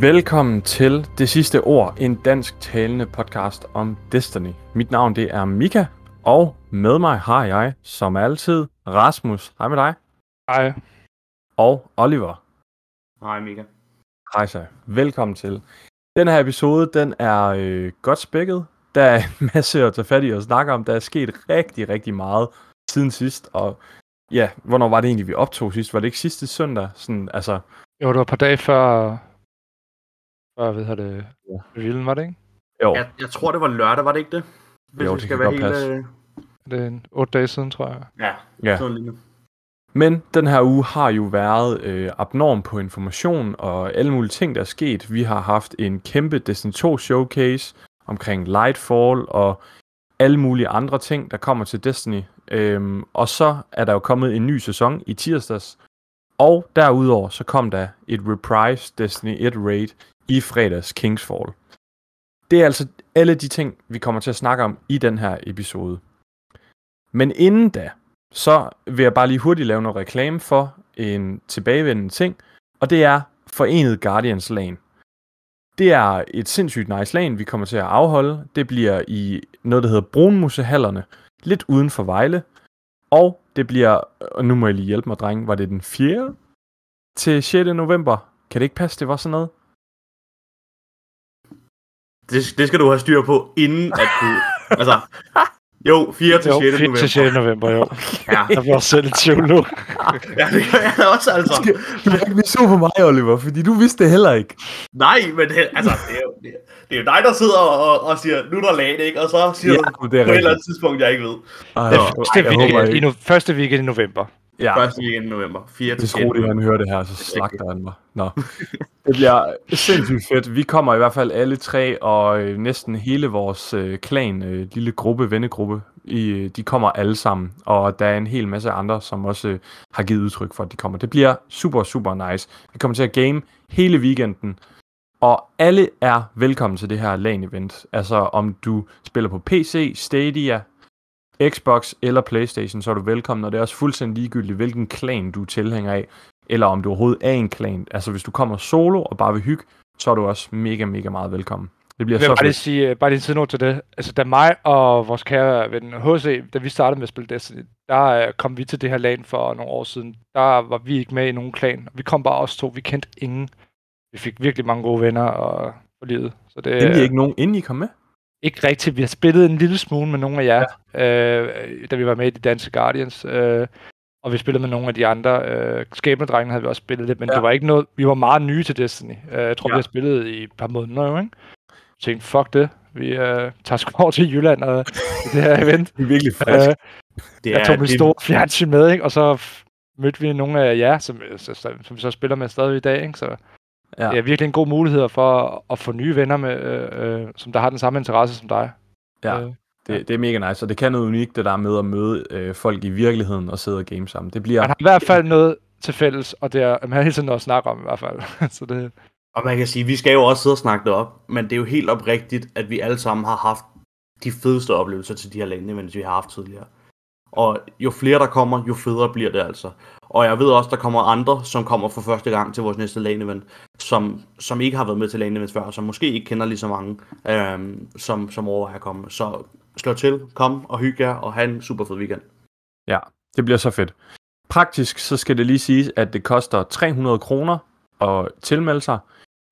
Velkommen til Det Sidste Ord, en dansk talende podcast om Destiny. Mit navn det er Mika, og med mig har jeg, som altid, Rasmus. Hej med dig. Hej. Og Oliver. Hej Mika. Hej så. Velkommen til. Den her episode, den er øh, godt spækket. Der er en masse at tage fat i og snakke om. Der er sket rigtig, rigtig meget siden sidst. Og ja, hvornår var det egentlig, vi optog sidst? Var det ikke sidste søndag? Sådan, altså, Jo, det var et par dage før, før hvad hedder det, Ja. revealen, var det ikke? jo, Jeg, jeg tror, det var lørdag, var det ikke det? Hvis Jo, vi det skal kan være godt passe. øh, Det er en otte dage siden, tror jeg. Ja, ja. sådan lignende. Men den her uge har jo været øh, abnorm på information og alle mulige ting, der er sket. Vi har haft en kæmpe Destiny 2 showcase omkring Lightfall og alle mulige andre ting, der kommer til Destiny. Øhm, og så er der jo kommet en ny sæson i tirsdags. Og derudover så kom der et Reprise Destiny 1 raid i fredags Kingsfall. Det er altså alle de ting, vi kommer til at snakke om i den her episode. Men inden da, så vil jeg bare lige hurtigt lave noget reklame for en tilbagevendende ting, og det er Forenet Guardians LAN. Det er et sindssygt nice LAN, vi kommer til at afholde. Det bliver i noget, der hedder Brunmusehallerne, lidt uden for Vejle. Og det bliver, og nu må jeg lige hjælpe mig, dreng, var det den 4. til 6. november? Kan det ikke passe, det var sådan noget? Det, det skal du have styr på, inden at du... altså, jo, 4 til Jo, 6. 4. november. til 6. november, jo. Ja, Jeg bliver også selv i tvivl nu. ja, det gør jeg også, altså. Du kan ikke blive sur på mig, Oliver, fordi du vidste det heller ikke. Nej, men det, altså, det er, jo, det, er- det er jo dig, der sidder og, og siger, nu er der lag, ikke? Og så siger Ja, du det er på et eller andet tidspunkt, jeg ikke ved. Ej, Det første, håber weekend, i no, første weekend i november. Ja, Første weekend i november. 4 til Hvis 6. Rudi han hører det her, så slagter han mig. Nå. Det bliver sindssygt fedt. Vi kommer i hvert fald alle tre, og øh, næsten hele vores øh, klan, øh, lille gruppe, vennegruppe, i, øh, de kommer alle sammen. Og der er en hel masse andre, som også øh, har givet udtryk for, at de kommer. Det bliver super, super nice. Vi kommer til at game hele weekenden. Og alle er velkommen til det her LAN-event. Altså om du spiller på PC, Stadia, Xbox eller Playstation, så er du velkommen, og det er også fuldstændig ligegyldigt, hvilken klan du er tilhænger af, eller om du overhovedet er en klan. Altså hvis du kommer solo og bare vil hygge, så er du også mega, mega meget velkommen. Det bliver Jeg vil så bare lige fedt. sige, øh, bare lige en til det. Altså, da mig og vores kære ven HC, da vi startede med at spille Destiny, der øh, kom vi til det her LAN for nogle år siden. Der var vi ikke med i nogen klan. Vi kom bare os to. Vi kendte ingen. Vi fik virkelig mange gode venner og for livet. Så det, Inden I ikke nogen, inden I kom med? Ikke rigtigt. Vi har spillet en lille smule med nogle af jer, ja. øh, da vi var med i de danske Guardians. Øh, og vi spillede med nogle af de andre. Øh, Skæbnedrengene havde vi også spillet lidt, men Ja. det var ikke noget... Vi var meget nye til Destiny. Øh, jeg tror, Ja. vi har spillet i et par måneder jo, ikke? Jeg tænkte, fuck det. Vi øh, tager sgu over til Jylland og det her event. Det er virkelig Øh, frisk. Det jeg tog min det- store fjernsyn med, ikke? Og så mødte vi nogle af jer, som, som, som vi så spiller med stadig i dag, ikke? Så Ja. ja. det er virkelig en god mulighed for at, få nye venner, med, øh, øh, som der har den samme interesse som dig. Ja. Øh, Det, det er mega nice, og det kan noget unikt, det der med at møde øh, folk i virkeligheden og sidde og game sammen. Det bliver... Man har i hvert fald noget til fælles, og det er, man har hele tiden noget at snakke om i hvert fald. så det, Og man kan sige, vi skal jo også sidde og snakke det op, men det er jo helt oprigtigt, at vi alle sammen har haft de fedeste oplevelser til de her lande, mens vi har haft tidligere. Og jo flere der kommer, jo federe bliver det altså. Og jeg ved også, der kommer andre, som kommer for første gang til vores næste lane event, som, som ikke har været med til lane events før, som måske ikke kender lige så mange, øhm, som, som overvejer at komme. Så slå til, kom og hygge jer, og have en super fed weekend. Ja, det bliver så fedt. Praktisk så skal det lige siges, at det koster 300 kroner at tilmelde sig.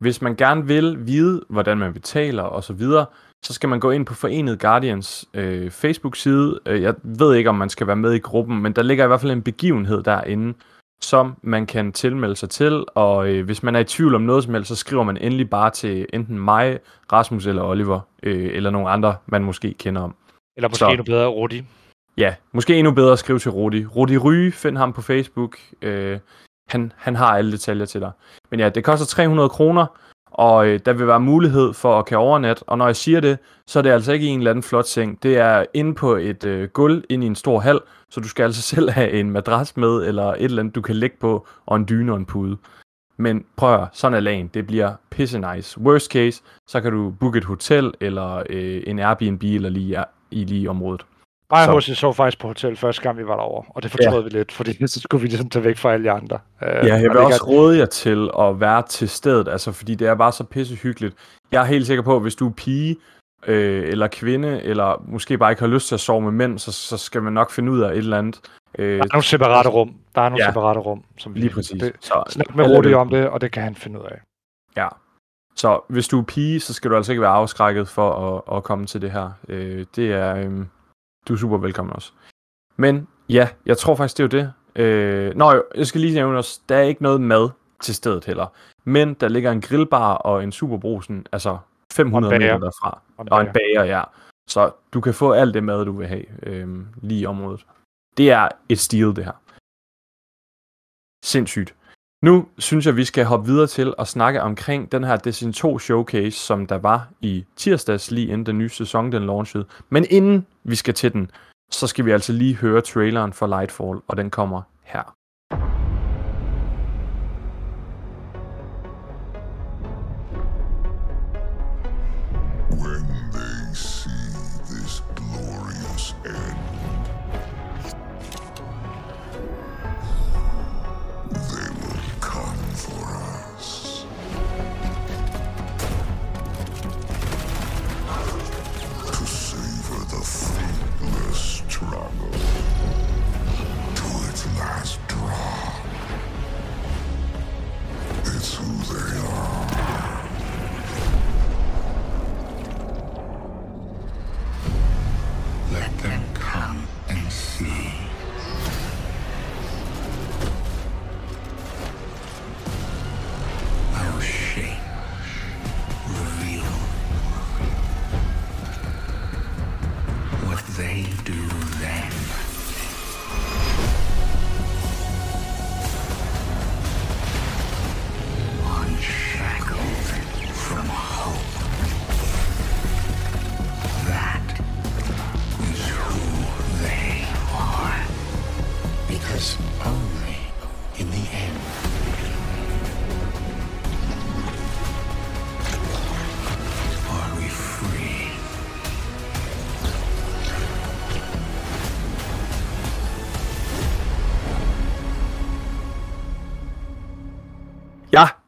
Hvis man gerne vil vide, hvordan man betaler osv., så skal man gå ind på Forenet Guardians øh, Facebook-side. Øh, Jeg ved ikke, om man skal være med i gruppen, men der ligger i hvert fald en begivenhed derinde, som man kan tilmelde sig til. Og øh, hvis man er i tvivl om noget som helst, så skriver man endelig bare til enten mig, Rasmus eller Oliver, øh, eller nogle andre, man måske kender om. eller måske Så- endnu bedre, Rudi. Ja, måske endnu bedre at skrive til Rudi. Rudi Ryge, find ham på Facebook. Øh, han, han har alle detaljer til dig. Men ja, det koster 300 kroner, og øh, der vil være mulighed for at kan overnatte. Og når jeg siger det, så er det altså ikke i en eller anden flot seng. Det er inde på et øh, gulv, inde i en stor hal, så du skal altså selv have en madras med, eller et eller andet, du kan ligge på, og en dyne og en pude. Men prøv at sådan er lagen. Det bliver pisse nice. Worst case, så kan du booke et hotel, eller øh, en Airbnb, eller lige, i lige området. Mig Så- faktisk på hotel første gang, vi var derovre, og det fortrød vi lidt, fordi så skulle vi ligesom tage væk fra alle de andre. Øh, Ja, jeg vil også gør- råde jer til at være til stedet, altså fordi det er bare så pissehyggeligt. Jeg er helt sikker på, at hvis du er pige, øh, eller kvinde, eller måske bare ikke har lyst til at sove med mænd, så, så skal man nok finde ud af et eller andet. Øh, Der er nogle separate rum. Der er nogle Ja. separate rum, som vi... lige præcis. Det, Så, snak med Rudi om det, og det kan han finde ud af. Ja. Så hvis du er pige, så skal du altså ikke være afskrækket for at, at komme til det her. Øh, det er... Øh, du er super velkommen også. Men ja, jeg tror faktisk, det er jo det. Øh, nå, jeg skal lige nævne også, der er ikke noget mad til stedet heller. Men der ligger en grillbar og en superbrusen, altså 500 Og en bager. meter derfra. Og Og en bager, ja. Så du kan få alt det mad, du vil have øh, lige i området. Det er et stil, det her. Sindssygt. Nu synes jeg, vi skal hoppe videre til at snakke omkring den her Destiny 2 showcase, som der var i tirsdags, lige inden den nye sæson den launchede. Men inden vi skal til den, så skal vi altså lige høre traileren for Lightfall, og den kommer her.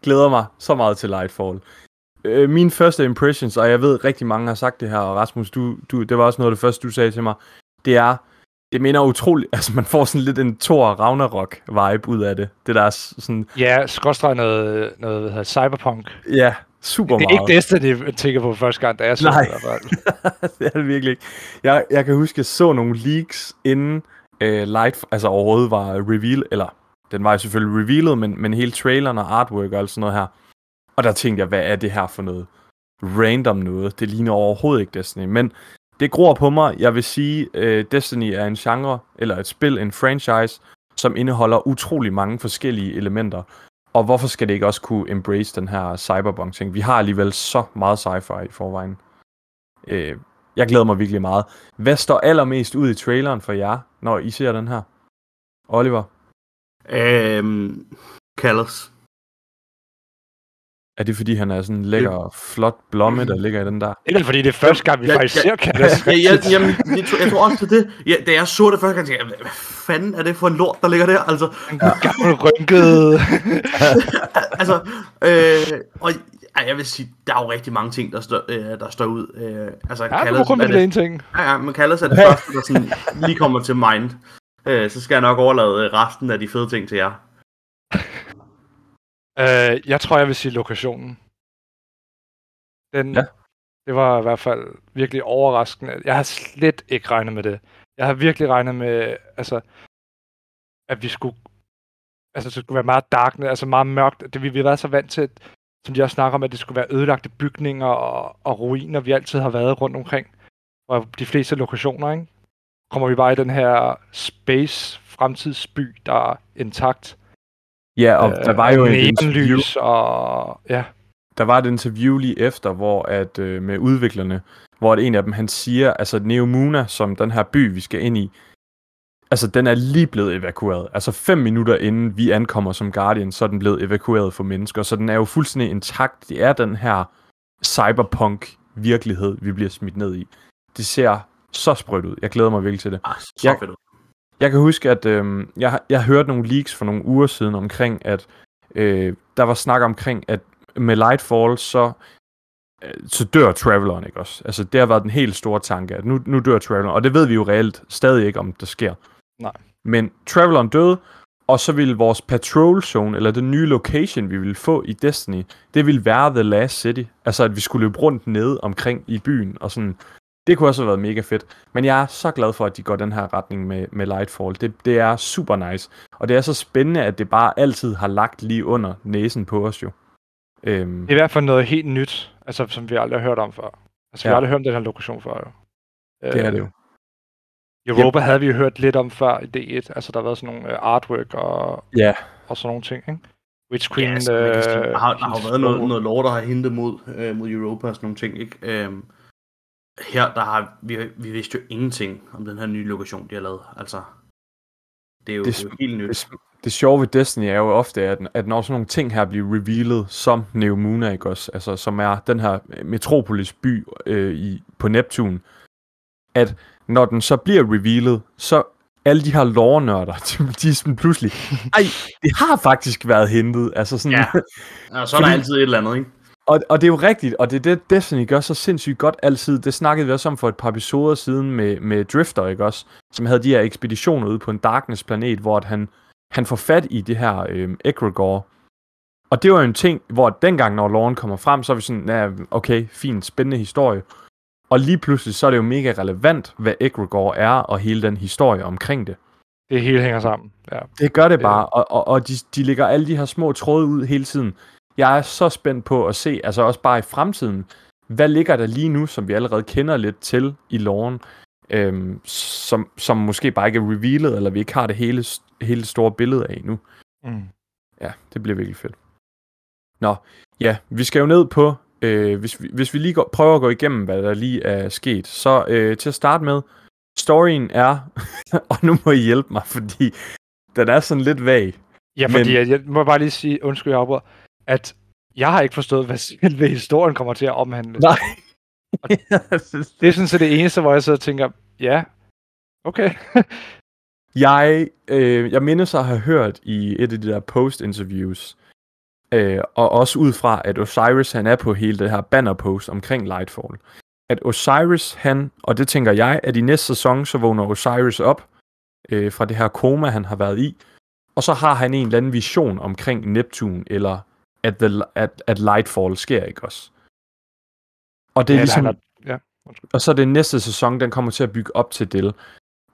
Glæder mig så meget til Lightfall. Øh, mine første impressions, og jeg ved rigtig mange har sagt det her, og Rasmus, du, du, det var også noget af det første, du sagde til mig, det er, det minder utroligt, altså man får sådan lidt en Thor Ragnarok vibe ud af det. Det der er sådan, Ja, skråstrej noget, noget hvad hedder, cyberpunk. ja, super Det er meget. ikke Destiny, jeg tænker på første gang, da jeg så Nej. det det er det virkelig ikke. Jeg, jeg kan huske, jeg så nogle leaks inden øh, Light, altså overhovedet var reveal, eller den var jo selvfølgelig revealet, men, men hele traileren og artwork og alt sådan noget her. Og der tænkte jeg, hvad er det her for noget? Random noget. Det ligner overhovedet ikke Destiny. Men det gror på mig. Jeg vil sige, øh, Destiny er en genre, eller et spil, en franchise, som indeholder utrolig mange forskellige elementer. Og hvorfor skal det ikke også kunne embrace den her cyberpunk-ting? Vi har alligevel så meget sci-fi i forvejen. Øh, jeg glæder mig virkelig meget. Hvad står allermest ud i traileren for jer, når I ser den her? Oliver, Øhm, Callus. er det fordi han er sådan en lækker, flot blomme, der ligger i den der? Eller fordi det er første gang, vi Ja, faktisk ja, ser Callas. Ja, jeg, jamen, jeg, tror, jeg tror også, det er det. Ja, da jeg så det første gang, tænkte jeg, hvad fanden er det for en lort, der ligger der? Altså, En gammel rynket... altså øh, og ej, jeg vil sige, der er jo rigtig mange ting, der står, øh, der står ud. Øh, altså, Ja, du må Callus kun er det, en ting. ja, ja, men Callus er det første, der sådan lige kommer til mind. Øh, så skal jeg nok overlade øh, resten af de fede ting til jer. Uh, jeg tror, jeg vil sige lokationen. Den, Ja. Det var i hvert fald virkelig overraskende. Jeg har slet ikke regnet med det. Jeg har virkelig regnet med, altså, at vi skulle, altså, det skulle være meget darknet, altså meget mørkt. Det, vi, vi har været så vant til, som de også snakker om, at det skulle være ødelagte bygninger og, og ruiner, vi altid har været rundt omkring. Og de fleste lokationer, ikke? Kommer vi bare i den her space fremtidsby, der er intakt. Ja, og der var jo et interview, og ja. der var et interview lige efter, hvor at øh, med udviklerne, hvor at en af dem han siger, altså Neomuna, som den her by vi skal ind i, altså den er lige blevet evakueret. Altså fem minutter inden vi ankommer som Guardian, så er den blevet evakueret for mennesker, så den er jo fuldstændig intakt. Det er den her cyberpunk virkelighed, vi bliver smidt ned i. Det ser så sprødt ud. Jeg glæder mig virkelig til det. Ah, så Jeg- fedt. Jeg kan huske, at øh, jeg, jeg hørte nogle leaks for nogle uger siden omkring, at øh, der var snak omkring, at med Lightfall, så, øh, så dør Traveleren, ikke også? Altså, det har været den helt store tanke, at nu, nu dør Traveleren, og det ved vi jo reelt stadig ikke, om det sker. Nej. Men Traveleren døde, og så ville vores patrol zone, eller den nye location, vi ville få i Destiny, det ville være The Last City. Altså, at vi skulle løbe rundt nede omkring i byen, og sådan. Det kunne også have været mega fedt. Men jeg er så glad for, at de går den her retning med, med Lightfall. Det, det er super nice. Og det er så spændende, at det bare altid har lagt lige under næsen på os jo. Øhm, Det er i hvert fald noget helt nyt, altså, som vi aldrig har hørt om før. Altså, vi Ja. har aldrig hørt om den her lokation før, jo. det er det jo. Europa havde vi jo hørt lidt om før i D1. Altså, der har været sådan nogle uh, artwork og, Ja, og sådan nogle ting, ikke? Witch Queen... Ja, så man kan sige, øh, der har, der har været noget, noget lore, der har hintet mod, øh, mod Europa og sådan nogle ting, ikke? Øhm, her, der har vi, vi vidste jo ingenting om den her nye lokation, de har lavet. Altså, det er jo, Det- det, er jo helt nyt. det, det sjove ved Destiny er jo ofte, at, at når sådan nogle ting her bliver revealet, som Neomuna, ikke også? Altså, som er den her metropolis by øh, i, på Neptun, at når den så bliver revealet, så alle de her lore-nørder, de, de er sådan pludselig, ej, det har faktisk været hentet. Altså sådan, Ja. Og så er der Fordi- altid et eller andet, ikke? Og, og det er jo rigtigt, og det er det, Destiny gør så sindssygt godt altid. Det snakkede vi også om for et par episoder siden med, med Drifter, ikke også? Som havde de her ekspeditioner ude på en Darkness-planet, hvor at han, han får fat i det her øh, Egregore. Og det var jo en ting, hvor dengang, når loven kommer frem, så er vi sådan, ja, okay, fint, spændende historie. Og lige pludselig, så er det jo mega relevant, hvad Egregore er, og hele den historie omkring det. Det hele hænger sammen, ja. Det gør det bare, og, og, og de, de lægger alle de her små tråde ud hele tiden. Jeg er så spændt på at se, altså også bare i fremtiden, hvad ligger der lige nu, som vi allerede kender lidt til i loven, øhm, som, som måske bare ikke er revealet, eller vi ikke har det hele, hele store billede af nu. Mm. Ja, det bliver virkelig fedt. Nå, ja, vi skal jo ned på, øh, hvis, vi, hvis vi lige går, prøver at gå igennem, hvad der lige er sket. Så øh, til at starte med, storyen er, og nu må I hjælpe mig, fordi den er sådan lidt vag. Ja, Men- fordi jeg, jeg må bare lige sige, undskyld, jeg afbryder, at jeg har ikke forstået, hvad selve historien kommer til at omhandle. Nej. Det er sådan set det eneste, hvor jeg sidder og tænker, ja, okay. jeg, øh, jeg mindes at have hørt i et af de der post-interviews, øh, og også ud fra, at Osiris han er på hele det her banner-post omkring Lightfall, at Osiris han, og det tænker jeg, at i næste sæson, så vågner Osiris op øh, fra det her koma, han har været i, og så har han en eller anden vision omkring Neptun, eller at, the, at, at Lightfall sker, ikke også? Og det er ja, ligesom... han er, ja. Og så det næste sæson, den kommer til at bygge op til det,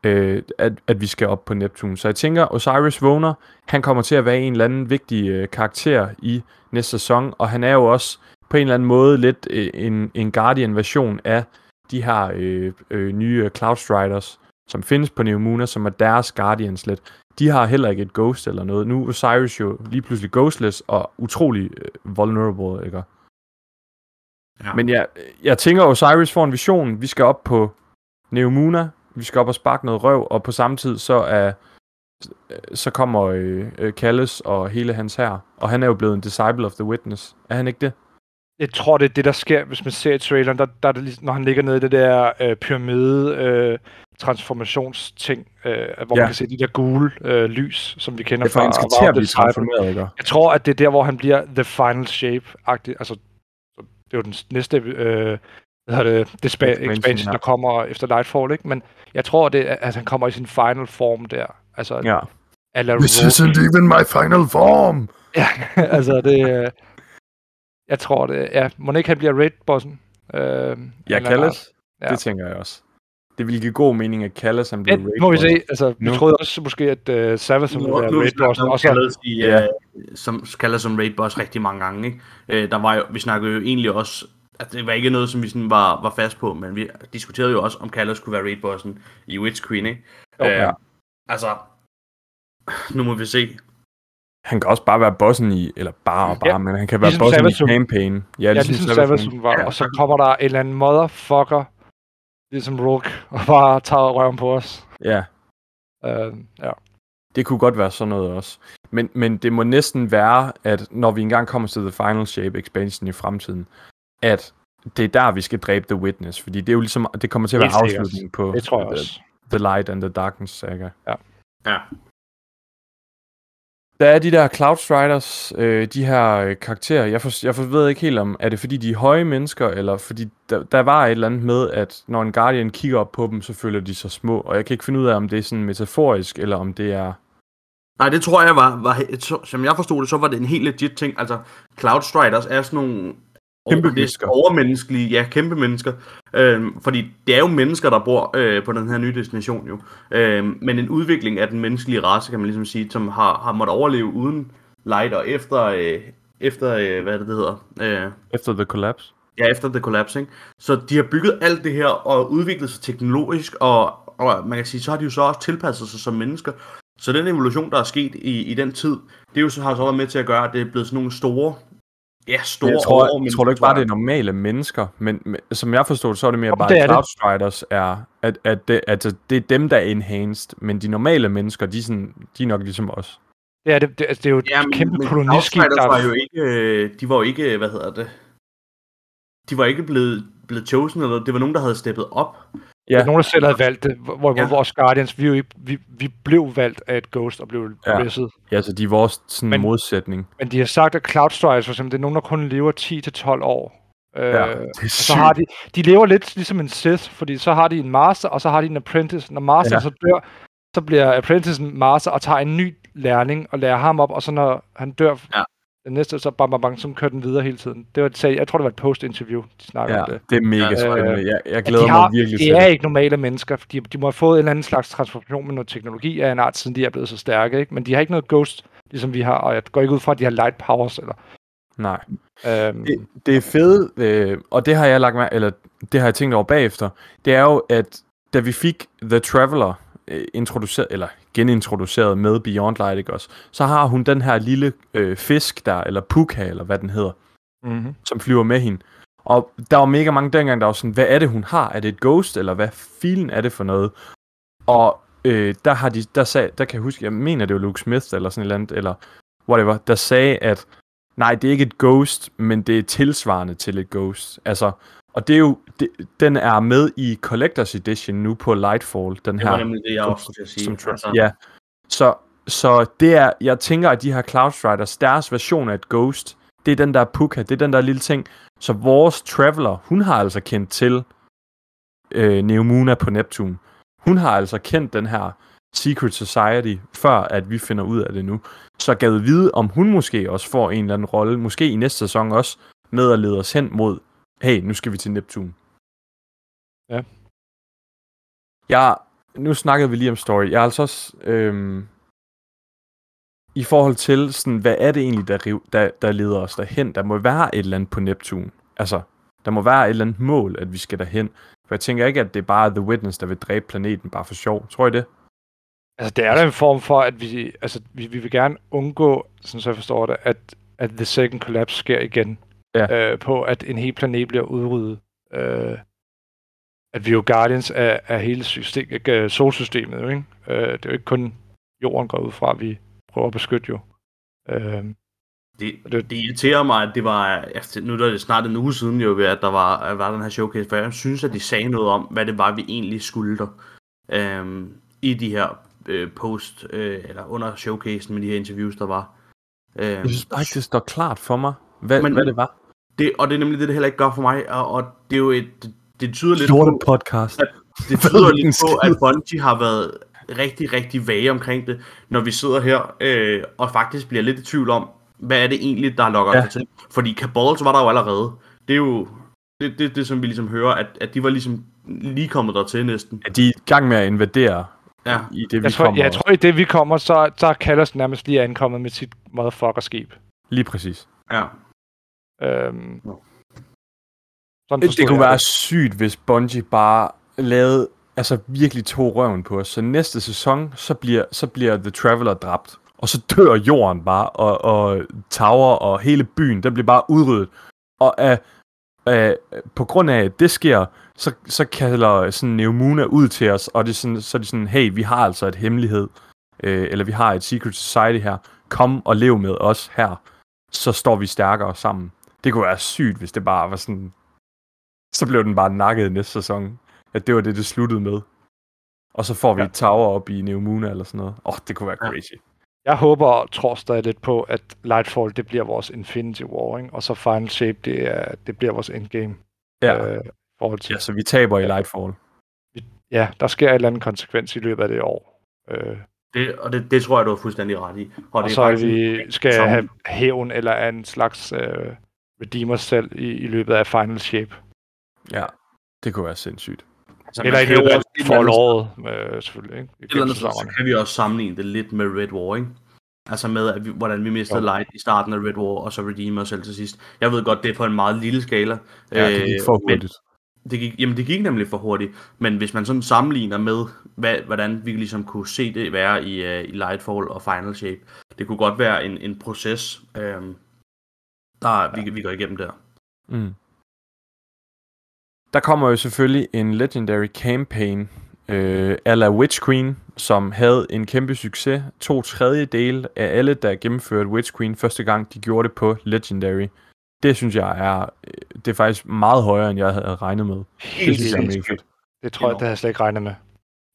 øh, at, at vi skal op på Neptun. Så jeg tænker, Osiris vågner, han kommer til at være en eller anden vigtig øh, karakter i næste sæson, og han er jo også på en eller anden måde lidt øh, en, en Guardian-version af de her øh, øh, nye Cloud Striders, som findes på Neomuna, som er deres Guardians lidt. De har heller ikke et Ghost eller noget. Nu er Osiris jo lige pludselig ghostless og utrolig øh, vulnerable, ikke? Ja. Men jeg, jeg tænker, Osiris får en vision. Vi skal op på Neomuna. Vi skal op og sparke noget røv, og på samme tid så er så kommer øh, øh, Kalles og hele hans her. Og han er jo blevet en disciple of the witness. Er han ikke det? Jeg tror, det er det, der sker, hvis man ser i traileren, der, der er det, når han ligger nede i det der øh, pyramide øh, transformationsting, øh, hvor Ja. man kan se de der gule øh, lys, som vi kender Det er for, han til at blive transformeret, ikke? Jeg tror, at det er der, hvor han bliver the final shape-agtig. Altså, det er jo den næste øh, hvad hedder det, det spa- Expansion, expansion, ja. der kommer efter Lightfall, ikke? Men jeg tror, det er, at han kommer i sin final form der. Altså, Ja. Eller even my final form! Ja, altså det... øh, Jeg tror det... Ja, må ikke han bliver raid-bossen? Øh, Ja, Kalles. Ja. Det tænker jeg også. Det ville give god mening, at Kalles han blev Men, raid må vi boss. se. Altså, vi Nu. troede også måske, at uh, Savas ville være nu raid-bossen. snakker Og så, kaldet i, Ja. ja. som kalder som raid boss rigtig mange gange. Ikke? Øh, der var jo, vi snakkede jo egentlig også, at det var ikke noget, som vi sådan var, var fast på, men vi diskuterede jo også, om Kallas kunne være raid bossen i Witch Queen. Ikke? Jo, ja. Altså, nu må vi se. Han kan også bare være bossen i, eller bare og bare, Ja. men han kan være Ligesom bossen Savathun. i campaign. ja, ligesom Savas var. Ja. Og så kommer der en eller anden motherfucker, ligesom Rook, og bare tager røven på os. Ja, Uh, ja. det kunne godt være sådan noget også. Men, men det må næsten være, at når vi engang kommer til The Final Shape expansion i fremtiden, at det er der, vi skal dræbe The Witness, fordi det er jo ligesom, det kommer til at være afslutningen på Det tror jeg The, også. the Light and the Darkness saga. Ja. Der er de der Cloud Striders, øh, de her øh, karakterer. Jeg, for, jeg for, ved ikke helt om, er det fordi de er høje mennesker, eller fordi der, der var et eller andet med, at når en Guardian kigger op på dem, så føler de sig små. Og jeg kan ikke finde ud af, om det er sådan metaforisk, eller om det er... Nej, det tror jeg var, var som jeg forstod det, så var det en helt legit ting. Altså, Cloud Striders er sådan nogle Kæmpe over- mennesker. overmenneskelige, ja, kæmpe mennesker. Øhm, fordi det er jo mennesker, der bor øh, på den her nye destination jo. Øhm, men en udvikling af den menneskelige race, kan man ligesom sige, som har, har måttet overleve uden light og efter, øh, efter øh, hvad det, det hedder, øh, Efter The Collapse. Ja, efter The Collapse, ikke? Så de har bygget alt det her og udviklet sig teknologisk, og, og man kan sige, så har de jo så også tilpasset sig som mennesker. Så den evolution, der er sket i, i den tid, det er jo så, har så været med til at gøre, at det er blevet sådan nogle store, ja, store Jeg tror, jeg, overmennesker, tror du ikke bare, det er normale mennesker, men, men som jeg forstår det, så er det mere Jo, bare, det er at det. Cloud Striders er, at, at det, altså, det er dem, der er enhanced, men de normale mennesker, de er, sådan, de er nok ligesom os. Det er, det, det, altså, det er jo et Ja, men, kæmpe men koloniskib, der var jo ikke, øh, de var jo ikke, hvad hedder det, de var ikke blevet, blevet chosen, eller noget. det var nogen, der havde steppet op. Ja. Er nogen, der selv havde valgt det, hvor, hvor Ja. vores Guardians, vi, vi, vi blev valgt af et Ghost og blev Ja. ja. ridset. Ja, så de er vores sådan, Men- modsætning. Men de har sagt, at Cloud Striders, for eksempel, det er nogen, der kun lever 10-12 år. Øh, Ja, så har de, de lever lidt ligesom en Sith, fordi så har de en master, og så har de en apprentice. Når master Ja. så dør, så bliver apprentice en master og tager en ny lærling og lærer ham op, og så når han dør, Ja. Den næste, så bang, bang, bang, så kører den videre hele tiden. Det var, det sagde, jeg tror, det var et post-interview, de snakker Ja, om det. det er mega spændende. øh, Jeg, jeg glæder de, mig har, virkelig de til er det. ikke normale mennesker, fordi de må have fået en eller anden slags transformation med noget teknologi af en art, siden de er blevet så stærke. Ikke? Men de har ikke noget ghost, ligesom vi har, og jeg går ikke ud fra, at de har light powers. Eller, Nej. øhm, Det, det er fedt, øh, og det har jeg lagt mær- eller det har jeg tænkt over bagefter, det er jo, at da vi fik The Traveler øh, introduceret, eller genintroduceret med Beyond Light, ikke også, så har hun den her lille øh, fisk der, eller puka, eller hvad den hedder, mm-hmm. som flyver med hende. Og der var mega mange dengang, der var sådan, hvad er det, hun har? Er det et ghost, eller hvad filen er det for noget? Og øh, der, har de, der, sag, der kan jeg huske, jeg mener, det var Luke Smith, eller sådan et eller andet, eller whatever, der sagde, at nej, det er ikke et ghost, men det er tilsvarende til et ghost. Altså, og det er jo, det, den er med i Collector's Edition nu på Lightfall, den Det her var nemlig det, jeg også skulle sige. som altså, Ja, så, så det er, jeg tænker, at de her Cloud Striders, deres version af et Ghost, det er den der Puka, det er den der lille ting. Så vores Traveler, hun har altså kendt til øh, Neomuna på Neptun. Hun har altså kendt den her Secret Society, før at vi finder ud af det nu. Så gad vide, om hun måske også får en eller anden rolle, måske i næste sæson også, med at lede os hen mod, hey, nu skal vi til Neptun. Ja. Jeg, nu snakkede vi lige om story. Jeg er altså også, øhm, i forhold til, sådan, hvad er det egentlig, der, riv, der, der leder os derhen? Der må være et eller andet på Neptun. Altså, der må være et eller andet mål, at vi skal derhen. For jeg tænker ikke, at det er bare The Witness, der vil dræbe planeten bare for sjov. Tror I det? Altså, det er da en form for, at vi, altså, vi, vi vil gerne undgå, sådan så jeg forstår det, at, at The Second Collapse sker igen. Ja. Øh, på, at en hel planet bliver udryddet. Øh, at vi er jo guardians af, af hele system, øh, solsystemet, jo, ikke? Øh, det er jo ikke kun jorden går ud fra, vi prøver at beskytte jo. Øh, Det, Det- det irriterer mig, at det var, efter, nu er det snart en uge siden jo, at der var, at var den her showcase, for jeg synes, at de sagde noget om, hvad det var, vi egentlig skulle der, øhm, i de her øh, post, øh, eller under showcasen med de her interviews, der var. Øhm, Jeg synes bare ikke, det står klart for mig, hvad, Men- hvad det var. det, og det er nemlig det, det heller ikke gør for mig, og, og det er jo et, det, tyder lidt på, podcast. det tyder lidt på, at Bungie har været rigtig, rigtig vage omkring det, når vi sidder her øh, og faktisk bliver lidt i tvivl om, hvad er det egentlig, der lokker Ja. til. Fordi Cabals var der jo allerede. Det er jo det, det, det som vi ligesom hører, at, at de var ligesom lige kommet der til næsten. Ja, de er i gang med at invadere Ja. i det, vi jeg, tror, kommer. jeg tror, i det vi kommer, så, så er Kallers nærmest lige ankommet med sit motherfucker-skib. Lige præcis. ja. Øhm, Nå. Sådan Det, det kunne være sygt, hvis Bungie bare lavede, altså virkelig tog røven på os. Så næste sæson, så bliver, så bliver The Traveler dræbt. Og så dør jorden bare, og, og Tower og hele byen, den bliver bare udryddet. Og af, af, på grund af, at det sker, så, så kalder sådan Neomuna ud til os, og det er sådan, så er det sådan, hey, vi har altså et hemmelighed, øh, eller vi har et secret society her, kom og lev med os her, så står vi stærkere sammen. Det kunne være sygt, hvis det bare var sådan, så blev den bare nakket næste sæson. At det var det, det sluttede med. Og så får vi Ja. et tower op i Neomuna eller sådan noget. Åh, oh, det kunne være Ja. crazy. Jeg håber og tror stadig lidt på, at Lightfall det bliver vores Infinity War, ikke? og så Final Shape det, er, det bliver vores endgame. Ja, Øh, forhold til, ja så vi taber i Lightfall. ja, der sker et eller andet konsekvens i løbet af det år. Øh, Det, og det, det tror jeg, du har fuldstændig ret i. Og, og det er så er faktisk- vi skal som- have hævn eller en slags øh, redeemer selv i, i løbet af Final Shape. Ja, det kunne være sindssygt. altså, Eller i kan jo løbet af også et eller andet- foråret, øh, selvfølgelig. Ikke? et eller andet så kan vi også sammenligne det lidt med Red War, ikke? Altså med, at vi, hvordan vi mistede Jo. Light i starten af Red War, og så Redeemer selv til sidst. Jeg ved godt, det er på en meget lille skala. Ja, det gik øh, for men hurtigt. Det gik, jamen, det gik nemlig for hurtigt. Men hvis man sådan sammenligner med, hvad, hvordan vi ligesom kunne se det være i, uh, i Lightfall og Final Shape, det kunne godt være en, en proces, øhm, der ja. vi, vi går igennem der. Mm. Der kommer jo selvfølgelig en Legendary Campaign øh, a la Witch Queen, som havde en kæmpe succes. To tredjedele af alle, der gennemførte Witch Queen første gang, de gjorde det på Legendary. Det synes jeg er, øh, det er faktisk meget højere, end jeg havde regnet med. Det Helt synes jeg er mega sindssygt. fedt. Det tror jeg, det havde jeg slet ikke regnet med.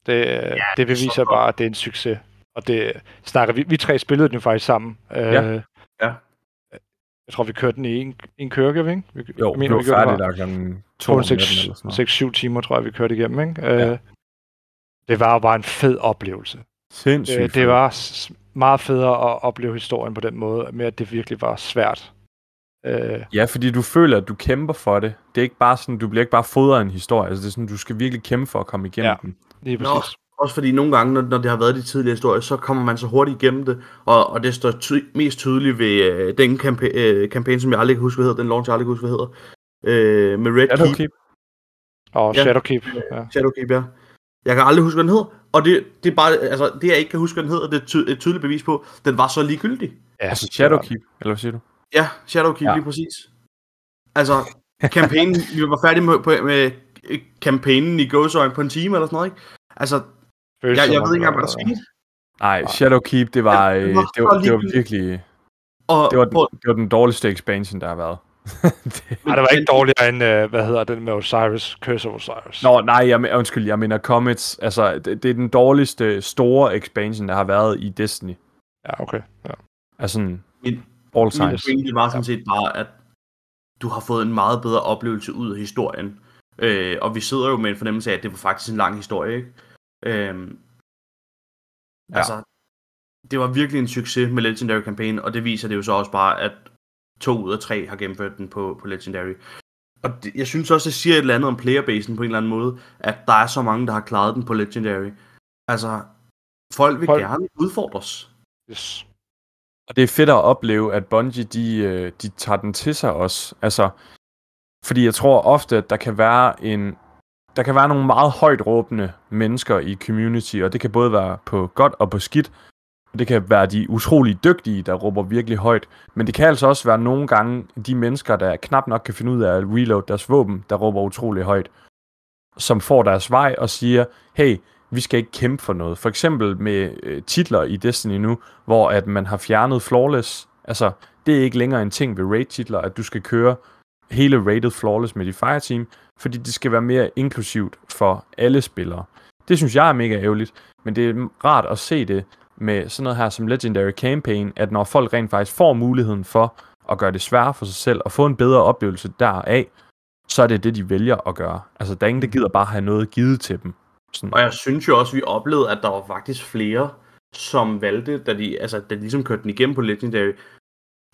Det, ja, det beviser bare, at det er en succes. Og det snakker vi. Vi tre spillede den jo faktisk sammen. Ja. Øh, Ja. Jeg tror, vi kørte den i en, en køre, gjorde vi ikke? Vi, Jo, jeg mener, vi var gjorde færdige det der klokken to om natten eller sådan noget. 6-7 timer, tror jeg, vi kørte igennem. Ikke? Ja. Øh, det var jo bare en fed oplevelse. Sindssygt. Øh, det var meget federe at opleve historien på den måde, med at det virkelig var svært. Øh, Ja, fordi du føler, at du kæmper for det. Det er ikke bare sådan, du bliver ikke bare fodret af en historie. Altså, det er sådan, du skal virkelig kæmpe for at komme igennem Ja. den. lige Nå, præcis. Også fordi nogle gange, når, når det har været de tidligere historier, så kommer man så hurtigt igennem det, og, og det står ty- mest tydeligt ved øh, den kampa- øh, kampagne, som jeg aldrig kan huske, hvad hedder, den launch, jeg aldrig kan huske, hvad hedder, øh, med Red Er Keep? Og Ja. Shadowkeep. Ja. Shadowkeep, ja. Jeg kan aldrig huske, hvad den hedder, og det, det er bare, altså, det jeg ikke kan huske, hvad den hedder, det er ty- et tydeligt bevis på, den var så ligegyldig. Ja, Altså Shadowkeep, eller hvad siger du? Ja, Shadowkeep, Ja. lige præcis. Altså, kampagnen, vi var færdige med, på, med kampagnen i gåsøjne på en time eller sådan noget, ikke? Altså, føles jeg som ved ikke engang, hvad det der skete. Nej, Shadowkeep, det var, Ja, det øh, var det var, det var virkelig, Og, det var, den, det var den dårligste expansion, der har været. det, Nej, det var ikke dårligere end, øh, hvad hedder den med Osiris, Curse of Osiris. Nå, nej, jeg, undskyld, jeg mener Comets. Altså, det, det er den dårligste store expansion, der har været i Destiny. Ja, okay. Ja. Altså Min- all Min time. pointe var sådan set bare, at du har fået en meget bedre oplevelse ud af historien. Øh, og vi sidder jo med en fornemmelse af, at det var faktisk en lang historie, ikke? Øhm, Ja. Altså, det var virkelig en succes med Legendary Campaign, og det viser det jo så også bare, at to ud af tre har gennemført den på, på Legendary. Og det, jeg synes også, det siger et eller andet om playerbasen på en eller anden måde, at der er så mange, der har klaret den på Legendary. Altså, folk vil Folk- gerne udfordres. Yes. Og det er fedt at opleve, at Bungie, de, øh, de tager den til sig også. Altså, fordi jeg tror ofte, at der kan være en... Der kan være nogle meget højt råbende mennesker i community, og det kan både være på godt og på skidt. Det kan være de utrolig dygtige, der råber virkelig højt. Men det kan altså også være nogle gange de mennesker, der knap nok kan finde ud af at reload deres våben, der råber utrolig højt. Som får deres vej og siger, hey, vi skal ikke kæmpe for noget. For eksempel med øh, titler i Destiny nu, hvor at man har fjernet flawless. Altså, det er ikke længere en ting ved raid-titler, at du skal køre hele rated flawless med dit fireteam, fordi det skal være mere inklusivt for alle spillere. Det synes jeg er mega ærgerligt, men det er rart at se det med sådan noget her som Legendary Campaign, at når folk rent faktisk får muligheden for at gøre det sværere for sig selv, og få en bedre oplevelse deraf, så er det det, de vælger at gøre. Altså, der er ingen, der gider bare have noget givet til dem. Sådan. Og jeg synes jo også, vi oplevede, at der var faktisk flere, som valgte, da de, altså, da de ligesom kørte den igennem på Legendary,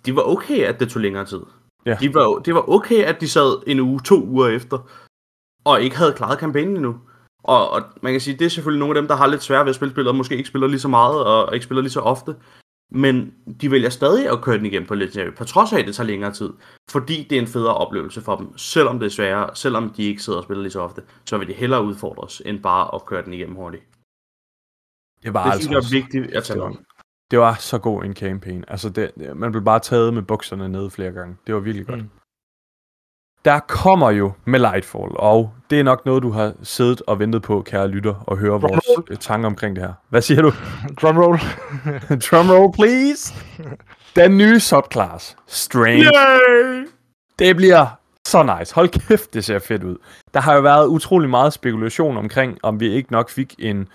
de var okay, at det tog længere tid. Ja. De var, det var okay, at de sad en uge, to uger efter, og ikke havde klaret kampagnen endnu. Og, og man kan sige, det er selvfølgelig nogle af dem, der har lidt svært ved at spille spillet, og måske ikke spiller lige så meget, og ikke spiller lige så ofte. Men de vælger stadig at køre den igennem på Legendary, på trods af, at det tager længere tid. Fordi det er en federe oplevelse for dem. Selvom det er sværere, selvom de ikke sidder og spiller lige så ofte, så vil de hellere udfordres, end bare at køre den igennem hurtigt. det var Det altså synes jeg er vigtigt at tage med. Det var så god en campaign. Altså, det, man blev bare taget med bukserne ned flere gange. Det var virkelig godt. Mm. Der kommer jo med Lightfall, og det er nok noget, du har siddet og ventet på, kære lytter, og høre vores øh, tanker omkring det her. Hvad siger du? Drumroll. Drumroll, please! Den nye subclass, Strange. Yay! Det bliver Så nice. Hold kæft, det ser fedt ud. Der har jo været utrolig meget spekulation omkring, om vi ikke nok fik en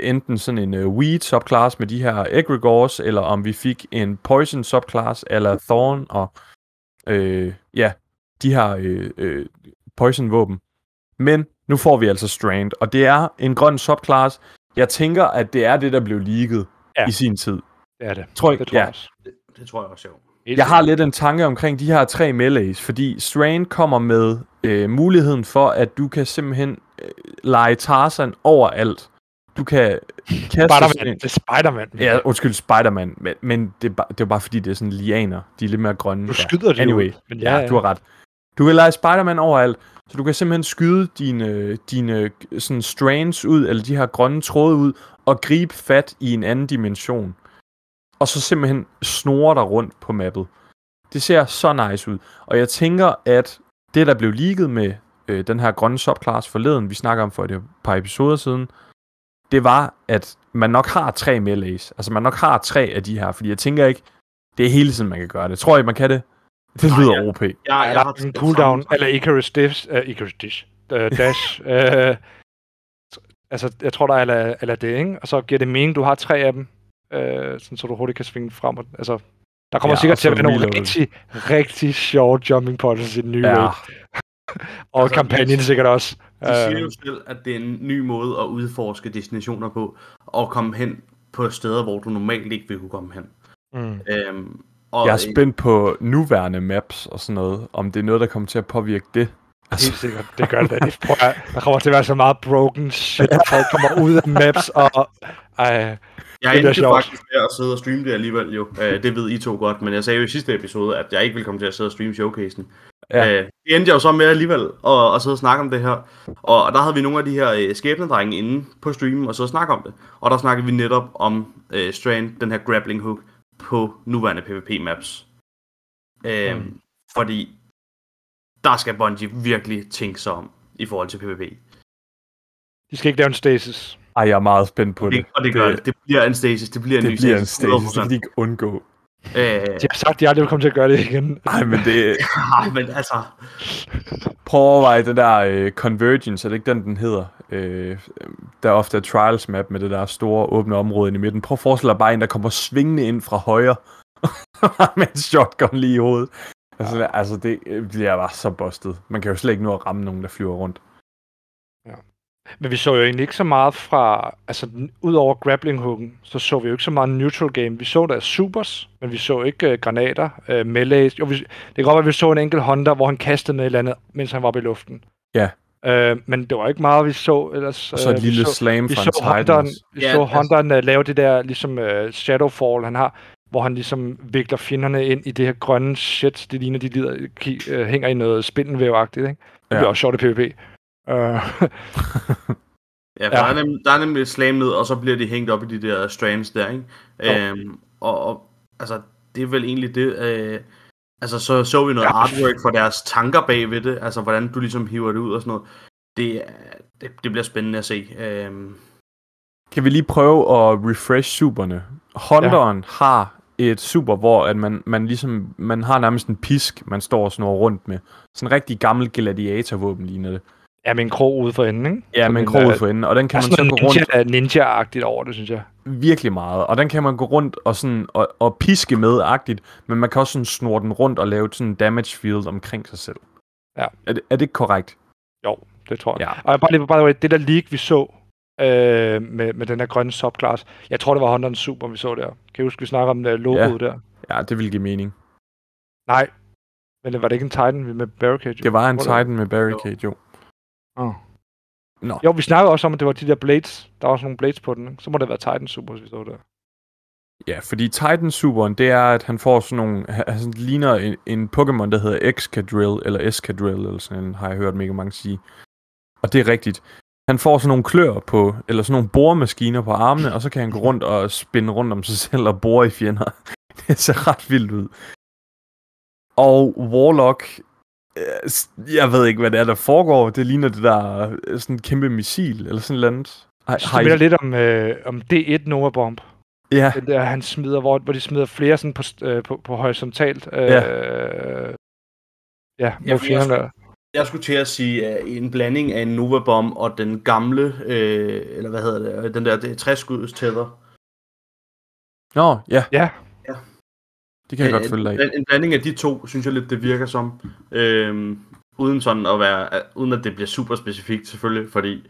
enten sådan en uh, weed subclass med de her egregores, eller om vi fik en poison subclass, eller thorn, og øh, ja, de her øh, øh, poison våben. Men nu får vi altså strand, og det er en grøn subclass. Jeg tænker, at det er det, der blev leaget Ja. i sin tid. Det er det. Tror jeg, Det tror ja. jeg også. Det tror jeg også, jo. Jeg har lidt en tanke omkring de her tre melees, fordi Strain kommer med øh, muligheden for, at du kan simpelthen øh, lege Tarzan overalt. Du kan kaste Spider-Man. en- Det er Spider-Man. Ja, undskyld, Spider-Man, men, men det, er bare, det er bare fordi, det er sådan lianer. De er lidt mere grønne. Nu skyder de Anyway, ud, men ja, ja, ja, du har ret. Du kan lege Spider-Man overalt, så du kan simpelthen skyde dine, dine sådan strands ud, eller de her grønne tråde ud, og gribe fat i en anden dimension. Og så simpelthen snore dig rundt på mappet. Det ser så nice ud. Og jeg tænker, at det, der blev leaget med øh, den her grønne subclass forleden, vi snakker om for et par episoder siden, det var, at man nok har tre melees. Altså man nok har tre af de her, fordi jeg tænker ikke, det er hele tiden, man kan gøre det. Tror I, man kan det? Det Nej, lyder ja. OP. Jeg, Ja, jeg der har en cooldown, eller Icarus Dish, uh, Icarus Dish, uh, Dash, uh, altså, jeg tror, der er eller, eller det, ikke? Og så giver det mening, du har tre af dem, uh, sådan, så du hurtigt kan svinge frem. og- Altså, der kommer Ja, sikkert til at være nogle rigtig, rigtig sjove jumping points i den nye Ja, raid. Og Altså, kampagnen de- sikkert også. De siger jo selv, at det er en ny måde at udforske destinationer på, og komme hen på steder, hvor du normalt ikke vil kunne komme hen. mm. Øhm, og jeg er spændt på nuværende maps og sådan noget, om det er noget, der kommer til at påvirke det. Altså, Helt sikkert, det gør det. da. Det prøver jeg. Der kommer til at være så meget broken shit, at folk kommer ud af maps, og... Ej, Jeg er endte faktisk med at sidde og streame det alligevel jo. Øh, det ved I to godt, men jeg sagde jo i sidste episode, at jeg ikke ville komme til at sidde og streame showcasen. Ja. Øh, det endte jeg jo så med alligevel at, at sidde og snakke om det her. Og, der havde vi nogle af de her øh, skæbnedrenge inde på streamen og så snakke om det. Og der snakkede vi netop om øh, Strand, den her grappling hook, på nuværende PvP-maps. Øh, Mm. Fordi der skal Bungie virkelig tænke sig om i forhold til PvP. de skal ikke lave en stasis. ej, jeg er meget spændt på det. det, og det gør det. Det bliver en stasis. Det bliver en det ny bliver en stasis. stasis, det kan de ikke undgå. Øh, De har sagt, at de aldrig vil komme til at gøre det igen. Ej, men det... Ej, men altså, Prøv at overveje det der øh, Convergence, er det ikke den, den hedder? Øh, der er ofte et Trials map med det der store åbne område inde i midten. Prøv at forestille dig bare en, der kommer svingende ind fra højre med en shotgun lige i hovedet. Altså, ja. altså det øh, bliver bare så bustet. Man kan jo slet ikke nå at ramme nogen, der flyver rundt. Men vi så jo egentlig ikke så meget fra, altså ud over grappling hooken, så så vi jo ikke så meget neutral game. Vi så der supers, men vi så ikke uh, granater, uh, melees. Jo, vi, det kan godt være, at vi så en enkelt Honda, hvor han kastede med et eller andet, mens han var oppe i luften. Ja. Uh, men det var ikke meget, vi så ellers. Og så et øh, lille så, slam vi fra så Hunteren, Titans. vi Ja, så altså- Hunteren uh, lave det der, ligesom uh, Shadowfall, han har, hvor han ligesom vikler fjenderne ind i det her grønne shit. Det ligner, de lider, ki- uh, hænger i noget spindelvævagtigt, ikke? Det Ja. bliver også sjovt i PvP. Uh, Ja, for Ja. Der, er nemlig, der er nemlig slam ned, og så bliver de hængt op i de der strands der, ikke? Jo. Øhm, og, og, altså, det er vel egentlig det, øh, altså, så så vi noget Ja. artwork for deres tanker bag ved det, altså, hvordan du ligesom hiver det ud og sådan noget. Det, det, det bliver spændende at se. Øhm, Kan vi lige prøve at refresh superne? Hunteren ja. har et super, hvor at man, man ligesom, man har nærmest en pisk, man står og snor rundt med. Sådan en rigtig gammel gladiatorvåben ligner det. Ja, med en krog ude for enden, ikke? Ja, med en krog ud for enden, og den kan Kan man så gå rundt ninja, ninja-agtigt over det, synes jeg. virkelig meget. Og den kan man gå rundt og, sådan, og, og piske med-agtigt, men man kan også sådan snurre den rundt og lave sådan en damage field omkring sig selv. Ja. Er det, er det korrekt? Jo, det tror jeg. Ja. Og bare lige, way, det der leak, vi så øh, med, med den der grønne subclass, jeg tror, det var Hunter's Super, vi så der. Kan I huske, vi snakker om uh, logoet der? Ja, det vil give mening. Nej, men det var det ikke en Titan med Barricade? Det var en? Titan med barricade, jo. Oh. Nå. Jo, vi snakkede også om, at det var de der blades. Der var også nogle blades på den. Ikke? Så må det være Titan Super, vi så der. Ja, fordi Titan Superen, det er, at han får sådan nogle... Han ligner en, en Pokémon, der hedder Excadrill, eller Escadrill, eller sådan en, har jeg hørt mega mange sige. Og det er rigtigt. Han får sådan nogle klør på, eller sådan nogle boremaskiner på armene, og så kan han gå rundt og spinde rundt om sig selv og bore i fjender. Det ser ret vildt ud. Og Warlock, jeg ved ikke, hvad det er, der foregår. Det ligner det der øh, sådan kæmpe missil, eller sådan noget andet. Så det minder lidt om, øh, om D1 Nova Bomb. Ja, Den der, han smider, hvor, hvor de smider flere sådan på, øh, på, på horisontalt. Øh, Ja. Ja, Ja, for jeg fjenderne. Jeg skulle til at sige uh, en blanding af en Nova Bomb og den gamle, øh, eller hvad hedder det, øh, den der det er 60 skuds tether. Nå, ja, Ja, det kan jeg godt En- følge dig. En, en blanding af de to, synes jeg lidt, det virker som. Øhm, uden sådan at være, uden at det bliver super specifikt selvfølgelig, fordi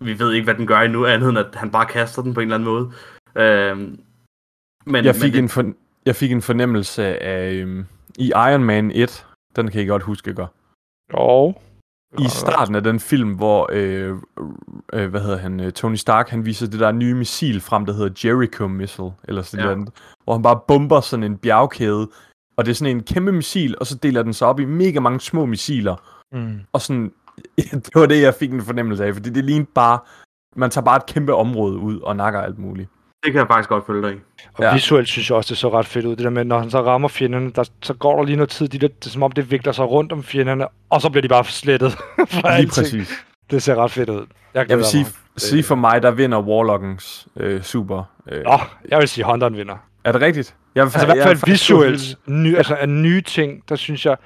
vi ved ikke, hvad den gør endnu, andet end at han bare kaster den på en eller anden måde. Øhm, men, Jeg fik, men en, for, jeg fik en fornemmelse af, øhm, i Iron Man 1, den kan I godt huske, ikke? og... I starten af den film, hvor, øh, øh, hvad hedder han, øh, Tony Stark, han viser det der nye missil frem, der hedder Jericho Missile, eller sådan ja. noget, hvor han bare bomber sådan en bjergkæde, og det er sådan en kæmpe missil, og så deler den sig op i mega mange små missiler, Mm. og sådan, det var det, jeg fik en fornemmelse af, fordi det lignede bare, man tager bare et kæmpe område ud og nakker alt muligt. Det kan jeg faktisk godt følge dig i. Og Ja. visuelt synes jeg også, det så ret fedt ud. Det der med, når han så rammer fjenderne, der, så går der lige noget tid. De der, det er som om, det vikler sig rundt om fjenderne, og så bliver de bare slettet. for Lige alting. præcis. Det ser ret fedt ud. Jeg, Jeg vil sige, mig. sige for mig, der vinder Warlockens øh, super. Øh, Nå, jeg vil sige, Hunteren vinder. Er det rigtigt? Jeg, Altså i hvert fald visuelt, ny, altså af nye ting, der synes jeg,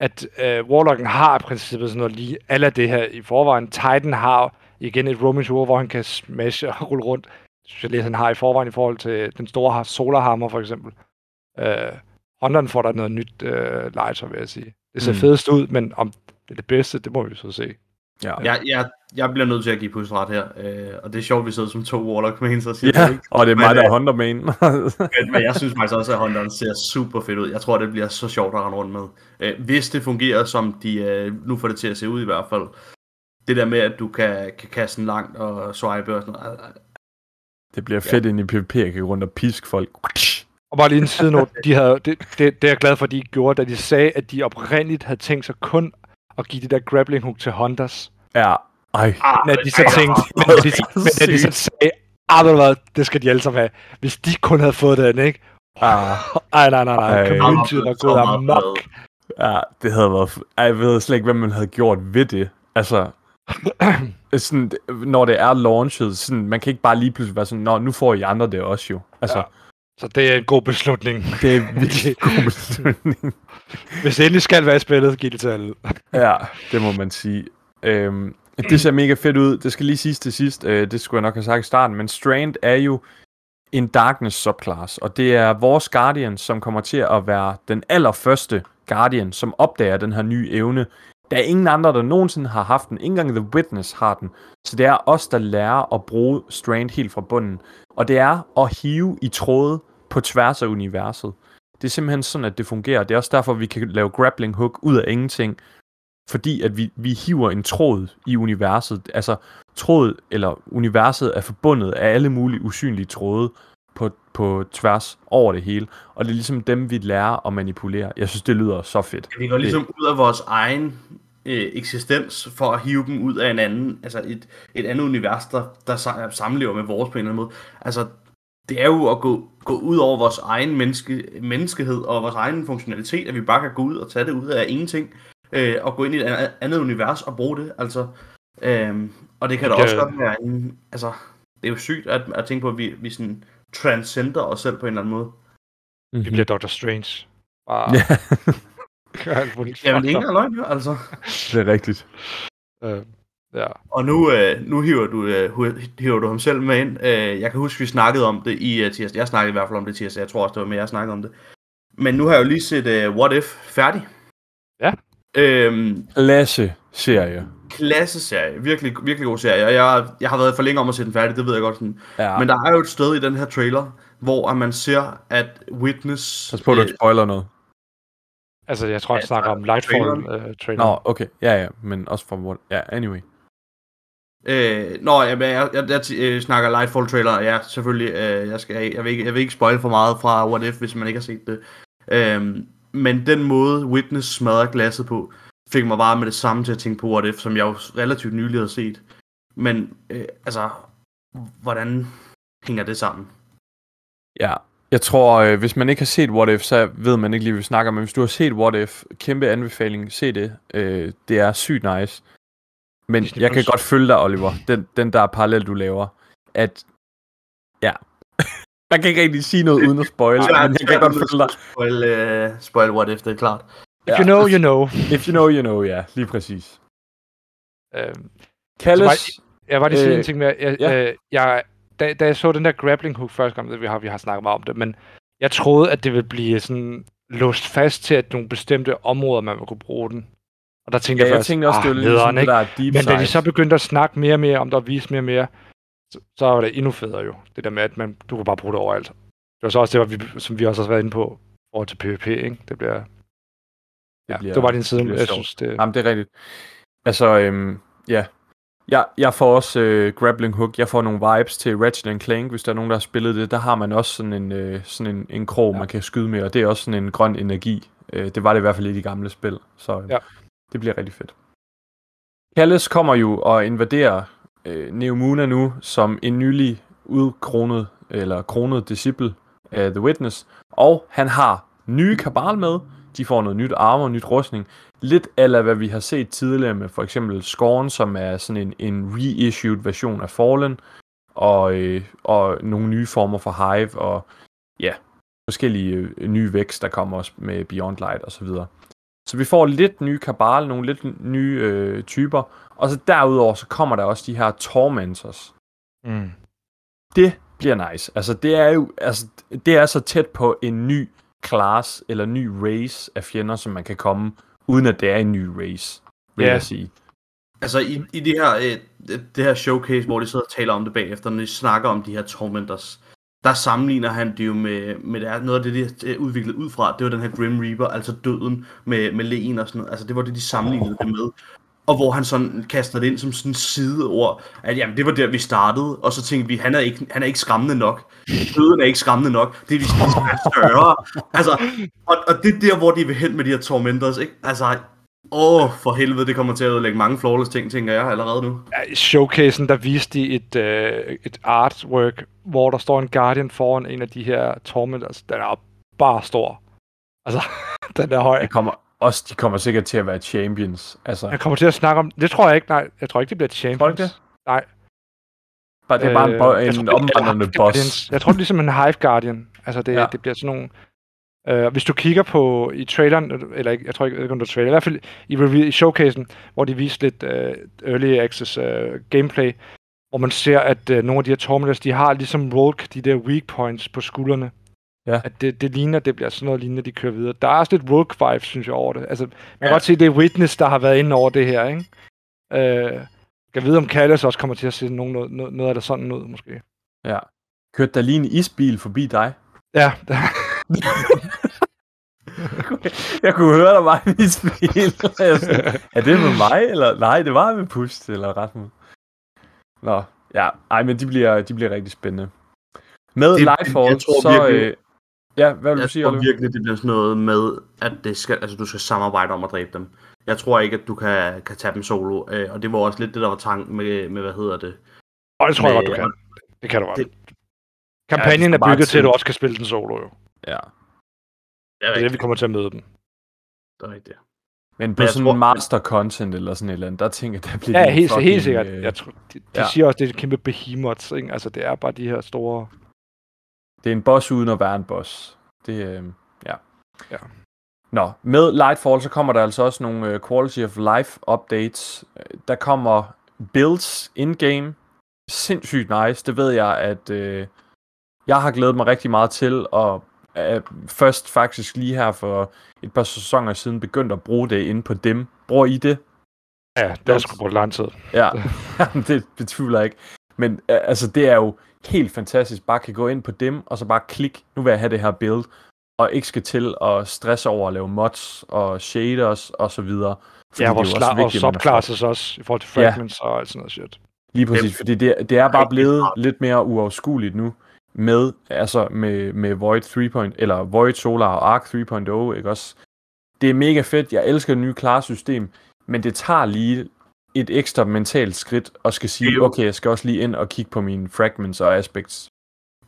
at øh, Warlocken har i princippet sådan noget lige alle det her i forvejen. Titan har igen et roaming tour, hvor han kan smashe og rulle rundt. Det synes jeg lidt, han har i forvejen i forhold til den store solarhammer for eksempel. Øh, Hunteren får der noget nyt øh, legetøj, vil jeg sige. Det ser Mm. fedest ud, men om det er det bedste, det må vi så se. Ja. Jeg, jeg, jeg bliver nødt til at give pusten ret her, øh, og det er sjovt, at vi sidder som to Warlock mains og siger ja, det, ikke? og det er mig, der er øh, Hunter main. Men, men jeg synes faktisk også, at Hunteren ser super fedt ud. Jeg tror, det bliver så sjovt at rende rundt med. Øh, hvis det fungerer, som de øh, nu får det til at se ud i hvert fald. Det der med, at du kan, kan kaste den langt og swipe og sådan noget. Det bliver fedt ind i PvP, jeg kan gå rundt og piske folk. Og bare lige en sidenote, de havde, det, det, det er jeg glad for, at de gjorde, da de sagde, at de oprindeligt havde tænkt sig kun at give det der grappling hook til Hunters. Ja, ej. Ah, Men at de så ej, tænkte, men at de, men at de så sagde, ah, det skal de alle sammen have. Hvis de kun havde fået den, ikke? Ah, Ej, nej, nej, nej. Ej. Community var gået amok. ja, det havde været... f- Ej, jeg ved slet ikke, hvad man havde gjort ved det. Altså, sådan, når det er launchet, sådan, man kan ikke bare lige pludselig være sådan, Nå, nu får I andre det også jo. Altså, Ja. Så det er en god beslutning. det er virkelig god beslutning. Hvis det endelig skal være i spillet, giv det til alle. Ja, det må man sige. Øhm, det ser mega fedt ud. Det skal lige siges til sidst. Øh, det skulle jeg nok have sagt i starten. Men Strand er jo en Darkness subclass. Og det er vores Guardian, som kommer til at være den allerførste Guardian, som opdager den her nye evne. Der er ingen andre, der nogensinde har haft den. Ikke engang The Witness har den. Så det er os, der lærer at bruge Strand helt fra bunden. Og det er at hive i tråde på tværs af universet. Det er simpelthen sådan, at det fungerer. Det er også derfor, vi kan lave grappling hook ud af ingenting fordi at vi, vi hiver en tråd i universet. Altså, tråd eller universet er forbundet af alle mulige usynlige tråde på, på tværs over det hele. Og det er ligesom dem, vi lærer at manipulere. Jeg synes, det lyder så fedt. Vi går ligesom ud af vores egen øh, eksistens for at hive dem ud af en anden, altså et, et andet univers, der, der sa- samlever med vores på en eller anden måde. Altså, det er jo at gå, gå ud over vores egen menneske, menneskehed og vores egen funktionalitet, at vi bare kan gå ud og tage det ud af ingenting, øh, og gå ind i et andet- andet univers og bruge det. Altså, øh, og det kan da Det- også godt være en, altså, det er jo sygt at, at tænke på, at vi, vi sådan transcender os selv på en eller anden måde. Mm-hmm. Vi bliver Doctor Strange. Bare muligt. Jamen, det er ikke løgn, jo, altså. det er rigtigt. Øh, ja. Og nu, øh, nu hiver, du, øh, hiver du ham selv med ind. Øh, jeg kan huske, vi snakkede om det i uh, tirsdag. Jeg snakkede i hvert fald om det tirsdag. Jeg tror også, det var med, jeg snakkede om det. Men nu har jeg jo lige set uh, What If færdig. Ja. Øhm, Lasse serie. klasse serie. Virkelig, virkelig god serie. Og jeg, jeg har været for længe om at se den færdig, det ved jeg godt. Sådan. Ja, Men der er jo et sted i den her trailer, hvor at man ser, at Witness... pas på, at du øh, spoiler noget. Altså, jeg tror, han Ja, snakker om Lightfall uh, trailer. Nå, okay. Ja, ja, men også fra hvor... Ja, anyway. Øh, nå, jeg, jeg, jeg, jeg øh, snakker Lightfall trailer, ja, selvfølgelig. Øh, jeg, skal, jeg, vil ikke, jeg vil ikke spoil for meget fra What If, hvis man ikke har set det. Øh, men den måde Witness smadrer glasset på, fik mig bare med det samme til at tænke på What If, som jeg jo relativt nylig havde set. Men, øh, altså, hvordan hænger det sammen? Ja, jeg tror, øh, hvis man ikke har set What If, så ved man ikke lige, hvad vi snakker om. Men hvis du har set What If, kæmpe anbefaling, se det. Øh, det er sygt nice. Men Disney jeg kan godt følge dig, Oliver. Den, den der parallel, du laver. At, ja. man kan ikke rigtig sige noget uden at spoil, men jeg kan godt følge dig. Spoil, øh, spoil What If, det er klart. If you know, you know. If you know, you know, ja, lige præcis. Øhm, Kalles... Jeg var lige sige Øh, en ting med, jeg, ja. øh, jeg, da, da jeg så den der grappling hook første gang, det vi har, vi har snakket meget om det, men jeg troede, at det ville blive sådan låst fast til, at nogle bestemte områder, man kunne bruge den. Og der tænkte Ja, jeg jeg først, tænkte også, det var ah, lidt ligesom nederen, det ikke? der er deep Men da de så begyndte at snakke mere og mere om det, og vise mere og mere, så, så var det endnu federe jo. Det der med, at man, du kunne bare bruge det overalt. Det var så også det, vi, som vi også har været inde på, over til PvP, ikke? Det bliver... Ja, det, bliver- det var bare din side, det jeg synes, det... Jamen, det er rigtigt. Altså, øhm, ja. Jeg, jeg får også øh, Grappling Hook. Jeg får nogle vibes til Ratchet Clank, hvis der er nogen, der har spillet det. Der har man også sådan en, øh, sådan en, en krog, ja. man kan skyde med, og det er også sådan en grøn energi. Øh, det var det i hvert fald i de gamle spil, så øh, Ja. det bliver rigtig fedt. Kalles kommer jo og invaderer øh, Neomuna nu som en nylig udkronet, eller kronet disciple af The Witness, og han har nye kabal med. De får noget nyt armor, nyt rustning. Lidt eller hvad vi har set tidligere med for eksempel Scorn, som er sådan en, en reissued version af Fallen, og, øh, og nogle nye former for Hive, og ja, forskellige øh, nye vækst, der kommer også med Beyond Light osv. Så, så vi får lidt nye kabal, nogle lidt nye øh, typer, og så derudover så kommer der også de her Tormentors. Mm. Det bliver nice. Altså det er jo altså, det er så tæt på en ny class eller ny race af fjender, som man kan komme, uden at det er en ny race, vil Ja. jeg sige. Altså i, i det, her, øh, det, her showcase, hvor de sidder og taler om det bagefter, når de snakker om de her Tormentors, der sammenligner han det jo med, med det noget af det, de er udviklet ud fra. Det var den her Grim Reaper, altså døden med, med len og sådan noget. Altså det var det, de sammenlignede det med. Og hvor han sådan kaster det ind som sådan sideord, at jamen, det var der, vi startede, og så tænkte vi, han er ikke, han er ikke skræmmende nok. Døden er ikke skræmmende nok. Det er, vi skal være større. Altså, og, og det er der, hvor de vil hen med de her Tormentors, ikke? Altså, åh, for helvede, det kommer til at ødelægge mange flawless ting, tænker jeg allerede nu. Ja, I showcasen, der viste de et, øh, et artwork, hvor der står en Guardian foran en af de her Tormentors. Den er bare stor. Altså, den er høj. Det kommer også, de kommer sikkert til at være champions. Altså, Jeg kommer til at snakke om... Det tror jeg ikke, nej. Jeg tror ikke, det bliver champions. Tror ikke det? Nej. bare, det er bare en, bo- Øh, en tror, omvandrende det- boss. Jeg tror, det er ligesom en Hive Guardian. Altså, det, Ja. det bliver sådan nogle... Øh, hvis du kigger på i traileren, eller jeg tror ikke, jeg ved ikke, om det er trailer, i hvert fald i, review, i showcasen, hvor de viste lidt øh, early access øh, gameplay, hvor man ser, at øh, nogle af de her Tormentors, de har ligesom Rolk, de der weak points på skuldrene. Ja. At det, det ligner, det bliver sådan noget lignende, de kører videre. Der er også lidt Rolk vibe, synes jeg, over det. Altså, man kan Ja. godt se, det er Witness, der har været inde over det her, ikke? Øh, jeg vide, om Callis også kommer til at se nogen, noget, noget, noget af det sådan ud, måske. Ja. Kørte der lige en isbil forbi dig? Ja, Jeg kunne høre, der var en isbil. Sådan, er det med mig? Eller nej, det var med Pust eller Rasmus. Nå, ja. Ej, men de bliver, de bliver rigtig spændende. Med Det- Lightfall, jeg tror så... virkelig- øh, ja, hvad vil du Jeg sige, tror Oliver? virkelig, det bliver sådan noget med, at det skal, altså, du skal samarbejde om at dræbe dem. Jeg tror ikke, at du kan, kan tage dem solo. Øh, og det var også lidt det, der var tanken med, med hvad hedder det. og det tror jeg med- godt, du kan. Det kan du godt. Det- Kampagnen Ja, er bygget til, at du også kan spille den solo, jo. Ja. Det er Det er det, vi kommer til at møde dem. Det er rigtigt. Men på jeg sådan tror- master content eller sådan et eller andet, der tænker jeg, der bliver Ja, helt, fucking, helt sikkert. øh, Jeg tror, de, de ja. siger også, det er et kæmpe behemoths, ikke? Altså, det er bare de her store... Det er en boss uden at være en boss. Det, øh, ja. Ja. Nå, med Lightfall, så kommer der altså også nogle øh, Quality of Life updates. Øh, Der kommer builds in-game. Sindssygt nice. Det ved jeg, at øh, jeg har glædet mig rigtig meget til, og øh, først faktisk lige her for et par sæsoner siden begyndt at bruge det inde på dem. Bruger I det? Ja, det har sgu brugt lang tid. Ja, det betvivler jeg ikke. Men øh, altså, det er jo helt fantastisk. Bare kan gå ind på dem, og så bare klik, nu vil jeg have det her build, og ikke skal til at stresse over at lave mods og shaders og så videre. Ja, det er vores jo og vigtigt, er subclasses også, i forhold til Ja. fragments og alt sådan noget shit. Lige præcis, fordi det, det er bare blevet lidt mere uoverskueligt nu med, altså med, med Void 3. eller Void Solar og Arc 3.0, ikke også? Det er mega fedt, jeg elsker det nye klarsystem, men det tager lige et ekstra mentalt skridt og skal sige, okay, jeg skal også lige ind og kigge på mine fragments og aspects.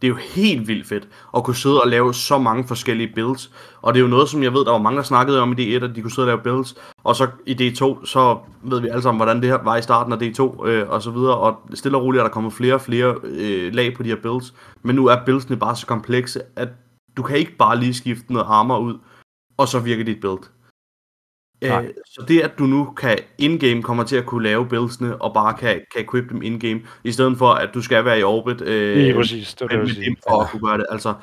Det er jo helt vildt fedt at kunne sidde og lave så mange forskellige builds. Og det er jo noget, som jeg ved, der var mange, der snakkede om i D1, at de kunne sidde og lave builds. Og så i D2, så ved vi alle sammen, hvordan det her var i starten af D2 øh, og så videre. Og stille og roligt er der kommet flere og flere øh, lag på de her builds. Men nu er buildsene bare så komplekse, at du kan ikke bare lige skifte noget armor ud, og så virker dit build. Nej. Øh, så det, at du nu kan in-game kommer til at kunne lave buildsene, og bare kan, kan equip dem in-game, i stedet for, at du skal være i orbit øh, præcis, det med dem for at kunne gøre det. Altså,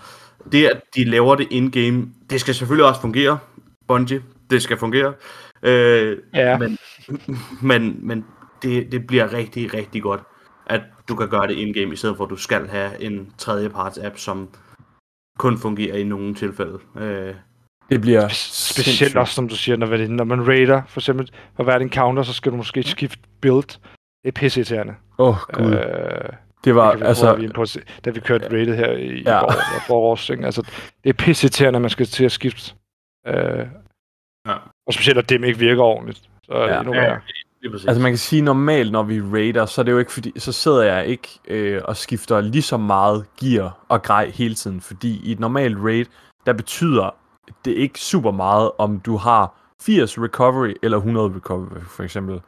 det, at de laver det in-game, det skal selvfølgelig også fungere, Bungie. Det skal fungere. Øh, Ja. Men, men, men det, det bliver rigtig, rigtig godt, at du kan gøre det in-game, i stedet for, at du skal have en tredjeparts app, som kun fungerer i nogle tilfælde. Øh, Det bliver Specielt sindssygt. også, som du siger, når, det- når man raider, for eksempel for hver encounter, så skal du måske skifte build. Det er pisseirriterende. Åh, oh, gud. Øh, det var, det vi altså, altså, på, da vi kørte rated her i, Ja. ja. går, og forårs, ikke? Altså, det er pisseirriterende, at man skal til at skifte. Øh, Ja. Og specielt, at dem ikke virker ordentligt. Så Ja. endnu Ja. lige præcis. Altså man kan sige normalt, når vi raider, så er det jo ikke fordi, så sidder jeg ikke øh, og skifter lige så meget gear og grej hele tiden, fordi i et normalt raid, der betyder det er ikke super meget, om du har 80 recovery eller 100 recovery for eksempel.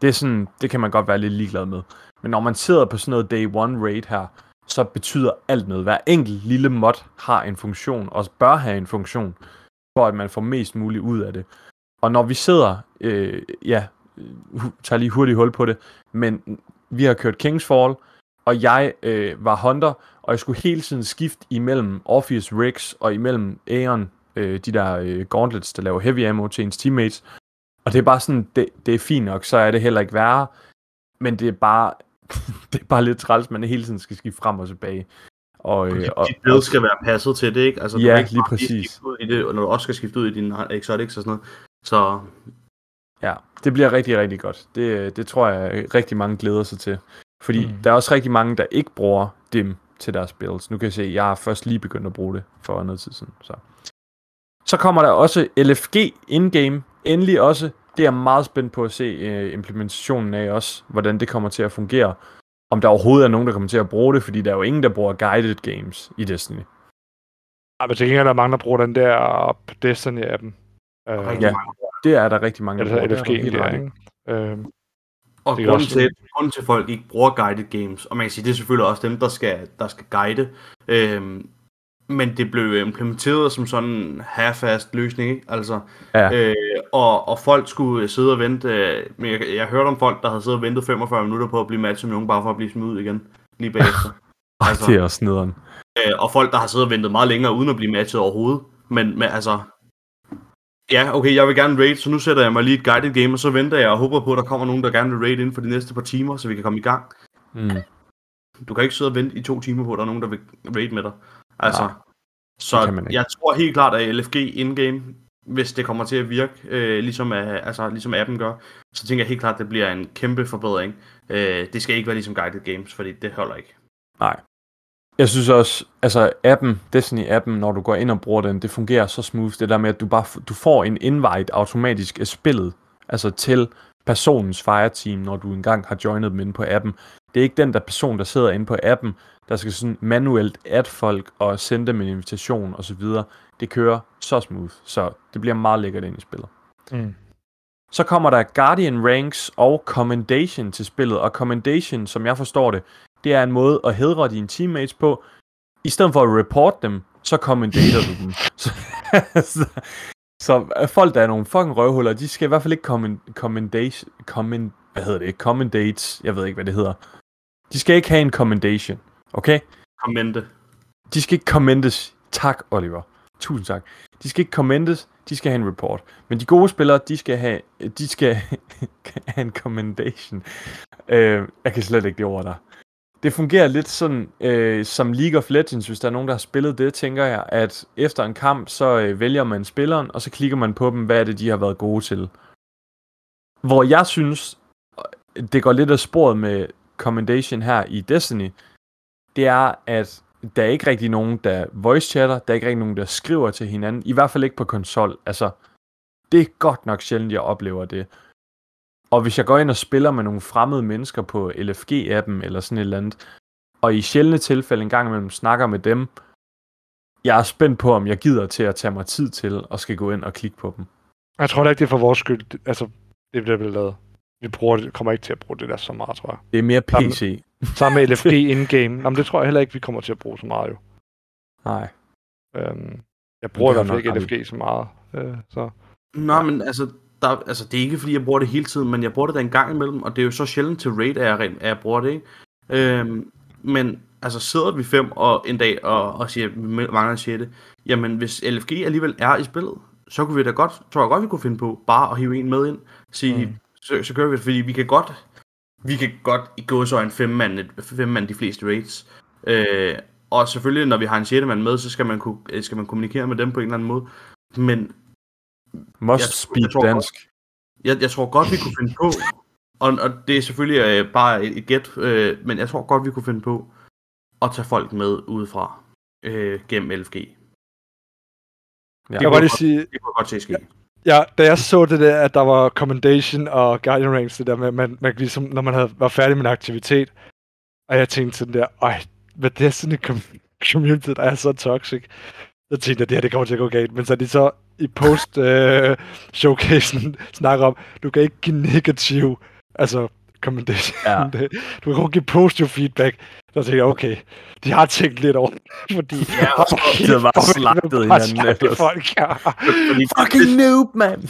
Det er sådan, det kan man godt være lidt ligeglad med. Men når man sidder på sådan noget day one raid her, så betyder alt noget. Hver enkelt lille mod har en funktion, og bør have en funktion, for at man får mest muligt ud af det. Og når vi sidder, øh, ja, tager lige hurtigt hul på det, men vi har kørt Kingsfall, og jeg øh, var hunter, og jeg skulle hele tiden skifte imellem Orpheus Rigs og imellem Aeon, øh, de der øh, gauntlets, der laver heavy ammo til ens teammates. Og det er bare sådan, det, det er fint nok, så er det heller ikke værre, men det er bare, det er bare lidt træls, man hele tiden skal skifte frem og tilbage. Og, øh, og, dit build skal være passet til det, ikke? Altså, du Ja, kan ikke lige præcis. skifte ud i det, og når du også skal skifte ud i din exotics og sådan noget. Så Ja, det bliver rigtig, rigtig godt. Det, det tror jeg rigtig mange glæder sig til. Fordi mm. Mm. der er også rigtig mange, der ikke bruger dem til deres builds. Nu kan jeg se, at jeg har først lige begyndt at bruge det for noget tid siden. Så, så kommer der også LFG in-game. Endelig også. Det er jeg meget spændt på at se uh, implementationen af også, hvordan det kommer til at fungere. Om der overhovedet er nogen, der kommer til at bruge det, fordi der er jo ingen, der bruger guided games i Destiny. Ej, men til gengæld er der mange, der bruger den der Destiny-appen. Øh, rigtig ja. Det er der rigtig mange, der bruger. LFG, der, ikke? Øh, Og grunden også- til, grunden til, at folk ikke bruger guided games, og man kan sige, det er selvfølgelig også dem, der skal, der skal guide, øhm, men det blev implementeret som sådan en half-fast løsning, ikke? Altså, Ja. øh, og, og folk skulle sidde og vente, øh, men jeg, jeg hørte om folk, der havde siddet og ventet 45 minutter på at blive matchet med nogen, bare for at blive smidt ud igen, lige bagefter. Altså- det er også nederen. Øh, og folk, der har siddet og ventet meget længere, uden at blive matchet overhovedet. Men, men altså... Ja, okay, jeg vil gerne raid, så nu sætter jeg mig lige et guided game, og så venter jeg og håber på, at der kommer nogen, der gerne vil raid inden for de næste par timer, så vi kan komme i gang. Mm. Du kan ikke sidde og vente i to timer på, at der er nogen, der vil raid med dig. Altså, Nej, så jeg tror helt klart, at LFG in-game, hvis det kommer til at virke, øh, ligesom, altså, ligesom appen gør, så tænker jeg helt klart, at det bliver en kæmpe forbedring. Øh, det skal ikke være ligesom guided games, fordi det holder ikke. Nej. Jeg synes også, altså appen, Destiny-appen, når du går ind og bruger den, det fungerer så smooth, det der med, at du bare du får en invite automatisk af spillet, altså til personens fireteam, når du engang har joinet dem inde på appen. Det er ikke den der person, der sidder inde på appen, der skal sådan manuelt add folk og sende dem en invitation osv. Det kører så smooth, så det bliver meget lækkert ind i spillet. mm. Så kommer der Guardian Ranks og Commendation til spillet, og Commendation, som jeg forstår det, det er en måde at hedre dine teammates på. I stedet for at report dem, så commendater du dem. Så, så, så folk, der er nogle fucking røvhuller, de skal i hvert fald ikke comment, commendation, comment, hvad hedder det, commendates, jeg ved ikke, hvad det hedder. De skal ikke have en commendation, okay? Kommente. De skal ikke commentes. Tak, Oliver. Tusind tak. De skal ikke commentes, de skal have en report. Men de gode spillere, de skal have, de skal have en commendation. Øh, jeg kan slet ikke det ord der. Det fungerer lidt sådan øh, som League of Legends, hvis der er nogen, der har spillet det, tænker jeg, at efter en kamp, så øh, vælger man spilleren, og så klikker man på dem, hvad er det, de har været gode til. Hvor jeg synes, det går lidt af sporet med commendation her i Destiny, det er, at der er ikke rigtig nogen, der voice chatter, der er ikke rigtig nogen, der skriver til hinanden, i hvert fald ikke på konsol. Altså, det er godt nok sjældent, jeg oplever det. Og hvis jeg går ind og spiller med nogle fremmede mennesker på LFG-appen eller sådan et eller andet, og i sjældne tilfælde en gang imellem snakker med dem, jeg er spændt på, om jeg gider til at tage mig tid til og skal gå ind og klikke på dem. Jeg tror da ikke, det er for vores skyld. Altså, det bliver blevet lavet. Vi bruger det, kommer ikke til at bruge det der så meget, tror jeg. Det er mere. PC. Sammen med LFG in-game. Jamen, det tror jeg heller ikke, vi kommer til at bruge så meget, jo. Nej. Øhm, jeg bruger i hvert fald ikke LFG så meget. Øh, så. Nå, men altså, der, altså, det er ikke fordi, jeg bruger det hele tiden, men jeg bruger det da en gang imellem, og det er jo så sjældent til raid, at jeg, at jeg bruger det, ikke? Øhm, men altså sidder vi fem og en dag og, og siger, at vi mangler en sjette, jamen hvis LFG alligevel er i spillet, så kunne vi da godt, tror jeg godt, vi kunne finde på bare at hive en med ind, sige, mm. Så, så gør vi det, fordi vi kan godt, vi kan godt i gå så en fem mand, fem mand de fleste raids, øh, og selvfølgelig, når vi har en sjette mand med, så skal man, kunne, øh, skal man kommunikere med dem på en eller anden måde, men Must Jeg- speak jeg tror godt- dansk. jeg, jeg tror godt, vi kunne finde på, og, og det er selvfølgelig øh, bare et, et gæt, øh, men jeg tror godt, vi kunne finde på at tage folk med udefra øh, gennem LFG. Det Ja. Jeg vil bare lige sige, kunne jeg godt se ske. Ja, da jeg så det der, at der var Commendation og Guardian Ranks, det der med, man, man ligesom, når man havde, var færdig med en aktivitet, og jeg tænkte sådan der, ej, hvad det er sådan en com- community, der er så toxic. Så tænkte jeg, det her, det kommer til at gå galt. Men så de så i post øh, snakker om, du kan ikke give negativ, altså commendation. Ja. Det- Du kan kun give positiv feedback. Så tænkte jeg, okay, de har tænkt lidt over det, fordi... Ja, og så- de havde bare Hvor vil slagtet hinanden folk, ja. Fordi Fucking noob, man!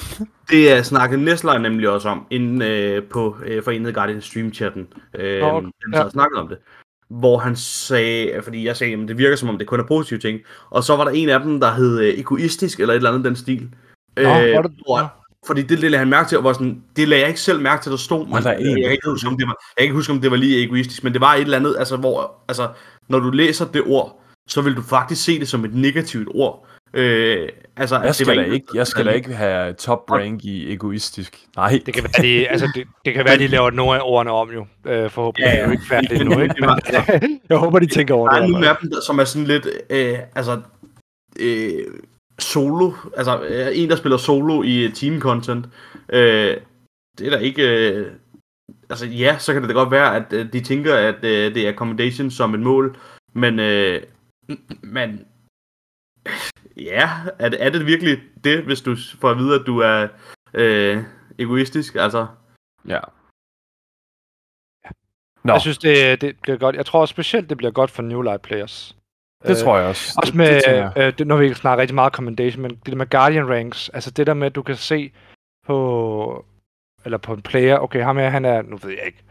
det er snakket Nestlere nemlig også om, inde øh, på øh, Forenet Guardian stream-chatten. Øh, okay. Den ja. snakket om det. Hvor han sagde, fordi jeg sagde, at det virker som om det kun er positive ting. Og så var der en af dem, der hed øh, egoistisk, eller et eller andet den stil. Øh, Nå, var det- hvor. Fordi det, det lagde han mærke til, og var sådan, det lagde jeg ikke selv mærke til, der stod. Men, der er jeg, der kan ikke huske, om det var, jeg kan ikke huske, om det var lige egoistisk, men det var et eller andet, altså, hvor, altså, når du læser det ord, så vil du faktisk se det som et negativt ord. Øh, altså, Jeg det skal, var da ikke, jeg skal da ikke have top rank i egoistisk. Nej. Det kan være, de, altså, det, det kan være, de laver nogle af ordene om jo. Øh, forhåbentlig Ja, ja, er det jo ikke færdigt endnu, ikke? Det Men, jeg håber, de tænker over Der det. er i hvert nogle af dem, der, som er sådan lidt, øh, altså, øh, solo, altså øh, en, der spiller solo i team content, øh, det er der ikke, øh, altså ja, så kan det da godt være, at øh, de tænker, at øh, det er accommodation som et mål, men, øh, men, ja, er det, er det virkelig det, hvis du får at vide, at du er øh, egoistisk, altså, Ja. Nå, Jeg synes, det, det bliver godt. Jeg tror specielt, det bliver godt for New Light Players. Det tror jeg også. Også det, det med, øh, det, nu har vi ikke snakket rigtig meget commendation, men det der med Guardian Ranks, altså det der med, at du kan se på, eller på en player, okay, ham her, han er, nu ved jeg ikke,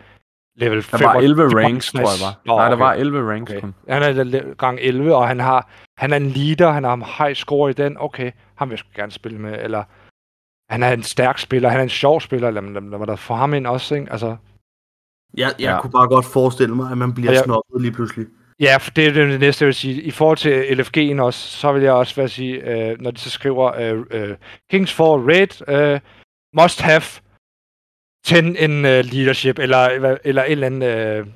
level Der var 11 55. ranks, tror jeg var. Nå, Nej, der okay. var 11 ranks Okay. kun. Han er gang 11, og han har han er en leader, han har en high score i den. Okay, ham vil jeg gerne spille med. Eller han er en stærk spiller, han er en sjov spiller. Lad, lad, lad mig da få ham ind også, ikke? Altså, jeg, jeg Ja. kunne bare godt forestille mig, at man bliver jeg- snobbet lige pludselig. Ja, for det er det næste, jeg vil sige. I forhold til LFG'en også, så vil jeg også være sige, øh, når de så skriver øh, øh, Kings for Raid, øh, must have 10 in øh, leadership, eller, eller, eller et eller andet, øh,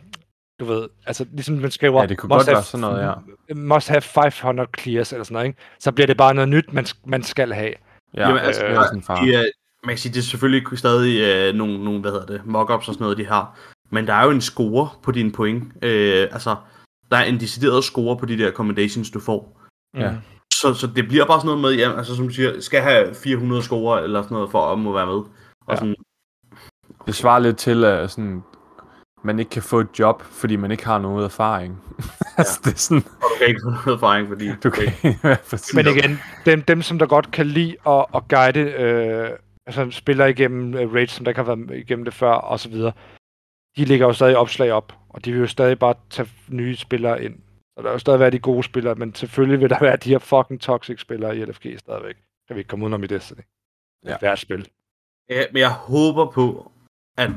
du ved, altså ligesom man skriver, Ja, det kunne must godt være have sådan noget, ja. must have 500 clears, eller sådan noget, ikke? Så bliver det bare noget nyt, man, man skal have. Ja, Jamen, altså, det er sådan en far. De, er, man kan sige, det er selvfølgelig stadig øh, nogle, nogle, hvad hedder det, mockups og sådan noget, de har. Men der er jo en score på dine point. Øh, altså, der er en decideret score på de der accommodations, du får. Ja. Mm. Så, så det bliver bare sådan noget med, ja, altså som du siger, skal have 400 score eller sådan noget, for at må være med. Og Ja. sådan, Det svarer lidt til, at sådan, man ikke kan få et job, fordi man ikke har noget erfaring. altså, det er sådan, og du kan ikke få noget erfaring, fordi du kan ja, præcis. Men igen, dem, dem som der godt kan lide at, at guide, øh, altså spiller igennem øh, raids, som der ikke har været igennem det før, og så videre, de lægger jo stadig opslag op, og de vil jo stadig bare tage nye spillere ind. Så der vil jo stadig være de gode spillere, men selvfølgelig vil der være de her fucking toxic spillere i LFG stadigvæk. Kan vi ikke komme udenom i Destiny. Det er Ja. ja. værd spil. Ja, men jeg håber på, at,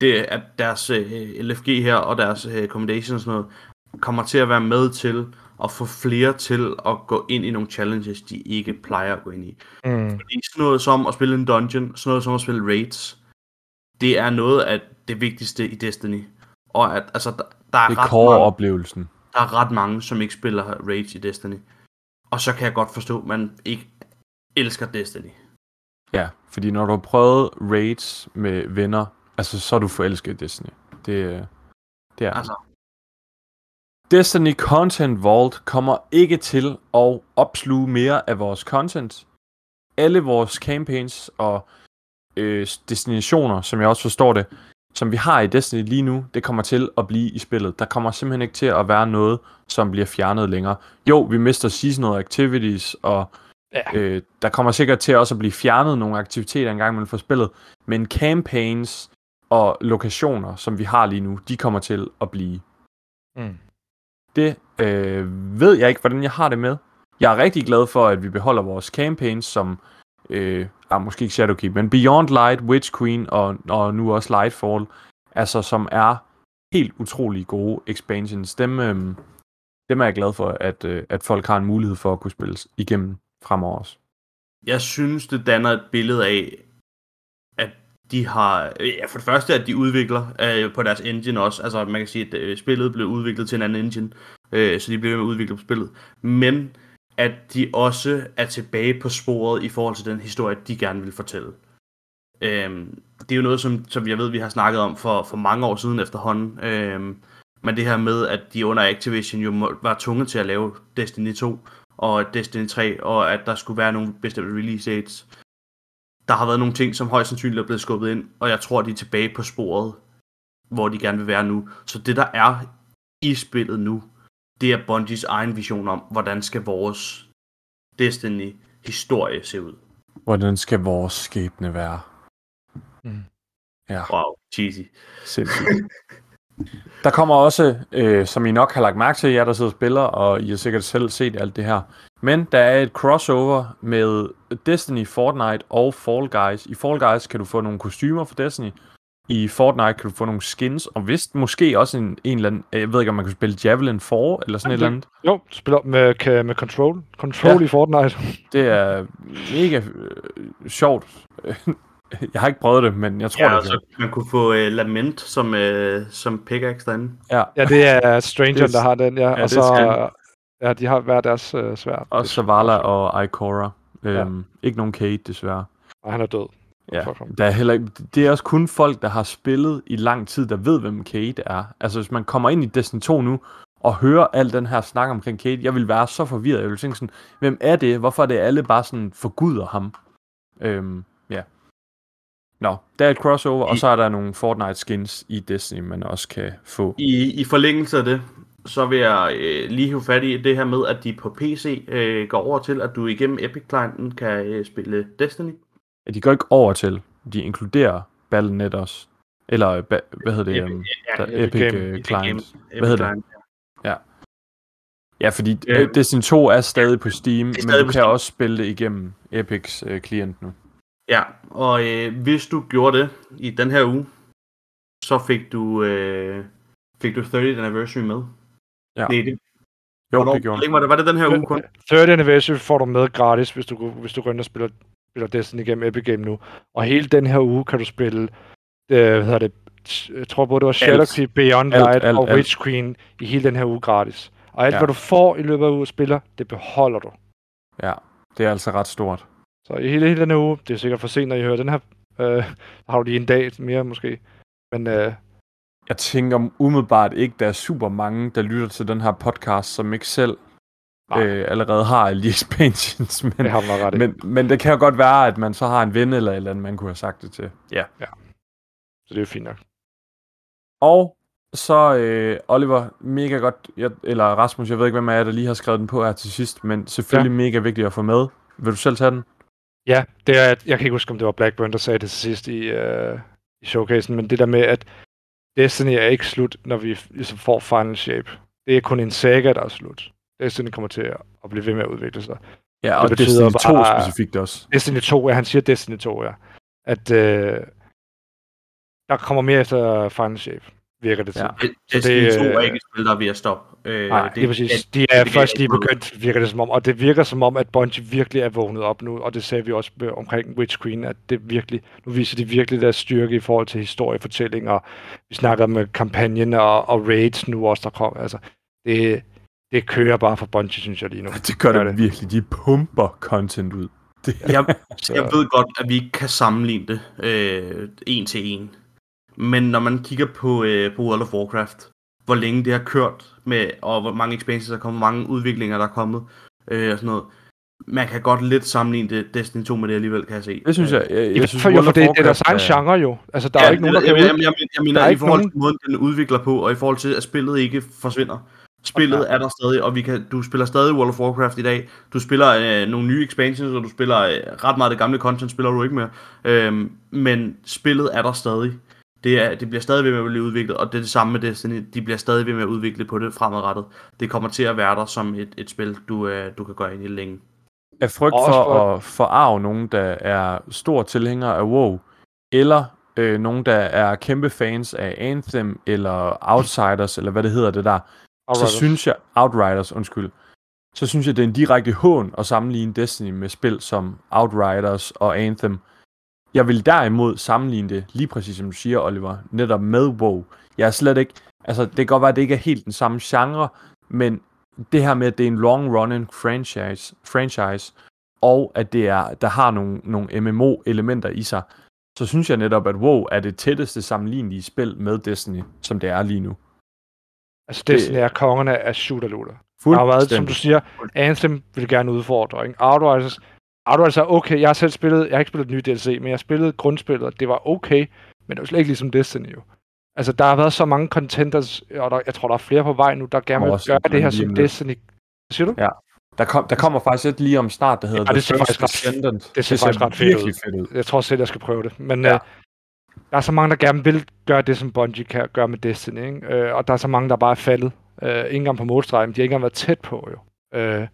det, at deres øh, LFG her og deres øh, accommodation og sådan noget, kommer til at være med til at få flere til at gå ind i nogle challenges, de ikke plejer at gå ind i. Mm. Fordi sådan noget som at spille en dungeon, sådan noget som at spille raids, det er noget af det vigtigste i Destiny. Og at, altså, der, der, er Det er ret mange, core-oplevelsen. der er ret mange, som ikke spiller raids i Destiny. Og så kan jeg godt forstå, at man ikke elsker Destiny. Ja, fordi når du har prøvet raids med venner, altså så er du forelsket i Destiny. Det, øh, det er Altså, Destiny Content Vault kommer ikke til at opsluge mere af vores content. Alle vores campaigns og øh, destinationer, som jeg også forstår det, som vi har i Destiny lige nu, det kommer til at blive i spillet. Der kommer simpelthen ikke til at være noget, som bliver fjernet længere. Jo, vi mister seasonal activities og Ja. Øh, der kommer sikkert til også at blive fjernet nogle aktiviteter engang man får spillet, men campaigns og lokationer, som vi har lige nu, de kommer til at blive. Mm. Det øh, ved jeg ikke, hvordan jeg har det med. Jeg er rigtig glad for, at vi beholder vores campaigns, som øh, ah, måske ikke Shadowkeep, men Beyond Light, Witch Queen og, og nu også Lightfall, altså som er helt utrolig gode expansions. Dem, øh, dem er jeg glad for, at, øh, at folk har en mulighed for at kunne spille igennem fremover også. Jeg synes, det danner et billede af, at de har... Øh, ja, for det første, at de udvikler øh, på deres engine også. Altså, man kan sige, at øh, spillet blev udviklet til en anden engine, øh, så de blev med at udvikle på spillet. Men at de også er tilbage på sporet i forhold til den historie, de gerne vil fortælle. Øhm, det er jo noget, som, som jeg ved, vi har snakket om for, for mange år siden efterhånden. Øhm, men det her med, at de under Activision jo må, var tvunget til at lave Destiny 2 og Destiny 3, og at der skulle være nogle bestemte release dates. Der har været nogle ting, som højst sandsynligt er blevet skubbet ind, og jeg tror, de er tilbage på sporet, hvor de gerne vil være nu. Så det, der er i spillet nu, det er Bungies egen vision om, hvordan skal vores Destiny-historie se ud. Hvordan skal vores skæbne være? Mm. Ja, Wow, cheesy. sindssygt. Der kommer også, øh, som I nok har lagt mærke til, jer der sidder og spiller, og I har sikkert selv set alt det her, men der er et crossover med Destiny, Fortnite og Fall Guys. I Fall Guys kan du få nogle kostymer for Destiny, i Fortnite kan du få nogle skins, og vist måske også en, en eller anden, jeg ved ikke om man kan spille Javelin 4, eller sådan et eller andet. Jo, du spiller med, med Control. Control Ja. i Fortnite. Det er mega øh, sjovt. Jeg har ikke prøvet det, men jeg tror, Ja, det altså, man kunne få uh, Lament som, uh, som pickaxe derinde. Ja, Ja, det er Stranger, Det er- der har den, ja. ja, og så, ja, de har hver deres øh, svær. og Zavala og Ikora. Øhm, Ja. Ikke nogen Kate, desværre. Og han er død. Ja, der er heller ikke, det er også kun folk, der har spillet i lang tid, der ved, hvem Kate er. Altså, hvis man kommer ind i Destiny 2 nu, og hører al den her snak omkring Kate, jeg vil være så forvirret. Jeg vil tænke sådan, hvem er det? Hvorfor er det alle bare sådan forguder ham? Øhm, ja. Nå, der er et crossover, og I- så er der nogle Fortnite skins i Destiny, man også kan få. I, I forlængelse af det, så vil jeg øh, lige hive fat i det her med, at de på PC øh, går over til, at du igennem Epic-clienten kan øh, spille Destiny. Ja, de går ikke over til, de inkluderer Battle.net også. Eller, ba- hvad hedder det? Epic- Um, ja, der, Epic Epic, Game- Epic Client. Game- Hvad hedder det? Epic-client. Ja, fordi Ja. øh, Destiny 2 er stadig på Steam, men stadig du på kan Steam. også spille det igennem Epics øh, klient nu. Ja, og øh, hvis du gjorde det i den her uge, så fik du, øh, fik du 30th anniversary med. Ja. Det er det. Jo, Hvornår, det gjorde var det, var det den her uge kun? Third Anniversary får du med gratis, hvis du, hvis du går ind og spiller, spiller Destiny igennem Epic Game nu. Og hele den her uge kan du spille, øh, hvad hedder det, jeg tror både det var Shadowkeep, Beyond Alt, Light alt, og alt. Witch Queen i hele den her uge gratis. Og alt, Ja. hvad du får i løbet af ugen spiller, det beholder du. Ja, det er altså ret stort. Så i hele, hele den her uge, det er sikkert for sent, når I hører den her, øh, der har du lige en dag mere måske. Men øh, Jeg tænker umiddelbart ikke, der er super mange, der lytter til den her podcast, som ikke selv Nej. øh, allerede har alle de expansions. Men, det har nok ret i. men, men det kan jo godt være, at man så har en ven eller et eller andet, man kunne have sagt det til. Ja. Så det er jo fint nok. Og så, øh, Oliver, mega godt, jeg, eller Rasmus, jeg ved ikke, hvem af jer, der lige har skrevet den på her til sidst, men selvfølgelig ja. mega vigtigt at få med. Vil du selv tage den? Ja, det er, jeg kan ikke huske, om det var Blackburn, der sagde det til sidst i, øh, i showcasen, men det der med, at Destiny er ikke slut, når vi ligesom får Final Shape. Det er kun en saga, der er slut. Destiny kommer til at, blive ved med at udvikle sig. Ja, og Det betyder Destiny 2 bare- specifikt også. Destiny 2, ja, han siger Destiny 2, ja. At øh, der kommer mere efter Final Shape, virker det til. Ja. Destiny det, 2 er øh, ikke et spil, der er ved at stoppe. Øh, Nej, det, det er præcis. De er det- først lige begyndt, virker det som om. Og det virker som om, at Bungie virkelig er vågnet op nu. Og det sagde vi også med- omkring Witch Queen, at det virkelig, nu viser de virkelig deres styrke i forhold til historiefortælling. Og vi snakker med kampagnen og, og raids nu også, der kom. Altså, det, det kører bare for Bungie, synes jeg lige nu. Det gør det det. virkelig. De pumper content ud. Det, Jeg, Så- jeg ved godt, at vi ikke kan sammenligne det øh, en til en. Men når man kigger på, øh, på World of Warcraft, hvor længe det har kørt med, og hvor mange expansions der er kommet, hvor mange udviklinger der er kommet, øh, og sådan noget. Man kan godt lidt sammenligne det, Destiny 2 med det alligevel, kan jeg se. det synes jeg. Jeg, Jeg jeg synes, for, jo, for det, det er deres egen genre jo. Altså, der er ja, jo ikke nogen, der jeg, kan jeg, jeg, jeg, jeg Der mener, er i forhold nogen- til måden, den udvikler på, og i forhold til, at spillet ikke forsvinder. Spillet Okay. er der stadig, og vi kan, du spiller stadig World of Warcraft i dag. Du spiller øh, nogle nye expansions, og du spiller øh, ret meget af det gamle content, spiller du ikke mere. Øhm, men spillet er der stadig. Det, er, det bliver stadig ved med at blive udviklet, og det er det samme med Destiny. De bliver stadig ved med at udvikle på det fremadrettet. Det kommer til at være der som et, et spil, du, øh, du kan gå ind i længe. Af frygt for for- at forarve nogen, der er stor tilhænger af WoW, eller øh, nogen, der er kæmpe fans af Anthem, eller Outsiders, eller hvad det hedder det der, så synes jeg, Outriders, undskyld, så synes jeg, det er en direkte hån at sammenligne Destiny med spil som Outriders og Anthem. Jeg vil derimod sammenligne det, lige præcis som du siger, Oliver, netop med WoW. Jeg er slet ikke, altså det kan godt være, at det ikke er helt den samme genre, men det her med, at det er en long running franchise, franchise og at det er, der har nogle, nogle MMO-elementer i sig, så synes jeg netop, at WoW er det tætteste sammenlignelige spil med Destiny, som det er lige nu. Altså, Destiny er kongerne af shooter-looter. Der Fuldt har været, som du siger, Anthem vil gerne udfordre, ikke? Outriders, Outriders er okay. Jeg har selv spillet, jeg har ikke spillet den nye DLC, men jeg har spillet grundspillet, og det var okay, men det var slet ikke ligesom Destiny jo. Altså, der har været så mange contenders, og der, jeg tror, der er flere på vej nu, der gerne vil gøre det her som. Destiny. Hvad siger du? Ja. Der, kom, der kommer faktisk et lige om snart, der hedder Ja, det ser faktisk ret- Descendant. det ser faktisk ret fedt ud. fedt ud. Jeg tror selv, jeg skal prøve det. Men ja. øh, der er så mange, der gerne vil gøre det, som Bungie kan gøre med Destiny. Ikke? Øh, og der er så mange, der bare er faldet. Øh, ikke engang på målstregen, de har ikke engang været tæt på, jo. Øh,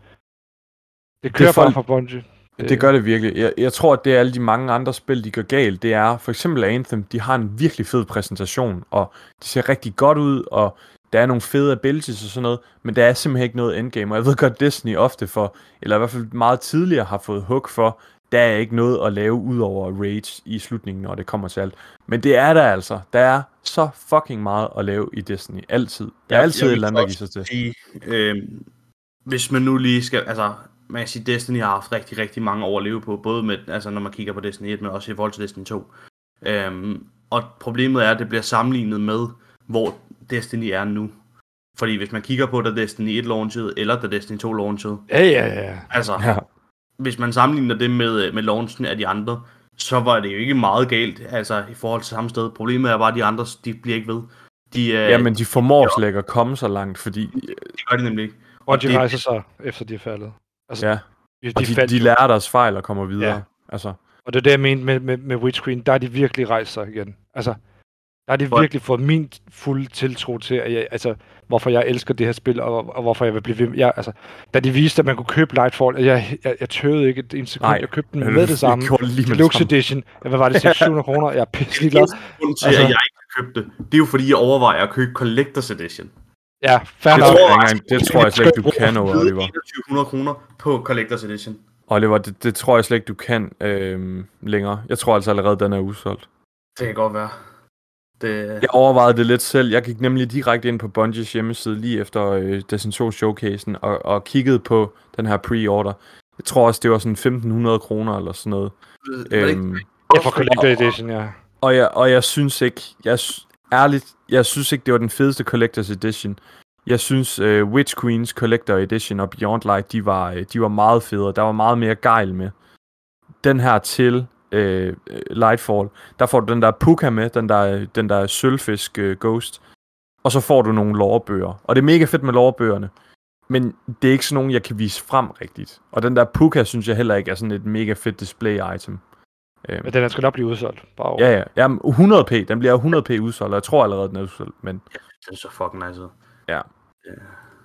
det kører folk- bare for Bungie. Det gør det virkelig. Jeg, jeg tror, at det er alle de mange andre spil, de gør galt. Det er for eksempel Anthem, de har en virkelig fed præsentation, og de ser rigtig godt ud, og der er nogle fede abilities og sådan noget, men der er simpelthen ikke noget endgame. Og jeg ved godt, Destiny ofte for, eller i hvert fald meget tidligere har fået hug for, der er ikke noget at lave ud over rage i slutningen, når det kommer til alt. Men det er der altså. Der er så fucking meget at lave i Destiny. Altid. Der er Jeg- altid jeg et eller andet, der giver sig til. sige, øh, hvis man nu lige skal, altså, man kan sige, Destiny har haft rigtig, rigtig mange år at leve på, både med, altså, når man kigger på Destiny 1, men også i forhold til Destiny 2. Øhm, og problemet er, at det bliver sammenlignet med, hvor Destiny er nu. Fordi hvis man kigger på, da Destiny 1 launchede, eller da Destiny 2 launchede, Ja, ja, ja. altså, Ja. Hvis man sammenligner det med, med launchen af de andre, så var det jo ikke meget galt, altså i forhold til samme sted. Problemet er bare, at de andre, de bliver ikke ved. De, øh, Ja, men de formår slet ikke at komme så langt, fordi det gør de nemlig ikke. Bungie det- rejser sig, efter de er faldet. Altså, ja, de, og de, de, faldt, de lærer deres fejl og kommer videre. Ja. Altså, Og det er det, jeg mente med, med, med Witch Queen. Der har de virkelig rejst sig igen. Altså, der har de Hvor- virkelig fået min fulde tiltro til, at jeg, altså, hvorfor jeg elsker det her spil, og, og hvorfor jeg vil blive ved. Jeg, altså, da de viste, at man kunne købe Lightfall, jeg, jeg, jeg tøvede ikke et en sekund. Nej, jeg købte den med det samme. det det Deluxe. Edition. Ja, Hvad var det? 600 kroner? Jeg er pisselig glad. Grunden til, Altså- jeg ikke har købt det, det er jo fordi, jeg overvejer at købe Collector's Edition. Ja, fair det, nok. tror jeg, engang, det tror jeg slet ikke, du kan, Oliver. 2100 kroner på Collector's Edition. Oliver, det, det tror jeg slet ikke, du kan øhm, længere. Jeg tror altså allerede, den er udsolgt. Det kan godt være. Det, Jeg overvejede det lidt selv. Jeg gik nemlig direkte ind på Bungies hjemmeside lige efter øh, Destiny 2 showcasen og, og kiggede på den her pre-order. Jeg tror også, det var sådan 1500 kroner eller sådan noget. Øhm, Ja, for Collector Edition, ja. og, jeg, og jeg synes ikke, jeg, ærligt, jeg synes ikke, det var den fedeste Collector's Edition. Jeg synes, uh, Witch Queens Collector Edition og Beyond Light, de var, øh, de var meget federe. Der var meget mere gejl med. Den her til uh, Lightfall, der får du den der Puka med, den der, den der sølvfisk uh, Ghost. Og så får du nogle lorebøger. Og det er mega fedt med lorebøgerne. Men det er ikke sådan nogen, jeg kan vise frem rigtigt. Og den der Puka, synes jeg heller ikke er sådan et mega fedt display item. Øhm, Men den her skal nok blive udsolgt. Bare over. Ja, ja. Jamen, 100p. Den bliver 100p udsolgt, og jeg tror allerede, den er udsolgt. Men det er så fucking nice ud.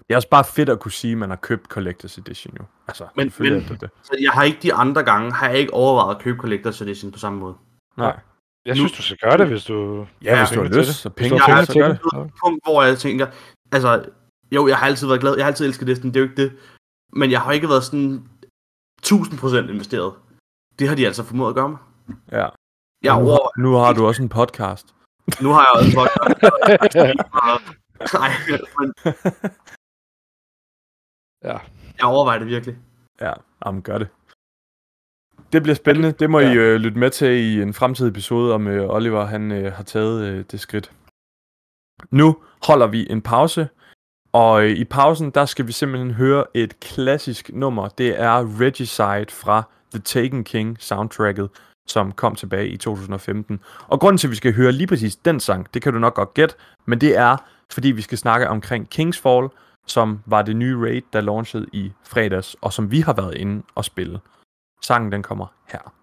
det er også bare fedt at kunne sige, at man har købt Collector's Edition jo. Altså, Men- men- det det. Så jeg har ikke de andre gange, har jeg ikke overvejet at købe Collector's Edition på samme måde. Nej. Jeg Nu- synes, du skal gøre det, hvis du... Ja, hvis du har lyst, det. så penge Jeg er penge så gør til det. et punkt, hvor jeg tænker, altså, jo, jeg har altid været glad, jeg har altid elsket Destiny, det er jo ikke det, men jeg har ikke været sådan 1000% investeret. Det har de altså formået at gøre mig. Ja. Jeg nu, over, nu har du også en podcast. nu har jeg også godt Nej, men Ja. jeg overvejer det virkelig. Ja, jamen gør det. Det bliver spændende. Det må I øh, lytte med til i en fremtidig episode, om øh, Oliver han øh, har taget øh, det skridt. Nu holder vi en pause, og øh, i pausen, der skal vi simpelthen høre et klassisk nummer. Det er Regicide fra The Taken King soundtracket, som kom tilbage i 2015. Og grunden til, at vi skal høre lige præcis den sang, det kan du nok godt gætte, men det er, fordi vi skal snakke omkring Kingsfall, som var det nye raid, der launchede i fredags, og som vi har været inde og spille. Sangen den kommer her.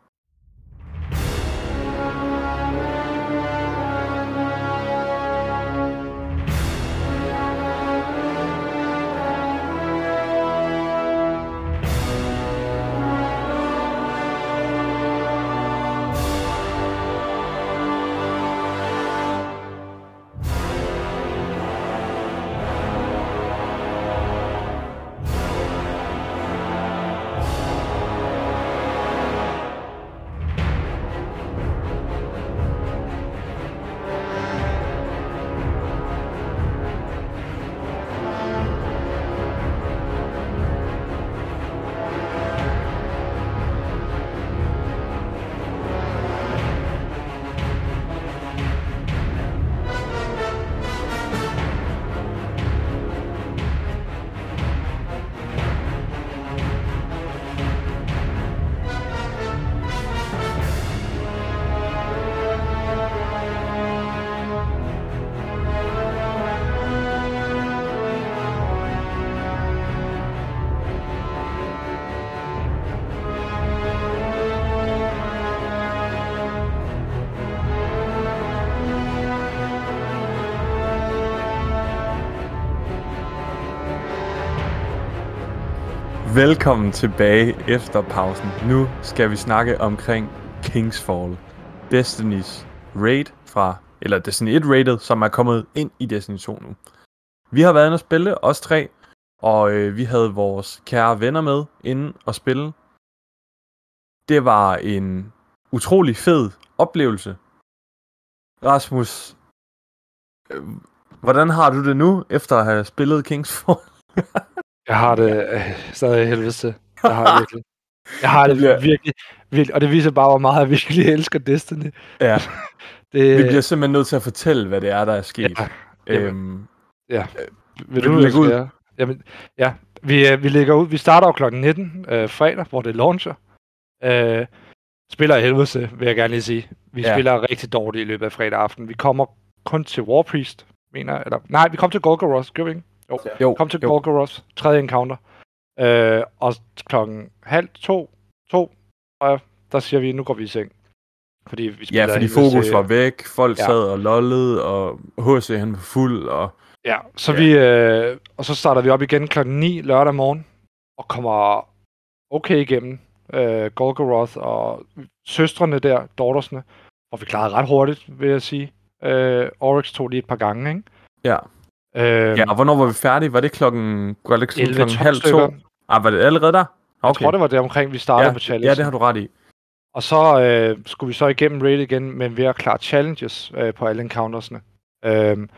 Velkommen tilbage efter pausen. Nu skal vi snakke omkring Kingsfall. Destiny's raid fra, eller Destiny 1 Raided, som er kommet ind i Destiny 2 nu. Vi har været inde og spille, os tre, og øh, vi havde vores kære venner med inden og spille. Det var en utrolig fed oplevelse. Rasmus, øh, hvordan har du det nu, efter at have spillet Kingsfall? Jeg har det øh, stadig helvede til. Jeg har det virkelig. Jeg har det, virkelig, virkelig, og det viser bare, hvor meget jeg virkelig elsker Destiny. Ja, Det, vi bliver simpelthen nødt til at fortælle, hvad det er, der er sket. ja, jamen, øhm, ja. vil Vil du lægge ud? ud? Jamen, ja, vi, øh, vi lægger ud. Vi starter jo klokken 19 øh, fredag, hvor det launcher. Øh, spiller i helvede vil jeg gerne lige sige. Vi Ja. ja. spiller rigtig dårligt i løbet af fredag aften. Vi kommer kun til War Priest, mener jeg. Eller, nej, vi kom til Golgoroth, gør vi ikke? Jo. jo, Kom til. Golgoroth, tredje encounter. Øh, og klokken halv to, to, og der siger vi, nu går vi i seng. Fordi vi Ja, fordi fokus til- var væk, folk Ja. sad og lollede, og HC han var fuld, og Ja, så Ja. vi, øh, og så starter vi op igen klokken 9 lørdag morgen, og kommer okay igennem øh, Golgoroth og søstrene der, daughtersne, og vi klarede ret hurtigt, vil jeg sige. Øh, Oryx tog lige et par gange, ikke? ja. Øh, ja. og hvornår var vi færdige? Var det klokken, var det sådan 11, klokken 12 halv to? Ah, var det allerede der? Jeg Okay. tror, det var det omkring, vi startede ja, på challenge. ja, det har du ret i. Og så øh, skulle vi så igennem raid igen, men ved at klare challenges øh, på alle encountersne. Øhm,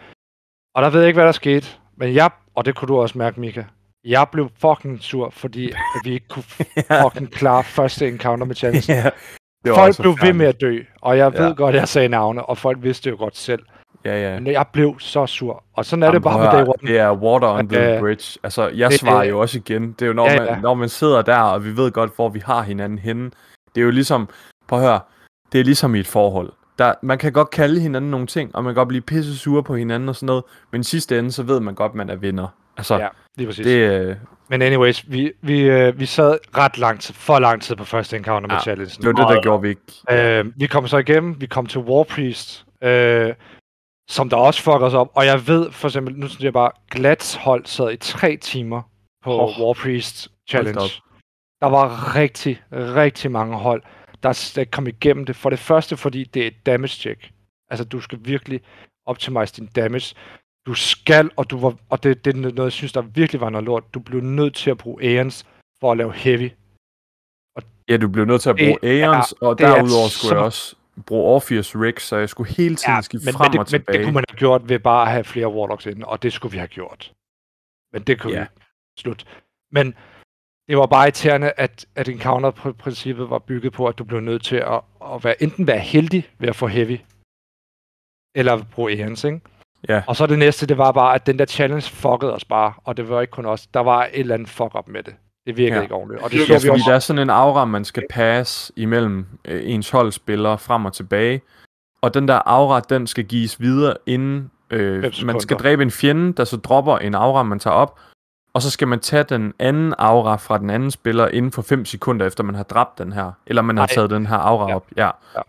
og der ved jeg ikke, hvad der skete, men jeg, og det kunne du også mærke, Mika, jeg blev fucking sur, fordi at vi ikke kunne fucking klare første encounter med challenge. var Folk blev ved med at dø, og jeg ved Ja. godt, at jeg sagde navne, og folk vidste jo godt selv. Ja, ja. Men jeg blev så sur, og sådan er Jamen, det bare prøv med Day One. Det er water on the Øh, bridge. Altså, jeg det- svarer jo også igen. Det er jo, når, Ja, man, ja. når man sidder der, og vi ved godt, hvor vi har hinanden henne. Det er jo ligesom, prøv at høre, det er ligesom i et forhold. Der, man kan godt kalde hinanden nogle ting, og man kan godt blive pisse sure på hinanden og sådan noget, men i sidste ende, så ved man godt, man er vinder. Altså, Ja, lige præcis. det, øh, Men anyways, vi, vi, øh, vi sad ret lang tid, for lang tid på første encounter med Ja, challenge. det var det, der gjorde vi ikke. Øh, vi kom så igennem, vi kom til War Priest, øh, som der også fucker os op. Og jeg ved for eksempel, nu synes jeg bare, Glats hold sad i tre timer på oh, War Priest Challenge. Der var rigtig, rigtig mange hold, der der kom igennem det. For det første, fordi det er et damage check. Altså, du skal virkelig optimize din damage. Du skal, og, du var, og det, det er noget, jeg synes, der virkelig var noget lort. Du blev nødt til at bruge Aeons for at lave heavy. Ja, du blev nødt til at bruge Aeons, og er derudover skulle jeg også bruge Orpheus Rigs, så jeg skulle hele tiden ja, skifte men, frem men, og det, men tilbage. det kunne man have gjort ved bare at have flere Warlocks inde, og det skulle vi have gjort. Men det kunne Ja. vi. Slut. Men det var bare irriterende, at, at encounter-princippet var bygget på, at du blev nødt til at, at være, enten være heldig ved at få heavy, eller bruge Aeons, ikke? Ja. Og så det næste, det var bare, at den der challenge fuckede os bare, og det var ikke kun os. Der var et eller andet fuck-up med det. Det virkede Ja. ikke ordentligt. Og det Ja, så vi fordi også. der er sådan en aura, man skal passe imellem øh, ens holdspillere frem og tilbage. Og den der aura, den skal gives videre, inden øh, man skal dræbe en fjende, der så dropper en aura, man tager op. og så skal man tage den anden aura fra den anden spiller inden for 5 sekunder efter man har dræbt den her, eller man har taget den her aura Ja. op. Ja. Ja.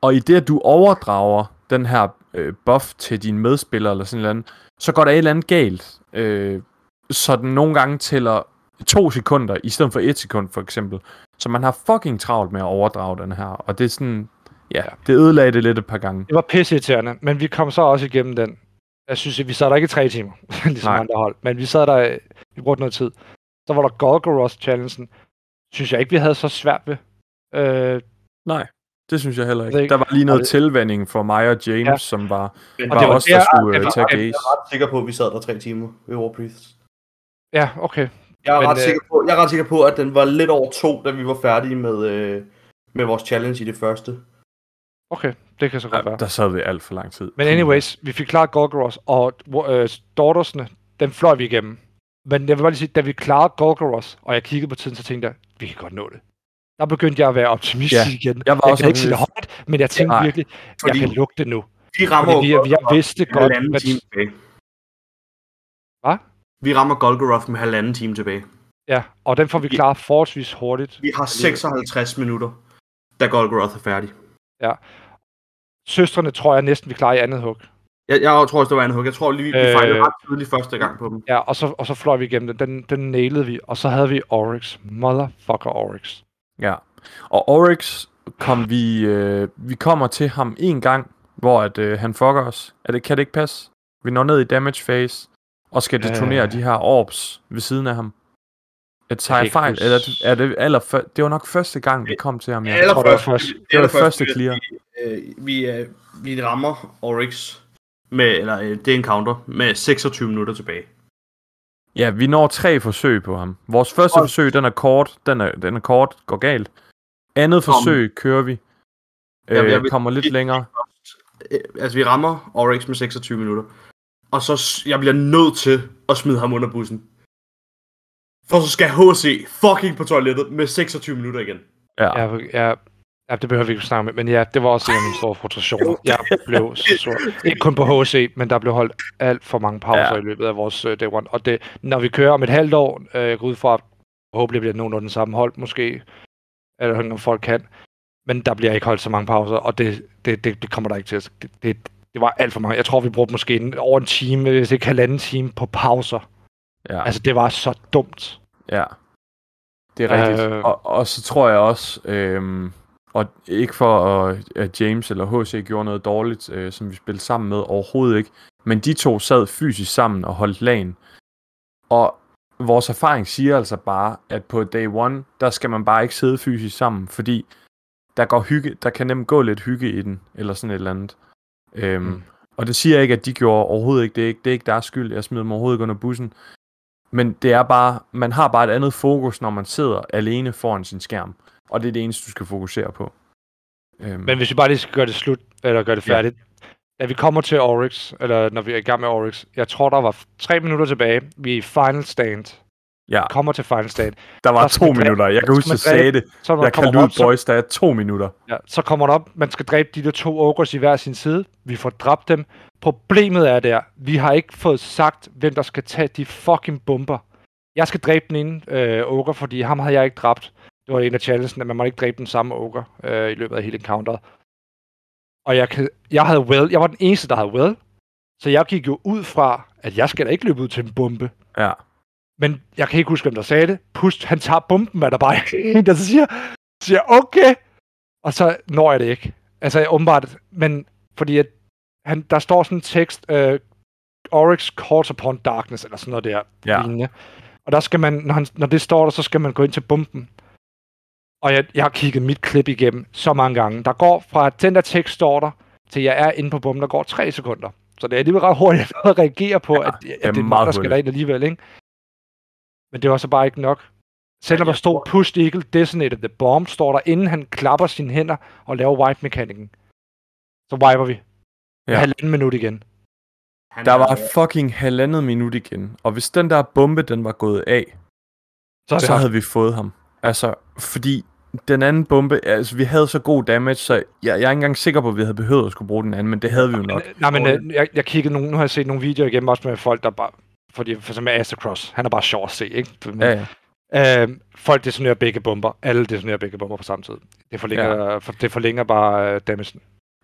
Og i det, at du overdrager den her øh, buff til din medspiller eller sådan noget, så går der et eller andet galt. Øh, så den nogle gange tæller to sekunder i stedet for et sekund for eksempel. Så man har fucking travlt med at overdrage den her, og det er sådan, ja, det ødelagde det lidt et par gange. Det var pisseirriterende, men vi kom så også igennem den. Jeg synes, at vi sad der ikke i tre timer, ligesom Nej. andre hold. Men vi sad der, øh, vi brugte noget tid. Så var der Golgoros-challengen. Synes jeg ikke, vi havde så svært ved. Øh, Nej, det synes jeg heller Jeg ikke. ikke- Der var lige noget og det- tilvænning for mig og James, Ja. som var, Men Og var det var os, der- der skulle det øh, tage jeg gaze. er ret sikker på, at vi sad der tre timer ved Warbriefs. ja, okay. Jeg er, Men, ret øh, sikker på, jeg er ret sikker på, at den var lidt over to, da vi var færdige med, øh, med vores challenge i det første. Okay, det kan så godt Ja, være. der sad vi alt for lang tid. Men anyways, vi fik klaret Golgoros, og øh, Dortersne, den fløj vi igennem. Men jeg vil bare lige sige, da vi klarede Golgoros, og jeg kiggede på tiden, så tænkte jeg, vi kan godt nå det. Der begyndte jeg at være optimistisk Ja, igen. jeg var jeg også kan ikke sige det højt, men jeg tænkte Nej, virkelig, fordi- jeg kan lugte det nu. Vi rammer Fordi vi, vi har vidste godt, hvad. Hvad? Vi rammer Golgoroth med halvanden time tilbage. ja, og den får vi klaret forholdsvis hurtigt. Vi har 56 minutter, da Golgoroth er færdig. Søstrene tror jeg næsten, vi klarer i andet hug. Jeg, jeg tror også, det var en hug. Jeg tror lige, vi, vi Øh. fejlede ret tydeligt første gang på dem. Ja, og så, og så fløj vi igennem den. Den, den nailede vi, og så havde vi Oryx. Motherfucker Oryx. Ja. Og Oryx kom vi, øh, vi kommer til ham en gang, hvor at, øh, han fucker os. Er det, kan det ikke passe? Vi når ned i damage phase, og skal detonere Øh. de her orbs ved siden af ham. Et tager jeg fejl? Eller er det, aller, det var nok første gang, vi kom til ham. Ja. tror, det var først- det var det første clear. Øh, vi, øh, vi rammer Oryx med, eller øh, det er en counter, med 26 minutter tilbage. Ja, vi når tre forsøg på ham. Vores første Og- forsøg, den er kort, den er, den er kort, går galt. Andet forsøg kører vi. Jamen, Øh, jeg vil- kommer lidt længere. Altså, vi rammer Oryx med 26 minutter. Og så jeg bliver nødt til at smide ham under bussen. For så skal HC fucking på toilettet med 26 minutter igen. Ja. Ja, ja, ja, det behøver vi ikke snakke med, men ja, det var også en af mine store frustrationer. Jeg blev så sur. Ikke kun på HC, men der blev holdt alt for mange pauser Ja. i løbet af vores uh, day one. Og det, når vi kører om et halvt år, øh, jeg går ud fra, at forhåbentlig bliver nogenlunde den samme hold, måske, eller om folk kan, men der bliver ikke holdt så mange pauser, og det, det, det, det kommer der ikke til. Det, det, det var alt for mange. Jeg tror, vi brugte måske en, over en time, hvis ikke halvanden time på pauser. ja. Altså, det var så dumt. Ja, det er rigtigt. Øh. Øh... Og, og så tror jeg også, øhm, og ikke for at, at James eller HC gjorde noget dårligt, øh, som vi spillede sammen med, overhovedet ikke, men de to sad fysisk sammen og holdt lagen. Og vores erfaring siger altså bare, at på day one, der skal man bare ikke sidde fysisk sammen, fordi der, går hygge, der kan nemt gå lidt hygge i den, eller sådan et eller andet. Øhm, Mm. Og det siger jeg ikke, at de gjorde overhovedet ikke. Det er ikke, det er ikke deres skyld. Jeg smider dem overhovedet ikke under bussen. Men det er bare, man har bare et andet fokus, når man sidder alene foran sin skærm. Og det er det eneste, du skal fokusere på. Øhm, Men hvis vi bare lige skal gøre det slut, eller gøre det Ja. færdigt. Da vi kommer til Oryx, eller når vi er i gang med Oryx, jeg tror, der var tre minutter tilbage. Vi er i Final Stand. Ja, Kommer til Final Stand. der var der to man dræbe- minutter. Jeg kan huske, jeg sagde det. Så, Jeg kan så, boys, der er to minutter. ja, så kommer der op, man skal dræbe de der to ogres i hver sin side. Vi får dræbt dem. Problemet er der, vi har ikke fået sagt, hvem der skal tage de fucking bomber. Jeg skal dræbe den ene øh, ogre, fordi ham havde jeg ikke dræbt. Det var en af challengen, at man må ikke dræbe den samme ogre øh, i løbet af hele encounteret. Og jeg, kan, jeg havde well, jeg var den eneste, der havde well. Så jeg gik jo ud fra, at jeg skal da ikke løbe ud til en bombe. Ja. Men jeg kan ikke huske, hvem der sagde det. Pust, han tager bomben, hvad der bare er en, der siger, siger, okay. Og så når jeg det ikke. Altså, jeg åbenbart, men fordi at han, der står sådan en tekst, uh, Oryx calls upon darkness, eller sådan noget der. Ja. Lignende. Og der skal man, når, han, når det står der, så skal man gå ind til bomben. Og jeg, jeg har kigget mit klip igennem så mange gange. Der går fra, at den der tekst står der, til jeg er inde på bomben, der går tre sekunder. Så det er alligevel ret hurtigt at reagere på, Ja, at, at det er er, er mig, meget der skal derind alligevel, ikke? Men det var så bare ikke nok. Selvom der stod tror- push eagle detonated the bomb, står der, inden han klapper sine hænder og laver wipe-mekanikken. Så wiper vi. Ja. Halvanden minut igen. Han Der er- var fucking halvandet minut igen. Og hvis den der bombe, den var gået af, Så, så havde vi fået ham. Altså, fordi den anden bombe, altså vi havde så god damage, så jeg, jeg er ikke engang sikker på, at vi havde behøvet at skulle bruge den anden, men det havde vi jo nok. Nej, men øh, jeg, jeg kiggede nogle, nu har jeg set nogle videoer igennem, også med folk, der bare fordi for eksempel Astacross, han er bare sjov at se, ikke? Men, Ja, ja. Øh, folk detonerer begge bomber. Alle detonerer begge bomber på samme tid. Det forlænger, ja. for, det forlænger bare uh, damagen.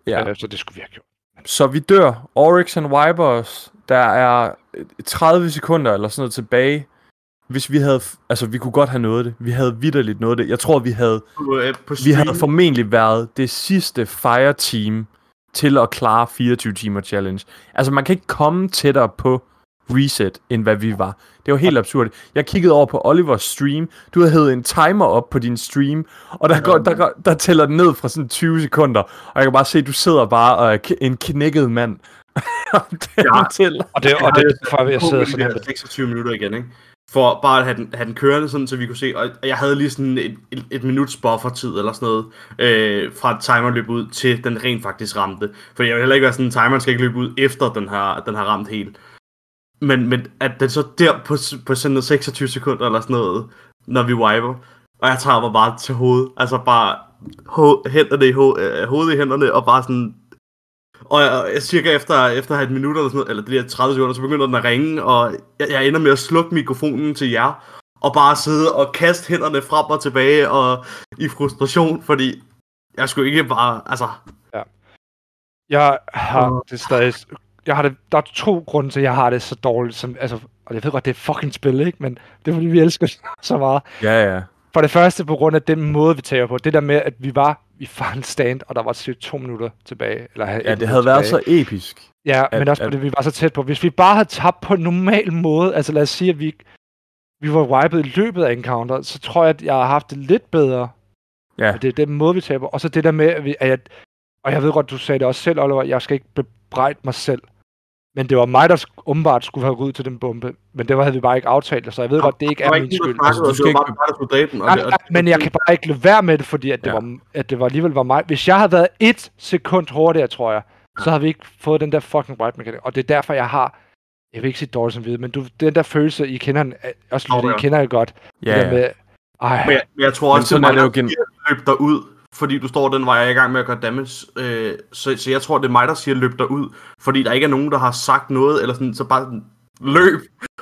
ja. Øh, så det skulle vi have gjort. Så vi dør. Oryx and Vipers. Der er øh, 30 sekunder eller sådan noget tilbage. Hvis vi havde... Altså, vi kunne godt have nået det. Vi havde vidderligt nået det. Jeg tror, vi havde, På, øh, på vi havde formentlig været det sidste Fire Team til at klare 24 timer challenge. Altså, man kan ikke komme tættere på reset, end hvad vi var. Det var helt absurd. Jeg kiggede over på Olivers stream. Du havde hævet en timer op på din stream, og der, går, der, går, der tæller den ned fra sådan 20 sekunder. Og jeg kan bare se, at du sidder bare og er en knækket mand. Og den Ja. tæller. Og det, og det er derfor, jeg sidder sådan her. 26 minutter igen, ikke? For bare at have den, have den kørende, sådan, så vi kunne se, og jeg havde lige sådan et, et, et minuts buffer-tid eller sådan noget, øh, fra at timer løb ud til den rent faktisk ramte. For jeg vil heller ikke være sådan, timeren skal ikke løbe ud efter den har, den har ramt helt. Men, men at den så der på, på sådan noget 26 sekunder eller sådan noget, når vi wiper, og jeg tager mig bare til hovedet, altså bare ho- hænderne i ho- øh, hovedet i hænderne, og bare sådan og jeg, jeg cirka efter, efter et minut eller sådan noget, eller det der 30 sekunder, så begynder den at ringe, og jeg, jeg ender med at slukke mikrofonen til jer, og bare sidde og kaste hænderne frem og tilbage, og i frustration, fordi jeg skulle ikke bare, altså, Jeg har det stadig... Jeg har det, der er to grunde til, at jeg har det så dårligt. Som, altså, og jeg ved godt, det er fucking spil, ikke? Men det er fordi, vi elsker det så meget. Ja, ja. For det første på grund af den måde, vi tager på. Det der med, at vi var i final stand, og der var cirka to minutter tilbage. Eller Ja, det havde været så episk. Ja, at- men også at- det, vi var så tæt på. Hvis vi bare havde tabt på en normal måde, altså lad os sige, at vi, vi var wiped i løbet af encounter, så tror jeg, at jeg har haft det lidt bedre. Ja. Men det er den måde, vi taber. Og så det der med, at, vi, at jeg, og jeg ved godt, du sagde det også selv, Oliver, jeg skal ikke bebrejde mig selv. Men det var mig, der åbenbart skulle have ryddet til den bombe. Men det var, havde vi bare ikke aftalt, så jeg ved godt, det ikke er min skyld. Altså, du skal ikke- bare der skulle dræbe den. Og Nej, det, og nej, men jeg kan bare ikke lade være med det, fordi at det, Ja. var, at det var alligevel var mig. Hvis jeg havde været et sekund hurtigere, tror jeg, så havde vi ikke fået den der fucking white mechanic. Og det er derfor, jeg har, jeg vil ikke sige dårligt som vide, men du, den der følelse, I kender den, øh, også lidt, ja. I kender det godt. Ja, ja. med, ej, Men jeg, men jeg tror Men også, sådan det er det jo gen- løb dig ud, fordi du står den vej, jeg er i gang med at gøre damage. Øh, så, så jeg tror, det er mig, der siger, løb dig ud, fordi der ikke er nogen, der har sagt noget, eller sådan, så bare løb.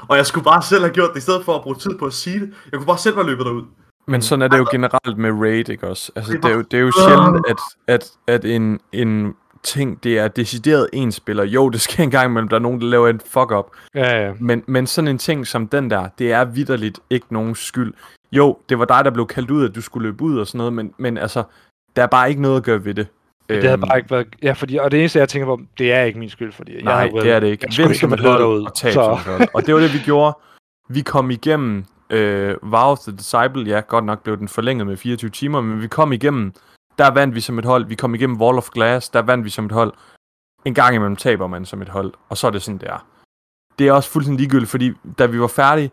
Og jeg skulle bare selv have gjort det, i stedet for at bruge tid på at sige det. Jeg kunne bare selv være løbet derud. Men sådan er det jo generelt med raid, ikke også? Altså, Det er jo, det er jo sjældent, at, at, at en, en ting, det er decideret en spiller. Jo, det sker en gang imellem, der er nogen, der laver en fuck-up. ja, ja. Men, men sådan en ting som den der, det er vidderligt ikke nogen skyld. Jo, det var dig, der blev kaldt ud, at du skulle løbe ud og sådan noget, men, men altså, der er bare ikke noget at gøre ved det. Det havde Øhm, bare ikke været... Ja, fordi, og det eneste, jeg tænker på, det er ikke min skyld, fordi jeg Nej, det er det ikke. Vind som et hold og tab så- som et hold. Og det var det, vi gjorde. Vi kom igennem øh, Vow the Disciple. Ja, godt nok blev den forlænget med 24 timer, men vi kom igennem. Der vandt vi som et hold. Vi kom igennem Wall of Glass. Der vandt vi som et hold. En gang imellem taber man som et hold. Og så er det sådan, det er. Det er også fuldstændig ligegyldigt, fordi da vi var færdige,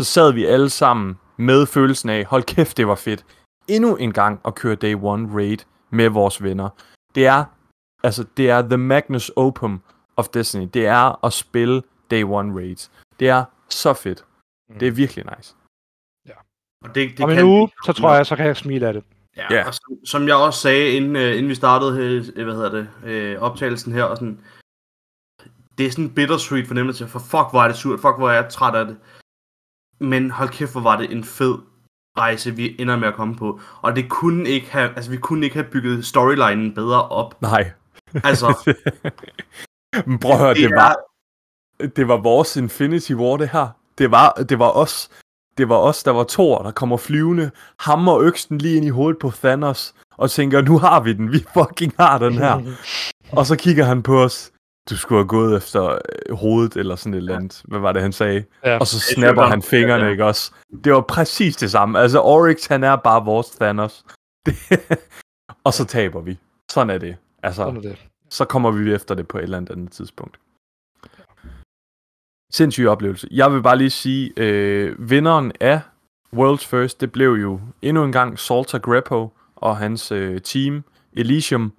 så sad vi alle sammen med følelsen af, hold kæft, det var fedt. Endnu en gang at køre Day One Raid med vores venner. Det er, altså, det er the Magnus Opum of Destiny. Det er at spille Day One Raids. Det er så fedt. Det er virkelig nice. Og det, det Om en kan uge, så tror jeg, så kan jeg smile af det. Ja, Ja. og som, som jeg også sagde, inden, øh, inden vi startede øh, hvad hedder det, øh, optagelsen her, og sådan, det er sådan en bittersweet fornemmelse, for fuck hvor er det surt, fuck hvor er jeg træt af det. Men hold kæft, hvor var det en fed rejse, vi ender med at komme på. Og det kunne ikke have, altså vi kunne ikke have bygget storylinen bedre op. Nej. Altså, Men prøv at høre, det er- var, det var vores Infinity War, det her. Det var, det var os. Det var os, der var Thor, der kommer flyvende, hammer øksen lige ind i hovedet på Thanos, og tænker, nu har vi den, vi fucking har den her. og så kigger han på os. Du skulle have gået efter øh, hovedet, eller sådan et eller andet. Hvad var det, han sagde? Ja. Og så snapper han fingrene, Ja. ikke også? Det var præcis det samme. Altså, Oryx, han er bare vores Thanos. Det, og så taber vi. Sådan er det. Altså, Sådan er det. så kommer vi efter det på et eller andet andet tidspunkt. Sindssyg oplevelse. Jeg vil bare lige sige, øh, vinderen af World's First, det blev jo endnu en gang Salter Grepo og hans øh, team Elysium,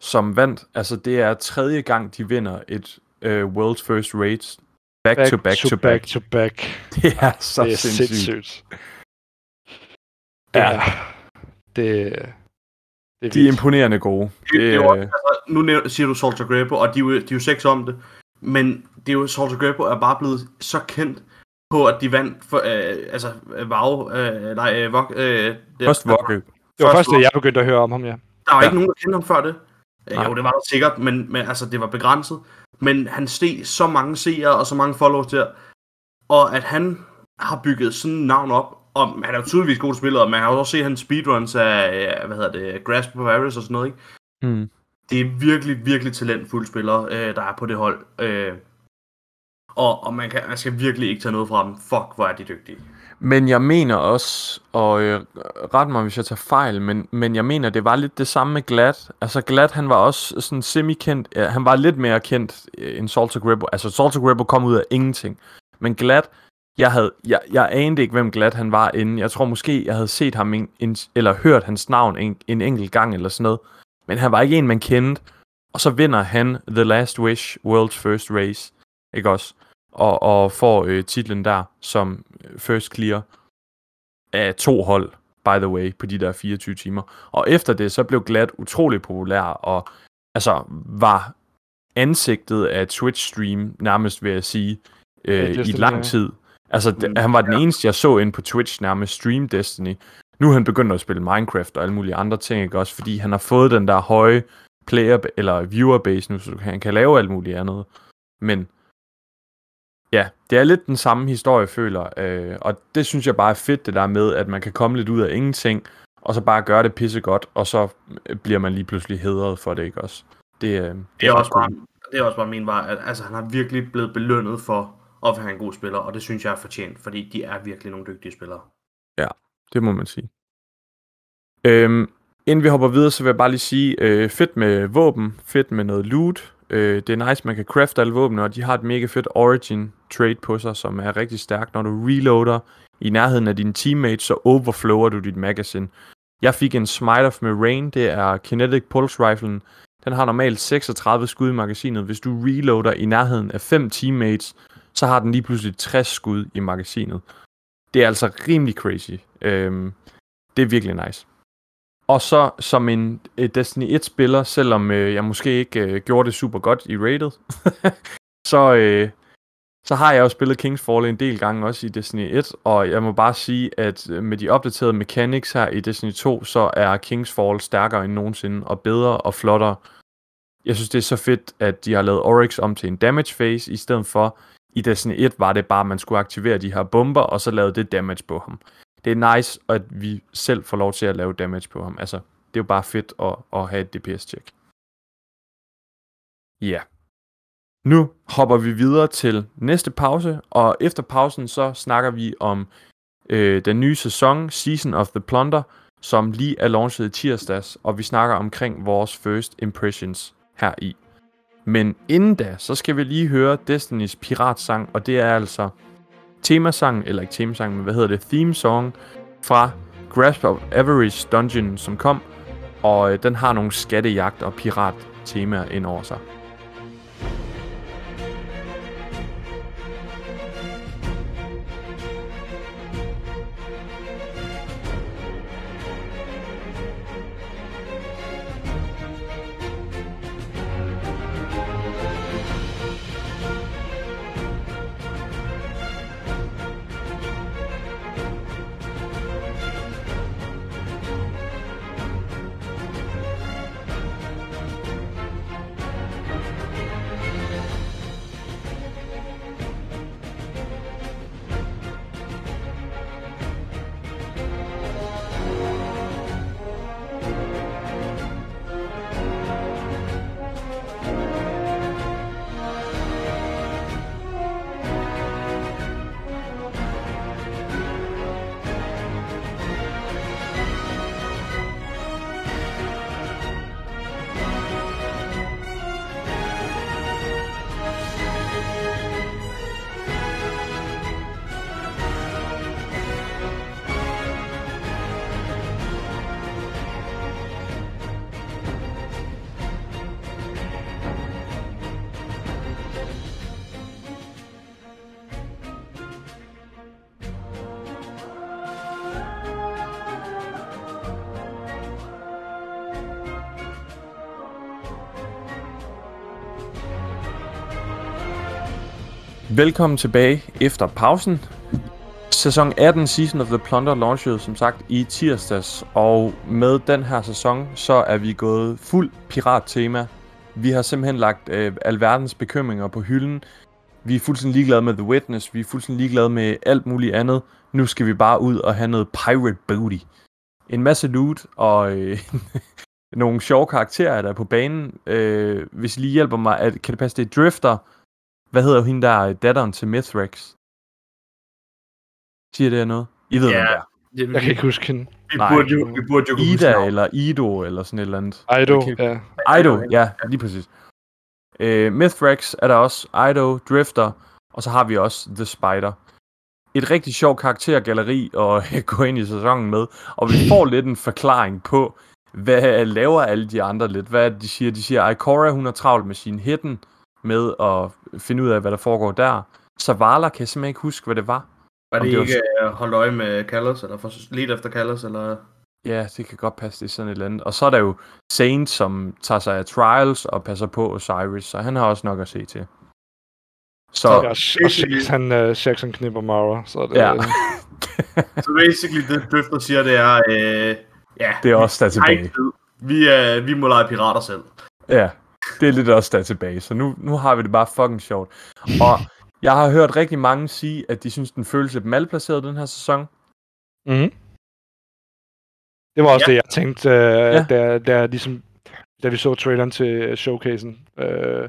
som vandt. Altså det er tredje gang, de vinder et øh, World's First Race. Back, back to back to back. back to back. Det er så det er sindssygt. sindssygt. Ja. Ja. Det, det er De er imponerende gode. det, det er Det, også, øh, altså, nu nævner, siger du Soldier Grapple, og de, er jo- de er jo seks om det. Men det er jo, Salter Greppo er bare blevet så kendt på, at de vandt for, øh, altså, VAV, øh, nej, øh, øh, det, Først Vogge. Det var Først jeg begyndte at høre om ham, ja. Der var Ja. ikke nogen, der kendte ham før det. Øh, Nej. Jo, det var der sikkert, men, men altså, det var begrænset. Men han steg så mange seere og så mange followers der. Og at han har bygget sådan et navn op, og han er jo tydeligvis god spiller, og man har jo også set hans speedruns af, øh, hvad hedder det, Grasp of Avarice og sådan noget, ikke? Hmm. Det er virkelig, virkelig talentfulde spillere, øh, der er på det hold. Øh, og, og man, kan, man skal virkelig ikke tage noget fra dem. Fuck, hvor er de dygtige. Men jeg mener også, og øh, ret mig, hvis jeg tager fejl, men, men jeg mener, det var lidt det samme med Glad. Altså Glad, han var også sådan semi-kendt. øh, han var lidt mere kendt øh, end Salter Gribble. Altså Salter Gribble kom ud af ingenting. Men Glad, jeg, havde, jeg, jeg anede ikke, hvem Glad han var inden. Jeg tror måske, jeg havde set ham, en, en, eller hørt hans navn en, en enkelt gang eller sådan noget. Men han var ikke en, man kendte. Og så vinder han The Last Wish World's First Race. Ikke også? Og, og får øh, titlen der som øh, First Clear af to hold, by the way, på de der 24 timer. Og efter det, så blev Glad utrolig populær, og altså var ansigtet af Twitch-stream, nærmest vil jeg sige, øh, i lang tid. Altså, Mm, mm, han var den eneste, jeg så ind på Twitch nærmest stream Destiny. Nu er han begyndt at spille Minecraft og alle mulige andre ting, ikke også? Fordi han har fået den der høje player eller viewer base nu, så han kan lave alt muligt andet. Men ja, det er lidt den samme historie, føler. Øh, og det synes jeg bare er fedt, det der med, at man kan komme lidt ud af ingenting, og så bare gøre det pisse godt, og så øh, bliver man lige pludselig hedret for det, ikke også? Det, øh, Det er, ret også cool. bare, det er også bare min vej, at altså, han har virkelig blevet belønnet for at være en god spiller, og det synes jeg er fortjent, fordi de er virkelig nogle dygtige spillere. Det må man sige. Øhm, inden vi hopper videre, så vil jeg bare lige sige, øh, fedt med våben, fedt med noget loot. Øh, det er nice, man kan craft alle våben, og de har et mega fedt origin trade på sig, som er rigtig stærkt. Når du reloader i nærheden af dine teammates, så overflower du dit magasin. Jeg fik en Smite of Rain, det er Kinetic Pulse Riflen. Den har normalt 36 skud i magasinet. Hvis du reloader i nærheden af 5 teammates, så har den lige pludselig 60 skud i magasinet. Det er altså rimelig crazy. Øhm, det er virkelig nice. Og så som en øh, Destiny 1-spiller, selvom øh, jeg måske ikke øh, gjorde det super godt i rated, så, øh, så har jeg jo spillet Kingsfall en del gange også i Destiny 1, og jeg må bare sige, at øh, med de opdaterede mechanics her i Destiny 2, så er Kingsfall stærkere end nogensinde, og bedre og flottere. Jeg synes, det er så fedt, at de har lavet Oryx om til en damage phase, i stedet for i Destiny 1 var det bare, at man skulle aktivere de her bomber, og så lavede det damage på ham. Det er nice, at vi selv får lov til at lave damage på ham. Altså, det er jo bare fedt at, at have et DPS-check. Ja. Yeah. Nu hopper vi videre til næste pause, og efter pausen så snakker vi om øh, den nye sæson, Season of the Plunder, som lige er launchet i tirsdags, og vi snakker omkring vores first impressions her i. Men inden da, så skal vi lige høre Destinys piratsang, og det er altså temasang, eller ikke temasang, men hvad hedder det, theme song fra Grasp of Avarice Dungeon, som kom, og øh, den har nogle skattejagt og pirat temaer ind over sig. Velkommen tilbage efter pausen. Sæson 18, Season of the Plunder, launchede som sagt i tirsdags, og med den her sæson, så er vi gået fuld pirat-tema. Vi har simpelthen lagt øh, alverdens bekymringer på hylden. Vi er fuldstændig ligeglade med The Witness, vi er fuldstændig ligeglade med alt muligt andet. Nu skal vi bare ud og have noget pirate booty. En masse loot og øh, nogle sjove karakterer, der er på banen. Øh, hvis I lige hjælper mig, at, kan det passe, det er Drifter, hvad hedder hende der, datteren til Mithrax? Siger det jer noget? I ved, Ja, hvem det er. Det, Jeg kan ikke huske hende. vi, Nej. burde jo, vi burde jo kunne huske Ida navnet. eller Ido eller sådan et eller andet. Kan- ja. Ido, ja, lige præcis. Øh, Mithrax er der også, Ido, Drifter, og så har vi også The Spider. Et rigtig sjovt karaktergalleri at gå ind i sæsonen med, og vi får lidt en forklaring på, hvad laver alle de andre lidt? Hvad er det, de siger? De siger, at Ikora, hun er travlt med sin hidden med at finde ud af, hvad der foregår der. Zavala kan jeg simpelthen ikke huske, hvad det var. Var det det var ikke uh, holdt øje med Callas, eller for, lidt efter Callas, eller... Ja, det kan godt passe, det er sådan et eller andet. Og så er der jo Saint, som tager sig af Trials og passer på Osiris, så han har også nok at se til. Så, Ja, og, Shax, han, uh, Shax, han knipper Mara, så er det... Ja. Så basically, det Drifter siger, det er... Øh, ja, det er også der tilbage. Vi, er, vi må lege pirater selv. Ja, det er lidt også der tilbage. Så nu, nu har vi det bare fucking sjovt. Og jeg har hørt rigtig mange sige, at de synes, den føles lidt malplaceret den her sæson. Mm-hmm. Det var også Ja. det, jeg tænkte, uh, Ja. da, da, ligesom, da vi så traileren til showcasen. Uh,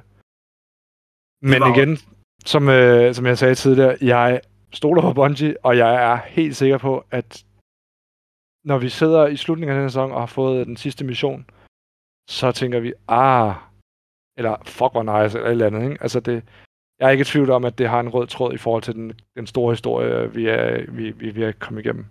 men var- igen, som, uh, som jeg sagde tidligere, jeg stoler på Bungie, og jeg er helt sikker på, at når vi sidder i slutningen af den her sæson og har fået den sidste mission, så tænker vi, ah, eller fuck hvor nice, eller et eller andet. Ikke? Altså det, jeg er ikke i tvivl om, at det har en rød tråd i forhold til den, den store historie, vi er, vi, vi, vi er kommet igennem.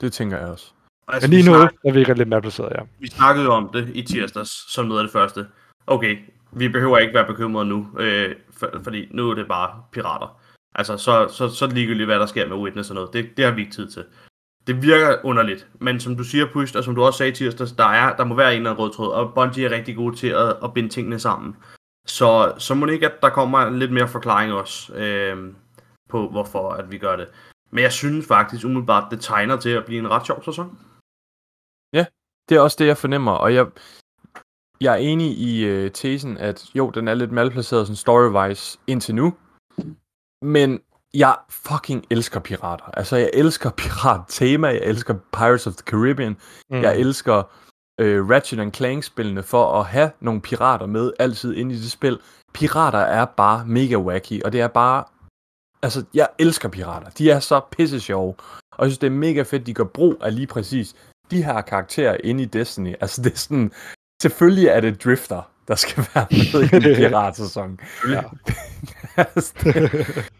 Det tænker jeg også. Altså, Men lige nu snak- er vi ikke lidt mere placeret, ja. Vi snakkede jo om det i tirsdags, som noget af det første. Okay, vi behøver ikke være bekymrede nu, øh, for, fordi nu er det bare pirater. Altså, så, så, så det ligegyldigt, hvad der sker med Witness og noget. Det, det har vi ikke tid til. Det virker underligt, men som du siger, Pust, og som du også sagde i tirsdags, der, er, der må være en eller anden rød tråd, og Bungie er rigtig gode til at, at binde tingene sammen. Så, så må det ikke, at der kommer lidt mere forklaring også øh, på, hvorfor at vi gør det. Men jeg synes faktisk umiddelbart, det tegner til at blive en ret sjov sæson. Ja, Det er også det, jeg fornemmer, og jeg, jeg er enig i øh, tesen, at jo, den er lidt malplaceret sådan story-wise indtil nu, men jeg fucking elsker pirater. Altså, jeg elsker pirat-tema, jeg elsker Pirates of the Caribbean, mm. jeg elsker øh, Ratchet and Clank-spillene for at have nogle pirater med altid ind i det spil. Pirater er bare mega wacky, og det er bare... Altså, jeg elsker pirater. De er så pisse sjove. Og jeg synes, det er mega fedt, de gør brug af lige præcis de her karakterer inde i Destiny. Altså, det er sådan... Selvfølgelig er det Drifter, der skal være med i en piratsæson. Ja. altså, det...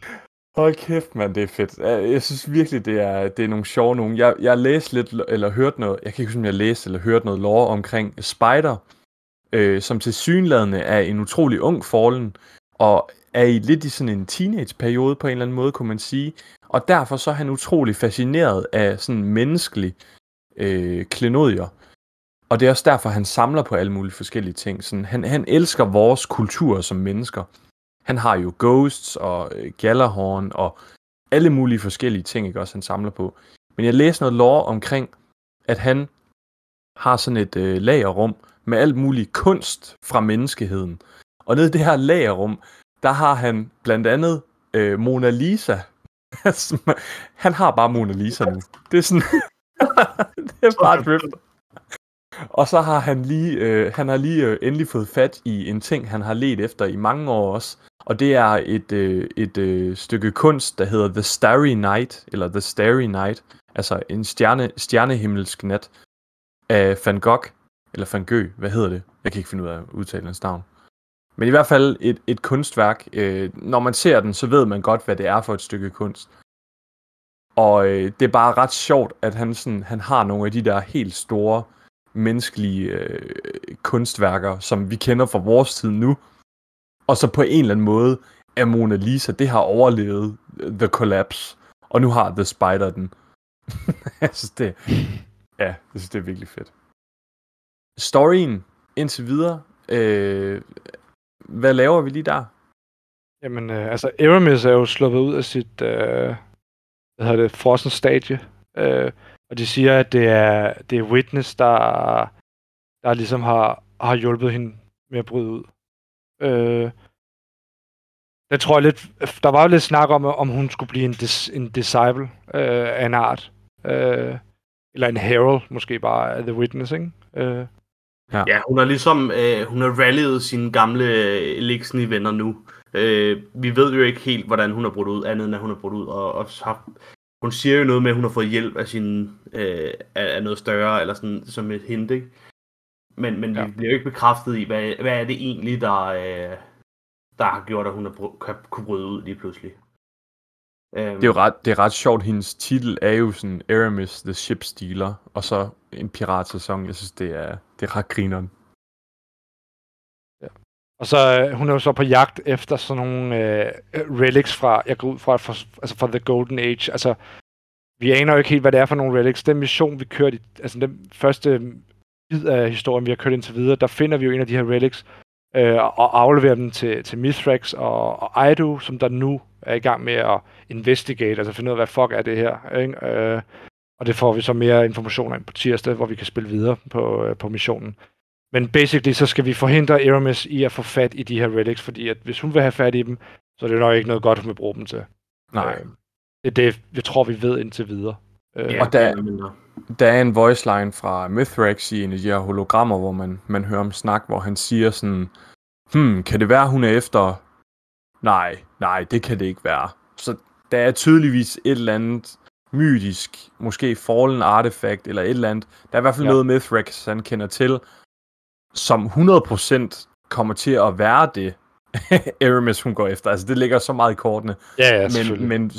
Hold kæft, mand, det er fedt. Jeg jeg synes virkelig, det er, det er nogle sjove nogen. Jeg, jeg læste lidt, eller hørte noget, jeg kan ikke huske, om jeg læste eller hørte noget lore omkring Spider, øh, som til synladende er en utrolig ung forlen, og er i lidt i sådan en teenage-periode på en eller anden måde, kunne man sige. Og derfor så er han utrolig fascineret af sådan menneskelig øh, klenodier. Og det er også derfor, han samler på alle mulige forskellige ting. Sådan, han, han elsker vores kultur som mennesker. Han har jo Ghosts og øh, Gjallarhorn og alle mulige forskellige ting, ikke også, han samler på. Men jeg læste noget lore omkring, at han har sådan et øh, lagerrum med alt mulig kunst fra menneskeheden. Og nede i det her lagerrum, der har han blandt andet øh, Mona Lisa. han har bare Mona Lisa nu. Det er sådan... det er bare drift. Og så har han lige, øh, han har lige øh, endelig fået fat i en ting, han har let efter i mange år også. Og det er et, øh, et øh, stykke kunst, der hedder The Starry Night, eller The Starry Night. Altså en stjerne, stjernehimmelsk nat af Van Gogh, eller Van Gogh, hvad hedder det? Jeg kan ikke finde ud af at udtale hans navn. Men i hvert fald et, et kunstværk. Øh, når man ser den, så ved man godt, hvad det er for et stykke kunst. Og øh, det er bare ret sjovt, at han, sådan, han har nogle af de der helt store menneskelige øh, kunstværker, som vi kender fra vores tid nu. Og så på en eller anden måde er Mona Lisa, det har overlevet The Collapse. Og nu har The Spider den. jeg synes, det, ja, jeg synes, det er virkelig fedt. Storyen indtil videre, øh, hvad laver vi lige der? Jamen, øh, altså, Aramis er jo sluppet ud af sit, øh, hvad hedder det, frossen stadie. Øh, og de siger, at det er, det er Witness, der, der ligesom har, har hjulpet hende med at bryde ud. Øh, det tror jeg lidt, der var jo lidt snak om, om hun skulle blive en, dis, en disciple øh, af en art. Øh, eller en herald, måske bare af The Witness, ikke? Øh, Ja. ja, hun har ligesom øh, hun har ralliet sine gamle øh, Elixni-venner nu. Øh, vi ved jo ikke helt, hvordan hun har brudt ud, andet end at hun har brudt ud. Og, og har, hun siger jo noget med, at hun har fået hjælp af, sin, øh, af, af noget større, eller sådan som et hint, ikke? Men, men ja. vi bliver jo ikke bekræftet i, hvad, hvad er det egentlig, der, øh, der har gjort, at hun har br- kan, kunne bryde ud lige pludselig. Øhm, Det er jo ret, det er ret sjovt, hendes titel er jo sådan Aramis the Ship Stealer, og så en piratsæson. Jeg synes, det er, det er ret grineren. Og så øh, hun er jo så på jagt efter sådan nogle øh, relics fra, jeg går ud fra, for, altså fra The Golden Age. Altså, vi aner jo ikke helt, hvad det er for nogle relics. Den mission, vi kørte i, altså den første bid af historien, vi har kørt indtil videre, der finder vi jo en af de her relics, øh, og afleverer dem til, til Mithrax og, og Aidu, som der nu er i gang med at investigate, altså finde ud af, hvad fuck er det her. Ikke? Øh, og det får vi så mere information om på tirsdag, hvor vi kan spille videre på, øh, på missionen. Men basically, så skal vi forhindre Aramis i at få fat i de her relics, fordi at hvis hun vil have fat i dem, så er det nok ikke noget godt, hun vil bruge dem til. Nej. Øh, det er det, jeg tror, vi ved indtil videre. Øh, ja, og der-. Der er en voice line fra Mithrax i en af de her hologrammer, hvor man, man hører om snak, hvor han siger sådan, hmm, kan det være, hun er efter? Nej, nej, det kan det ikke være. Så der er tydeligvis et eller andet mytisk, måske fallen artefakt, eller et eller andet. Der er i hvert fald Ja. noget Mithrax, han kender til, som 100% kommer til at være det, Aramis hun går efter. Altså, det ligger så meget i kortene. ja, ja, men, men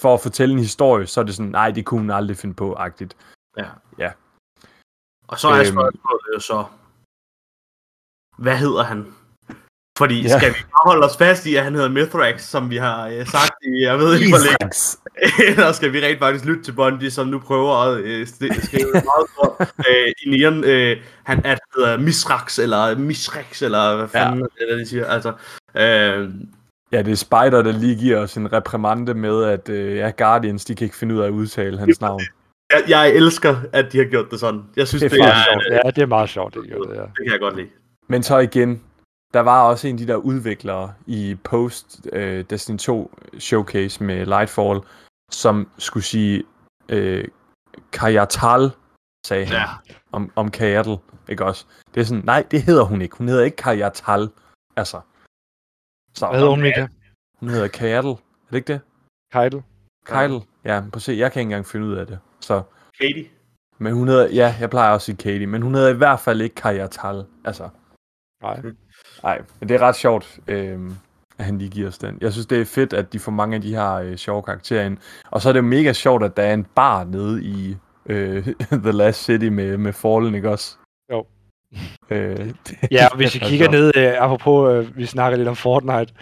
for at fortælle en historie, så er det sådan, nej, det kunne hun aldrig finde på, agtigt. Ja. Ja. Og så er Øhm. spørgsmålet jo så, hvad hedder han? Fordi Ja. skal vi bare holde os fast i, at han hedder Mithrax, som vi har øh, sagt i, jeg ved ikke hvor længe, eller skal vi rent faktisk lytte til Bondi, som nu prøver at øh, skrive meget stort øh, i nieren, øh, han at hedder Misrax, eller Misrex, eller hvad fanden ja. det er, de siger, altså. Øh, Ja, det er Spider, der lige giver os en reprimande med, at øh, ja, Guardians, de kan ikke finde ud af at udtale hans navn. jeg, jeg elsker, at de har gjort det sådan. Jeg synes, Det det er er, det, sjovt. Ja, det er meget sjovt, det det, ja. det kan jeg godt lide. Men så igen, der var også en af de der udviklere i Post øh, Destiny 2 Showcase med Lightfall, som skulle sige øh, Kajatal, sagde han, Ja. om, om Kajatal, ikke også? Det er sådan, nej, det hedder hun ikke. Hun hedder ikke Kajatal, altså. Så, Hvad hedder hun, Mika? Hun hedder Kajatal, er det ikke det? Keidel? Kajtel? Ja, prøv at se, jeg kan ikke engang finde ud af det. Så, Katie? men hun hedder, ja, jeg plejer også at sige Katie, men hun hedder i hvert fald ikke Kajatal, altså. Nej. Nej, men det er ret sjovt, øh, at han lige giver os den. Jeg synes, det er fedt, at de får mange af de her øh, sjove karakterer ind. Og så er det jo mega sjovt, at der er en bar nede i øh, The Last City med, med Fallen, ikke også? Jo. Øh, det, Ja, og hvis I det er kigger sjovt. ned, øh, apropos, øh, vi snakker lidt om Fortnite.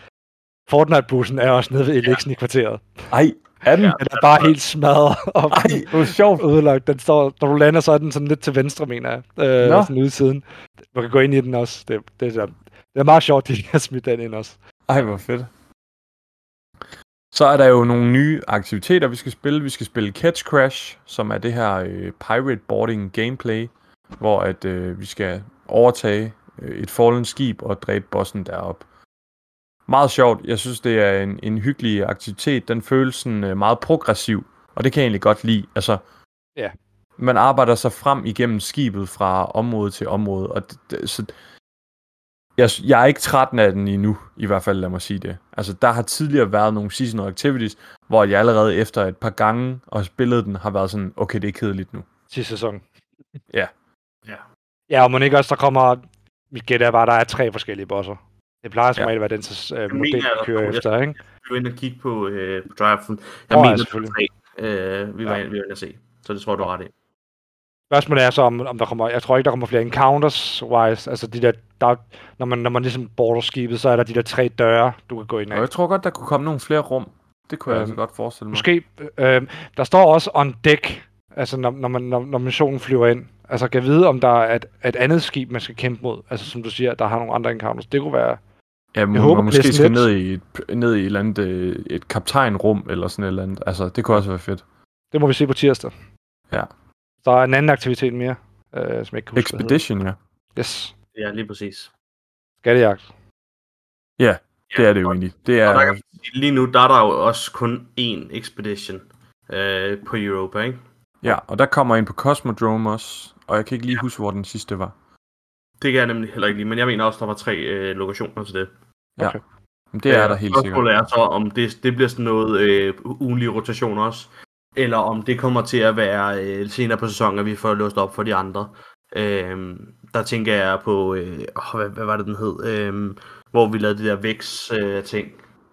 Fortnite-bussen er også nede ved Elixen i kvarteret. Ej, er den? Ja. Den er bare helt smadret og Ej, det var sjovt. udlagt. Den står, når du lander, så er den sådan lidt til venstre, mener jeg. Øh, Nå. sådan ude siden. Du kan gå ind i den også. Det, det, er, det er meget sjovt, at de har smidt den ind også. Ej, hvor fedt. Så er der jo nogle nye aktiviteter, vi skal spille. Vi skal spille Catch Crash, som er det her øh, pirate boarding gameplay, hvor at øh, vi skal overtage øh, et fallen skib og dræbe bossen derop. Meget sjovt. Jeg synes, det er en, en hyggelig aktivitet. Den føles sådan, øh, meget progressiv, og det kan jeg egentlig godt lide. Altså, Ja. man arbejder sig frem igennem skibet fra område til område, og det, det, så jeg, jeg er ikke træt af den endnu, i hvert fald lad mig sige det. Altså, der har tidligere været nogle seasonal activities, hvor jeg allerede efter et par gange og spillet den, har været sådan, okay, det er kedeligt nu. Sidste sæson. Ja. Ja. Ja, og må ikke også, der kommer... Mit gæt er bare, der er tre forskellige bosser. Det plejer som Ja. regel at være den så, øh, mener, model, der kører kommer- efter, ikke? Vi var inde og kigge på, øh, på draften. Jeg ja, mener, selvfølgelig. tre, øh, vi var, Ja. vi var inde at se. Så det tror jeg, du har ret i. Spørgsmålet er så, om, om der kommer... Jeg tror ikke, der kommer flere encounters-wise. Altså, de der, der, når, man, når man ligesom border skibet, så er der de der tre døre, du kan gå ind Og af. jeg tror godt, der kunne komme nogle flere rum. Det kunne jeg Øhm, altså godt forestille mig. Måske, øh, der står også on deck, altså når, når, man, når, når missionen flyver ind. Altså kan vide, om der er et, et andet skib, man skal kæmpe mod. Altså som du siger, der har nogle andre encounters. Det kunne være, Ja, må, håber, man måske skal ned i, et, ned i et, eller andet, øh, et kaptajnrum eller sådan et eller andet. Altså, det kunne også være fedt. Det må vi se på tirsdag. Ja. Der er en anden aktivitet mere, øh, som jeg ikke kan huske, Expedition, ja. Yes. Ja, lige præcis. Skattejagt. Det er det jo egentlig. Det Og der er, kan, lige nu, der er der jo også kun én Expedition øh, på Europa, ikke? ja, og der kommer en på Cosmodrome også, og jeg kan ikke lige huske, hvor den sidste var. Det kan jeg nemlig heller ikke lige, men jeg mener også, der var tre øh, lokationer til det. Men det er der helt sikkert. Spørgsmålet er så, om det, det bliver sådan noget øh, ugenlig rotation også, eller om det kommer til at være øh, senere på sæsonen, at vi får låst op for de andre. Øh, der tænker jeg på, øh, hvad, hvad var det den hed, øh, hvor vi lavede de der vækst-ting,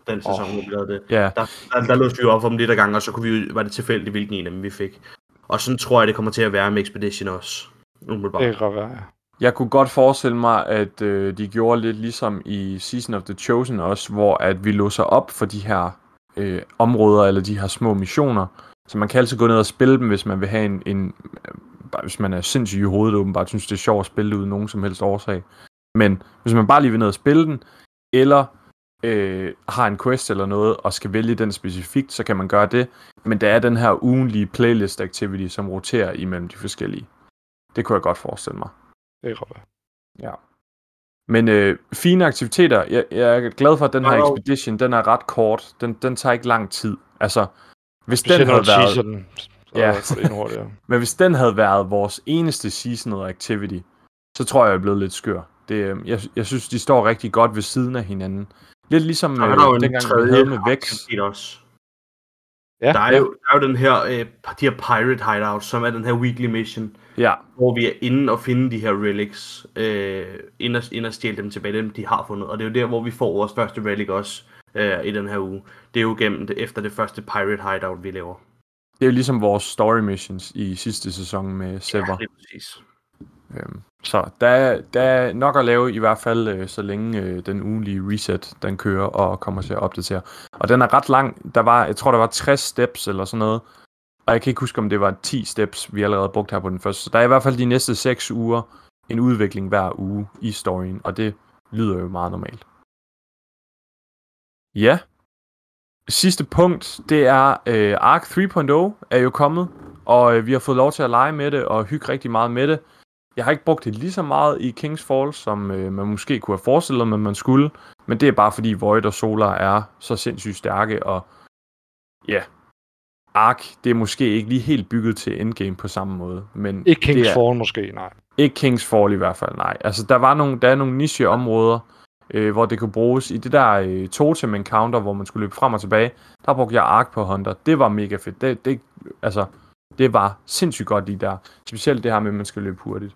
den sæson, Åh. hvor vi lavede det. Ja, Der, der, der låste vi op for dem lidt ad gangen, og så kunne vi, var det tilfældigt, hvilken en af dem vi fik. Og sådan tror jeg, det kommer til at være med Expedition også. Umiddelbart. Det kan være, jeg kunne godt forestille mig, at øh, de gjorde lidt ligesom i Season of the Chosen også, hvor at vi låser op for de her øh, områder, eller de her små missioner. Så man kan altid gå ned og spille dem, hvis man vil have en, en øh, hvis man er sindssyg i hovedet, åbenbart synes, det er sjovt at spille det uden nogen som helst årsag. Men hvis man bare lige vil ned og spille den, eller øh, har en quest eller noget, og skal vælge den specifikt, så kan man gøre det. Men der er den her ugenlige playlist activity, som roterer imellem de forskellige. Det kunne jeg godt forestille mig. Det kan godt være. Men øh, fine aktiviteter. Jeg, jeg er glad for, at den her expedition, den er ret kort. Den, den tager ikke lang tid. Altså, hvis den havde været, så Ja. endnu men hvis den havde været vores eneste seasonal activity, så tror jeg, jeg er blevet lidt skør. Det, øh, jeg, jeg synes, de står rigtig godt ved siden af hinanden. Lidt ligesom øh, er der jo en dengang, vi tredje havde med Vex. også. Ja, Der er, ja. jo, der er jo den her, øh, de her Pirate Hideouts, som er den her weekly mission, Ja, hvor vi er inde og finde de her relics, øh, ind, og, ind og stjæle dem tilbage, dem de har fundet. Og det er jo der, hvor vi får vores første relic også øh, i den her uge. Det er jo gennem det, efter det første Pirate Hideout, vi laver. det er jo ligesom vores story missions i sidste sæson med Sever. Ja, det er præcis. Øhm, så der, er- der er nok at lave, i hvert fald øh, så længe øh, den ugenlige reset, den kører og kommer til at opdatere. Og den er ret lang. Der var, jeg tror, der var 60 steps eller sådan noget. Og jeg kan ikke huske, om det var 10 steps, vi allerede brugte her på den første. Så der er i hvert fald de næste 6 uger en udvikling hver uge i storyen, og det lyder jo meget normalt. Ja. Sidste punkt, det er øh, Arc 3.0 er jo kommet, og øh, vi har fået lov til at lege med det og hygge rigtig meget med det. Jeg har ikke brugt det lige så meget i King's Fall, som øh, man måske kunne have forestillet mig, man skulle. Men det er bare fordi Void og Solar er så sindssygt stærke, og ja, Ark, det er måske ikke lige helt bygget til endgame på samme måde. Men Ikke King's er, Fall måske, nej. Ikke King's Fall i hvert fald, nej. Altså, der var nogle, der er nogle nicheområder, øh, hvor det kunne bruges. I det der øh, totem encounter, hvor man skulle løbe frem og tilbage, der brugte jeg Ark på Hunter. Det var mega fedt. Det, det, altså, det var sindssygt godt lige der. Specielt det her med, at man skal løbe hurtigt.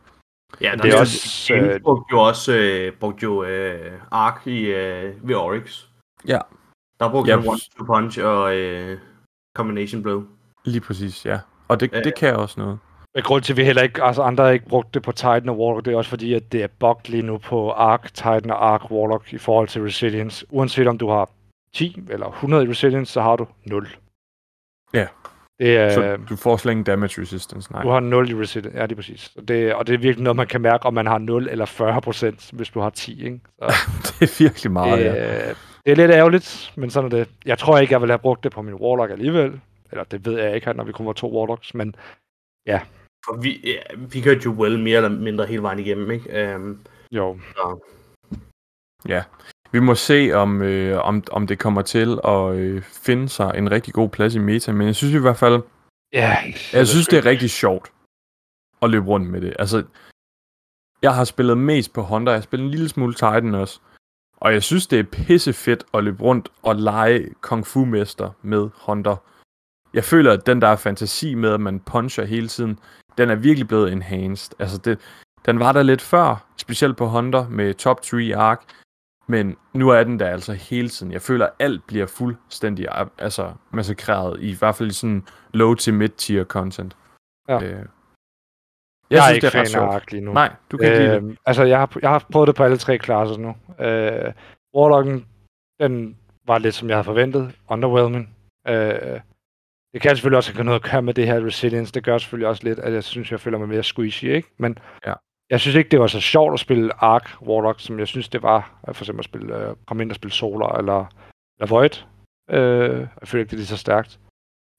Ja, Det er også, øh, brugte jo også øh, brugte jo, øh, Ark i, øh, ved Oryx. Ja. Der brugte Ja, han one two punch og øh, combination blow. Lige præcis, ja. Og det, Ja. det kan også noget. Men grund til, at vi heller ikke, altså andre ikke brugt det på Titan og Warlock, det er også fordi, at det er bugged lige nu på Ark, Titan og Ark Warlock i forhold til Resilience. Uanset om du har 10 eller 100 i Resilience, så har du 0. Ja. Det er, Så du får slet ingen damage resistance, nej. du har 0 i Resilience, ja, det er præcis. Og det, og det er virkelig noget, man kan mærke, om man har 0 eller 40 procent, hvis du har 10, ikke? Så, det er virkelig meget, det, ja. øh, det er lidt ærgerligt, men sådan er det. Jeg tror ikke, jeg vil have brugt det på min Warlock alligevel. Eller det ved jeg ikke, når vi kommer to Warlocks, men For vi, ja, vi kørte jo well mere eller mindre hele vejen igennem, ikke? Um, jo, så, Vi må se, om, øh, om, om det kommer til at øh, finde sig en rigtig god plads i meta, men jeg synes i hvert fald, ja. jeg synes, det er rigtig sjovt at løbe rundt med det. Altså, jeg har spillet mest på Honda, jeg har spillet en lille smule Titan også, og jeg synes, det er pisse fedt at løbe rundt og lege Kung Fu-mester med Honda. Jeg føler, at den der fantasi med, at man puncher hele tiden, den er virkelig blevet enhanced. Altså, det, den var der lidt før, specielt på Honda med Top 3 Arc, men nu er den der altså hele tiden. Jeg føler, at alt bliver fuldstændig altså, massakreret, i hvert fald i sådan low til mid tier content. Ja. Øh, jeg, Jeg, er synes, ikke det er fan af. Ark lige nu. Nej, du kan ikke lide det. Øhm, altså, jeg har, jeg har prøvet det på alle tre klasser nu. Øh, Warlocken, den var lidt som jeg havde forventet. Underwhelming. Øh, det kan selvfølgelig også have noget at gøre med det her resilience. Det gør selvfølgelig også lidt, at jeg synes, jeg føler mig mere squishy, ikke? Men Ja. Jeg synes ikke, det var så sjovt at spille Ark Warlock, som jeg synes, det var. at For eksempel at spille, øh, komme ind og spille Solar eller, eller Void. Øh, jeg føler ikke, det er lige så stærkt.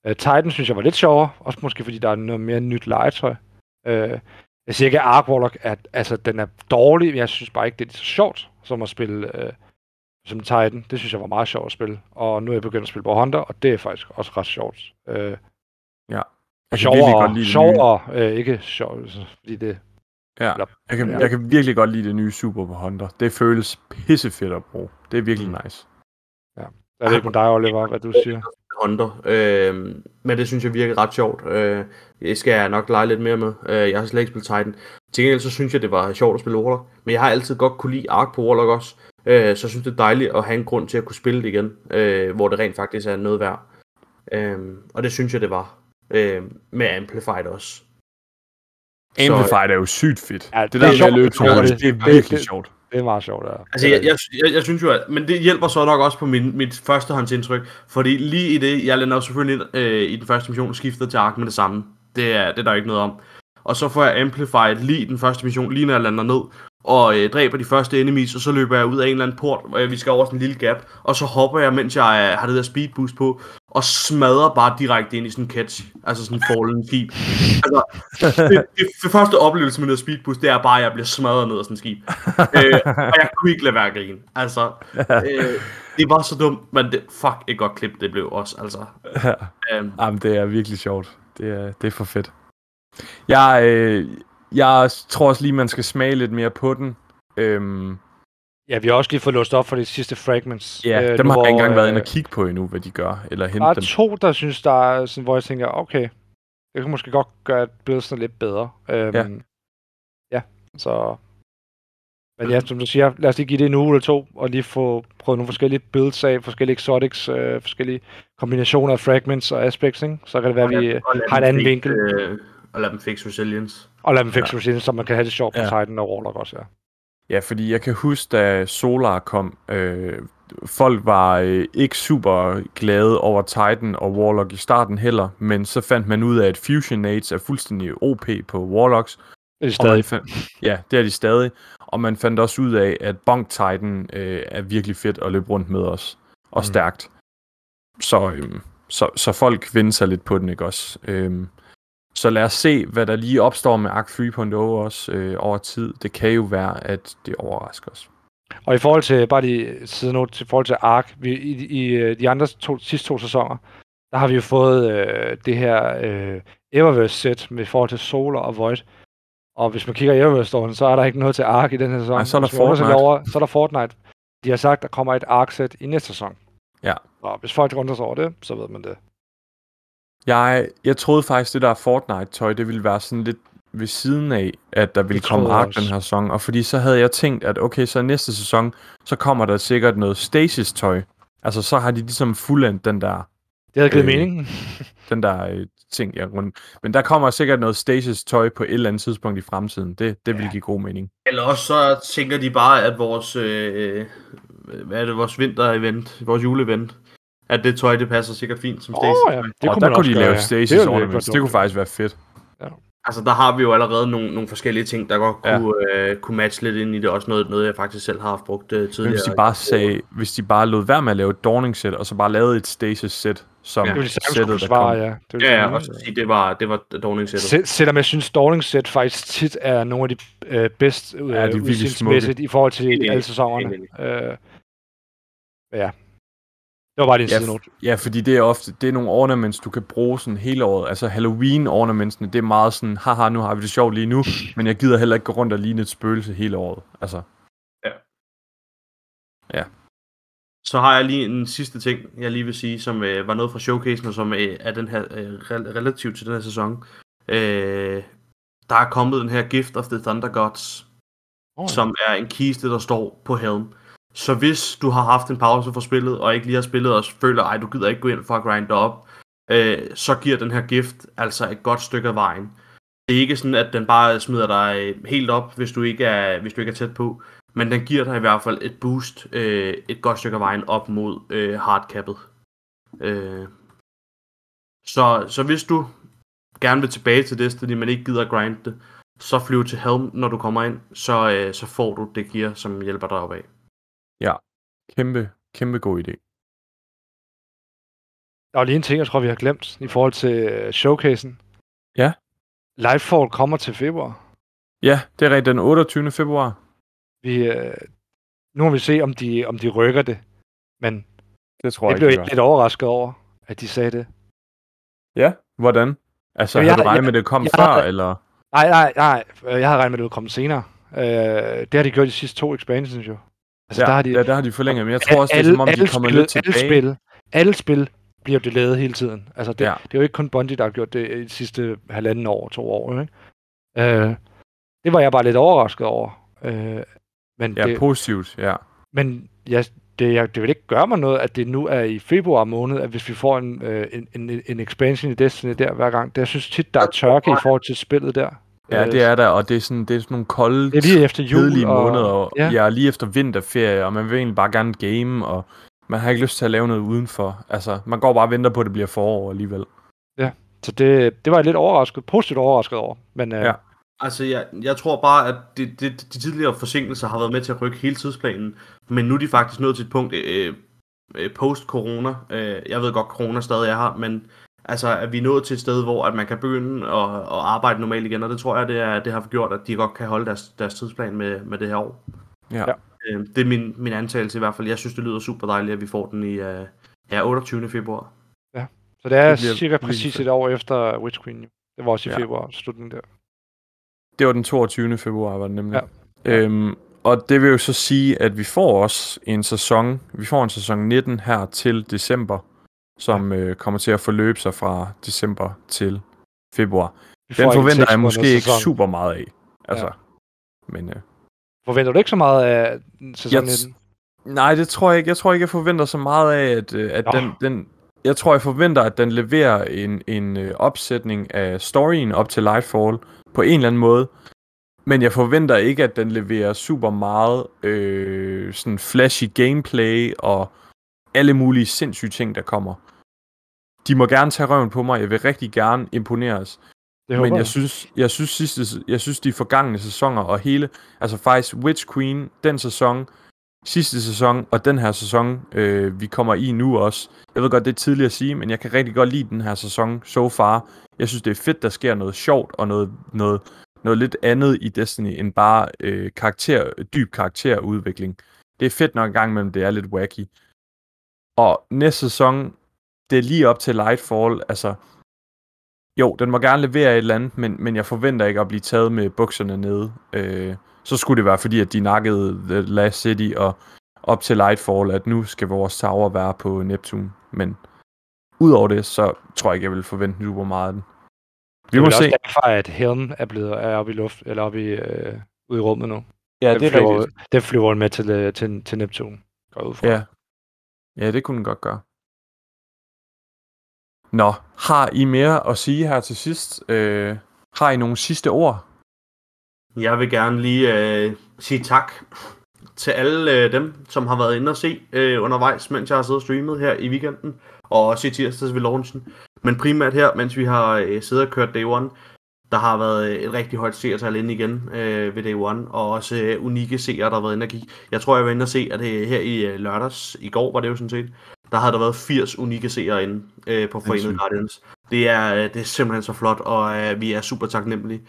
Øh, Titan synes jeg var lidt sjovere, også måske fordi der er noget mere nyt legetøj. Øh, jeg siger ikke, at Ark Warlock er, altså, den er dårlig, men jeg synes bare ikke, det er lige så sjovt, som at spille øh, som Titan. Det synes jeg var meget sjovt at spille. Og nu er jeg begyndt at spille på Hunter, og det er faktisk også ret sjovt. Øh, Ja. Jeg kan virkelig godt sjovere, lide det nye. sjovere øh, ikke sjovt, fordi det... Ja. Jeg kan, ja. jeg kan virkelig godt lide det nye Super på Hunter. Det føles pissefedt at bruge. Det er virkelig Mm. nice. Jeg ved ikke med dig, Oliver, hvad du siger. Hunter. Øh, men det synes jeg virker ret sjovt. Øh, det skal jeg nok lege lidt mere med. Øh, jeg har slet ikke spillet Titan. Til gengæld så synes jeg, det var sjovt at spille Warlock. Men jeg har altid godt kunne lide Ark på Warlock også. Øh, så jeg synes det er dejligt at have en grund til at kunne spille det igen. Øh, hvor det rent faktisk er noget værd. Øh, og det synes jeg, det var. Øh, med Amplified også. Amplified er jo sygt fedt. Ja, det, det der er med at sjovt, løbe det er det, det er Det- virkelig det- sjovt. Det er meget sjovt, ja. Altså, jeg, jeg, jeg, jeg synes jo, at, men det hjælper så nok også på min, mit førstehåndsindtryk, fordi lige i det, jeg lander jo selvfølgelig ind, øh, i den første mission, skiftet til Ark med det samme. Det er, det er der jo ikke noget om. Og så får jeg Amplified lige den første mission, lige når jeg lander ned, og øh, dræber de første enemies, og så løber jeg ud af en eller anden port, hvor vi skal over sådan en lille gap, og så hopper jeg, mens jeg øh, har det der speed boost på, og smadrer bare direkte ind i sådan en catch, altså sådan en fallen skib. Altså, det, det, det, første oplevelse med det speed boost, det er bare, at jeg bliver smadret ned af sådan en skib. øh, og jeg kunne ikke lade være at grine. Altså, øh, det var så dumt, men det, fuck, et godt klip det blev også, altså. Øhm, Jamen, det er virkelig sjovt. Det er, det er for fedt. Jeg, øh, jeg tror også lige, man skal smage lidt mere på den. Øhm, Ja, vi har også lige fået låst op for de sidste fragments. ja, øh, dem nu, har jeg ikke engang været inde øh, og kigge på endnu, hvad de gør, eller Der hente er dem. to, der synes, der er sådan, hvor jeg tænker, okay, det kan måske godt gøre billedet lidt bedre. Øhm, Ja. Ja, så... Men ja, som du siger, lad os lige give det en uge eller to, og lige få prøvet nogle forskellige builds af, forskellige exotics, øh, forskellige kombinationer af fragments og aspects, ikke? Så kan det være, at vi øh, har en dem anden vinkel. Øh, og lad dem fix resilience. og lad dem fikse ja. så man kan have det sjovt på Ja. Titan og Warlock også, ja. Ja, fordi jeg kan huske, da Solar kom, øh, folk var øh, ikke super glade over Titan og Warlock i starten heller, men så fandt man ud af, at Fusion Nades er fuldstændig OP på Warlocks. Det er man stadig. fandt, ja, det er de stadig. Og man fandt også ud af, at Bonk Titan øh, er virkelig fedt at løbe rundt med os. Og Mm. stærkt. Så, øhm, så, så folk vender sig lidt på den, ikke også? Øhm, så lad os se, hvad der lige opstår med Arc 3.0 også øh, over tid. Det kan jo være, at det overrasker os. Og i forhold til, bare lige siden nu, til forhold til Ark, vi, i, i øh, de andre to, sidste to sæsoner, der har vi jo fået øh, det her øh, Eververse-sæt med i forhold til Solar og Void. Og hvis man kigger i Eververse-storen, så er der ikke noget til Ark i den her sæson. Nej, så er der Fortnite. Over, så er der Fortnite. De har sagt, der kommer et Ark-sæt i næste sæson. Ja. Og hvis folk undrer sig over det, så ved man det. Jeg, jeg troede faktisk, det der Fortnite-tøj, det ville være sådan lidt ved siden af, at der ville komme Ark den her sæson. Og fordi så havde jeg tænkt, at okay, så næste sæson, så kommer der sikkert noget Stasis-tøj. Altså, så har de ligesom fuldendt den der, Det havde givet Øh, mening. den der øh, ting, jeg rundt. Men der kommer sikkert noget Stasis-tøj på et eller andet tidspunkt i fremtiden. Det, det vil Ja. give god mening. Eller også så tænker de bare, at vores, øh, hvad er det, vores vinter-event, vores juleevent, at det tøj, det passer sikkert fint som Åh Stasis. oh, ja, det det og kunne der man kunne også de lave ja. Stasis Det ornaments. være Det kunne faktisk være fedt. Altså, der har vi jo allerede nogle, nogle forskellige ting, der godt Ja. kunne, øh, kunne matche lidt ind i det. Også noget, noget jeg faktisk selv har haft brugt øh, Men tidligere. hvis de bare sagde, hvis de bare lod være med at lave et Dawning-sæt, og så bare lavede et Stasis-sæt, som Det ville de sagtens sættet, kunne der svare, kom. ja. Det Ja, ja, kunne. og så sige, det var, det var dawning-sættet. Sel- Selvom jeg synes, Stallings sæt faktisk tit er nogle af de øh, bedst øh, Ja, de virkelig udseendsmæssigt i forhold til alle sæsonerne. Øh, ja. Det var bare din Ja, sidenote. Ja, fordi det er ofte det er nogle ornaments, du kan bruge sådan hele året. Altså Halloween ornamentsene, det er meget sådan, haha, nu har vi det sjovt lige nu, men jeg gider heller ikke gå rundt og ligne et spøgelse hele året. Altså, Så har jeg lige en sidste ting, jeg lige vil sige, som øh, var noget fra showcasen, og som øh, er den her, øh, rel- relativt til den her sæson. Øh, der er kommet den her Gift of the Thunder Gods, Oh, som er en kiste, der står på helm. Så hvis du har haft en pause for spillet, og ikke lige har spillet, og føler, ej, du gider ikke gå ind for at grinde op, øh, så giver den her gift altså et godt stykke af vejen. Det er ikke sådan, at den bare smider dig øh, helt op, hvis du ikke er, hvis du ikke er tæt på, men den giver dig i hvert fald et boost, øh, et godt stykke af vejen op mod øh, hardcappet. Øh, så, så hvis du gerne vil tilbage til Destiny, men ikke gider at grinde det, så flyv til Helm, når du kommer ind, så, øh, så får du det gear, som hjælper dig opad. Kæmpe, kæmpe god idé. Der var lige en ting, jeg tror, vi har glemt i forhold til øh, showcasen. Ja. Lightfall kommer til februar. Ja, det er rigtigt. Den 28. februar. Vi, øh, nu må vi se, om de, om de rykker det. Men Det tror jeg jeg blev ikke, lidt overrasket over, at de sagde det. Ja, hvordan? Altså, har jeg du har- regnet med, at det kom jeg før, har- eller? Nej, nej, nej. øh, Jeg havde regnet med, at det komme senere. Øh, det har de gjort de sidste to expansions jo. Altså, Ja, der har de, ja, der har de forlænget, men jeg tror også, det er alle, som om, de alle kommer spil, lidt Alle tilbage. spil, alle spil bliver jo lavet hele tiden. Altså, det, ja. det er jo ikke kun Bungie, der har gjort det i de sidste halvanden år, to år. Ikke? Øh, det var jeg bare lidt overrasket over. Øh, men Ja, det, positivt, ja. men ja, det, jeg, det vil ikke gøre mig noget, at det nu er i februar måned, at hvis vi får en, øh, en, en, en expansion i Destiny der hver gang. Det, jeg synes tit, der er tørke i forhold til spillet der. Ja, Øh, det er der, og det er sådan, det er sådan nogle kolde, det er lige efter jul. og, måneder, og ja. ja. ja, lige efter vinterferie, og man vil egentlig bare gerne game, og man har ikke lyst til at lave noget udenfor. Altså, man går bare og venter på, at det bliver forår alligevel. Så det, det var jeg lidt overrasket, positivt overrasket over. Men øh, Ja. ja. Altså, jeg, jeg tror bare, at det, det, de tidligere forsinkelser har været med til at rykke hele tidsplanen, men nu er de faktisk nået til et punkt øh, øh, post-corona. Øh, jeg ved godt, corona stadig er her, men altså, at vi er nået til et sted, hvor at man kan begynde at, at arbejde normalt igen, og det tror jeg, det, er, det har gjort, at de godt kan holde deres, deres tidsplan med, med det her år. Ja. Ja. Øh, det er min, min antagelse i hvert fald. Jeg synes, det lyder super dejligt, at vi får den i øh, ja, 28. februar. Så det er Det bliver cirka præcis et år efter Witch Queen. Det var også i Ja. februar, slutningen der. Det var den 22. februar, var det nemlig. Ja. Øhm, og det vil jo så sige, at vi får også en sæson, vi får en sæson 19 her til december, som øh, kommer til at forløbe sig fra december til februar. Den forventer jeg måske ikke sæson. super meget af. Altså, Ja. men øh, Forventer du ikke så meget af sæson Jeg 19? Nej, det tror jeg ikke. Jeg tror ikke, jeg forventer så meget af, at, øh, at den, den... Jeg tror, jeg forventer, at den leverer en, en øh, opsætning af storyen op til Lightfall på en eller anden måde. Men jeg forventer ikke, at den leverer super meget øh, sådan flashy gameplay og alle mulige sindssyge ting, der kommer. De må gerne tage røven på mig. Jeg vil rigtig gerne imponeres. Det Men jeg synes, jeg synes, sidste, jeg synes de forgangne sæsoner og hele, altså faktisk Witch Queen, den sæson, sidste sæson og den her sæson, øh, vi kommer i nu også. Jeg ved godt, det er tidligt at sige, men jeg kan rigtig godt lide den her sæson so far. Jeg synes, det er fedt, der sker noget sjovt og noget, noget, noget lidt andet i Destiny, end bare øh, karakter, dyb karakterudvikling. Det er fedt nok en gang imellem, det er lidt wacky. Og næste sæson, det er lige op til Lightfall, altså jo, den må gerne levere et eller andet, men, men jeg forventer ikke at blive taget med bukserne nede. Øh, så skulle det være, fordi at de nakkede The Last City og op til Lightfall, at nu skal vores tower være på Neptun. Men udover det, så tror jeg ikke, jeg vil forvente super meget af den. Vi det er må se. derfor, at Helm er blevet er oppe i luft, eller oppe i, øh, ude i rummet nu. Ja, den flyver, Den flyver med til, øh, til, til Neptun. Går ud fra. Ja. ja, det kunne den godt gøre. Nå, har I mere at sige her til sidst? Øh, har I nogle sidste ord? Jeg vil gerne lige øh, sige tak til alle øh, dem, som har været inde og se øh, undervejs, mens jeg har siddet og streamet her i weekenden, og også i tirsdags ved launchen. Men primært her, mens vi har øh, siddet og kørt Day One, der har været øh, et rigtig højt seertal inde igen øh, ved Day One, og også øh, unikke seere, der har været inde og kigge. Jeg tror, jeg var inde og se, at øh, her i øh, lørdags, i går var det jo sådan set, der havde der været 80 unikke seere inde øh, på Sindssygt. Guardians. Det er, øh, det er simpelthen så flot, og øh, vi er super taknemmelige.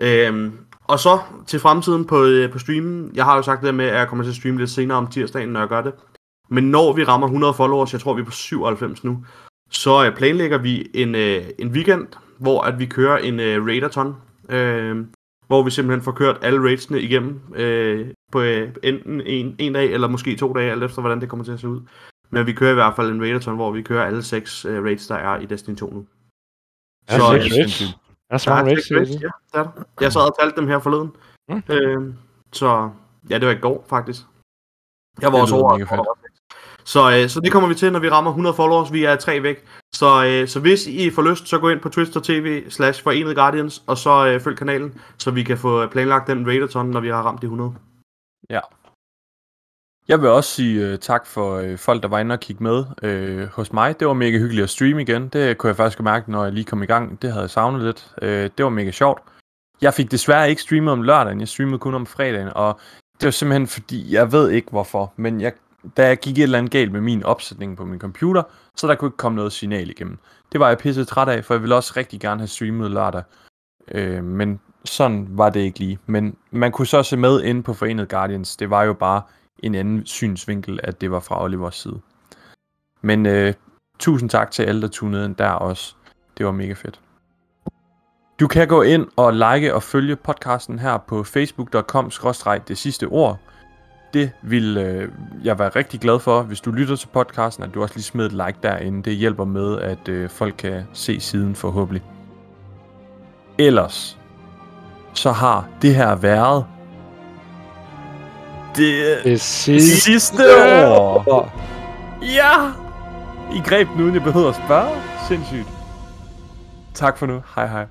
Øhm, og så til fremtiden på, øh, på streamen. Jeg har jo sagt det med, at jeg kommer til at streame lidt senere om tirsdagen, når jeg gør det. Men når vi rammer 100 followers, jeg tror vi er på 97 nu, så øh, planlægger vi en, øh, en weekend, hvor at vi kører en øh, raidathon. Øh, hvor vi simpelthen får kørt alle raidsene igennem øh, på øh, enten en, en dag, eller måske to dage, alt efter hvordan det kommer til at se ud. Men vi kører i hvert fald en raidathon, hvor vi kører alle seks øh, raids, der er i Destiny 2 nu. Er der Så, seks øh, raids? Er der så mange raids? raids, ja, det er der. Jeg sad og talte dem her forleden. Mm. Øh, så ja, det var i går faktisk. Jeg var Det også over. Så, øh, så det kommer vi til, når vi rammer 100 followers. Vi er tre væk. Så, øh, så hvis I får lyst, så gå ind på twitch.tv slash forenet Guardians, og så øh, følg kanalen, så vi kan få planlagt den raidathon, når vi har ramt de 100. Jeg vil også sige uh, tak for uh, folk, der var inde og kigge med uh, hos mig. Det var mega hyggeligt at streame igen. Det kunne jeg faktisk mærke, når jeg lige kom i gang. Det havde jeg savnet lidt. Uh, det var mega sjovt. Jeg fik desværre ikke streamet om lørdagen, jeg streamede kun om fredagen, og det var simpelthen fordi, jeg ved ikke hvorfor, men jeg, da jeg gik et eller andet galt med min opsætning på min computer, så der kunne ikke komme noget signal igennem. Det var jeg pisse træt af, for jeg ville også rigtig gerne have streamet lørdag. Øh, men sådan var det ikke lige. Men man kunne så se med inde på Forenet Guardians. Det var jo bare en anden synsvinkel, at det var fra Olivers side. Men øh, tusind tak til alle, der tunede ind der også. Det var mega fedt. Du kan gå ind og like og følge podcasten her på facebook.com det sidste ord. Det vil øh, jeg være rigtig glad for, hvis du lytter til podcasten, at du også lige smider et like derinde. Det hjælper med, at øh, folk kan se siden forhåbentlig. Ellers, så har det her været det Det sidste, sidste år. Ja! I greb den uden jeg behøver at spørge. Sindssygt. Tak for nu. Hej hej.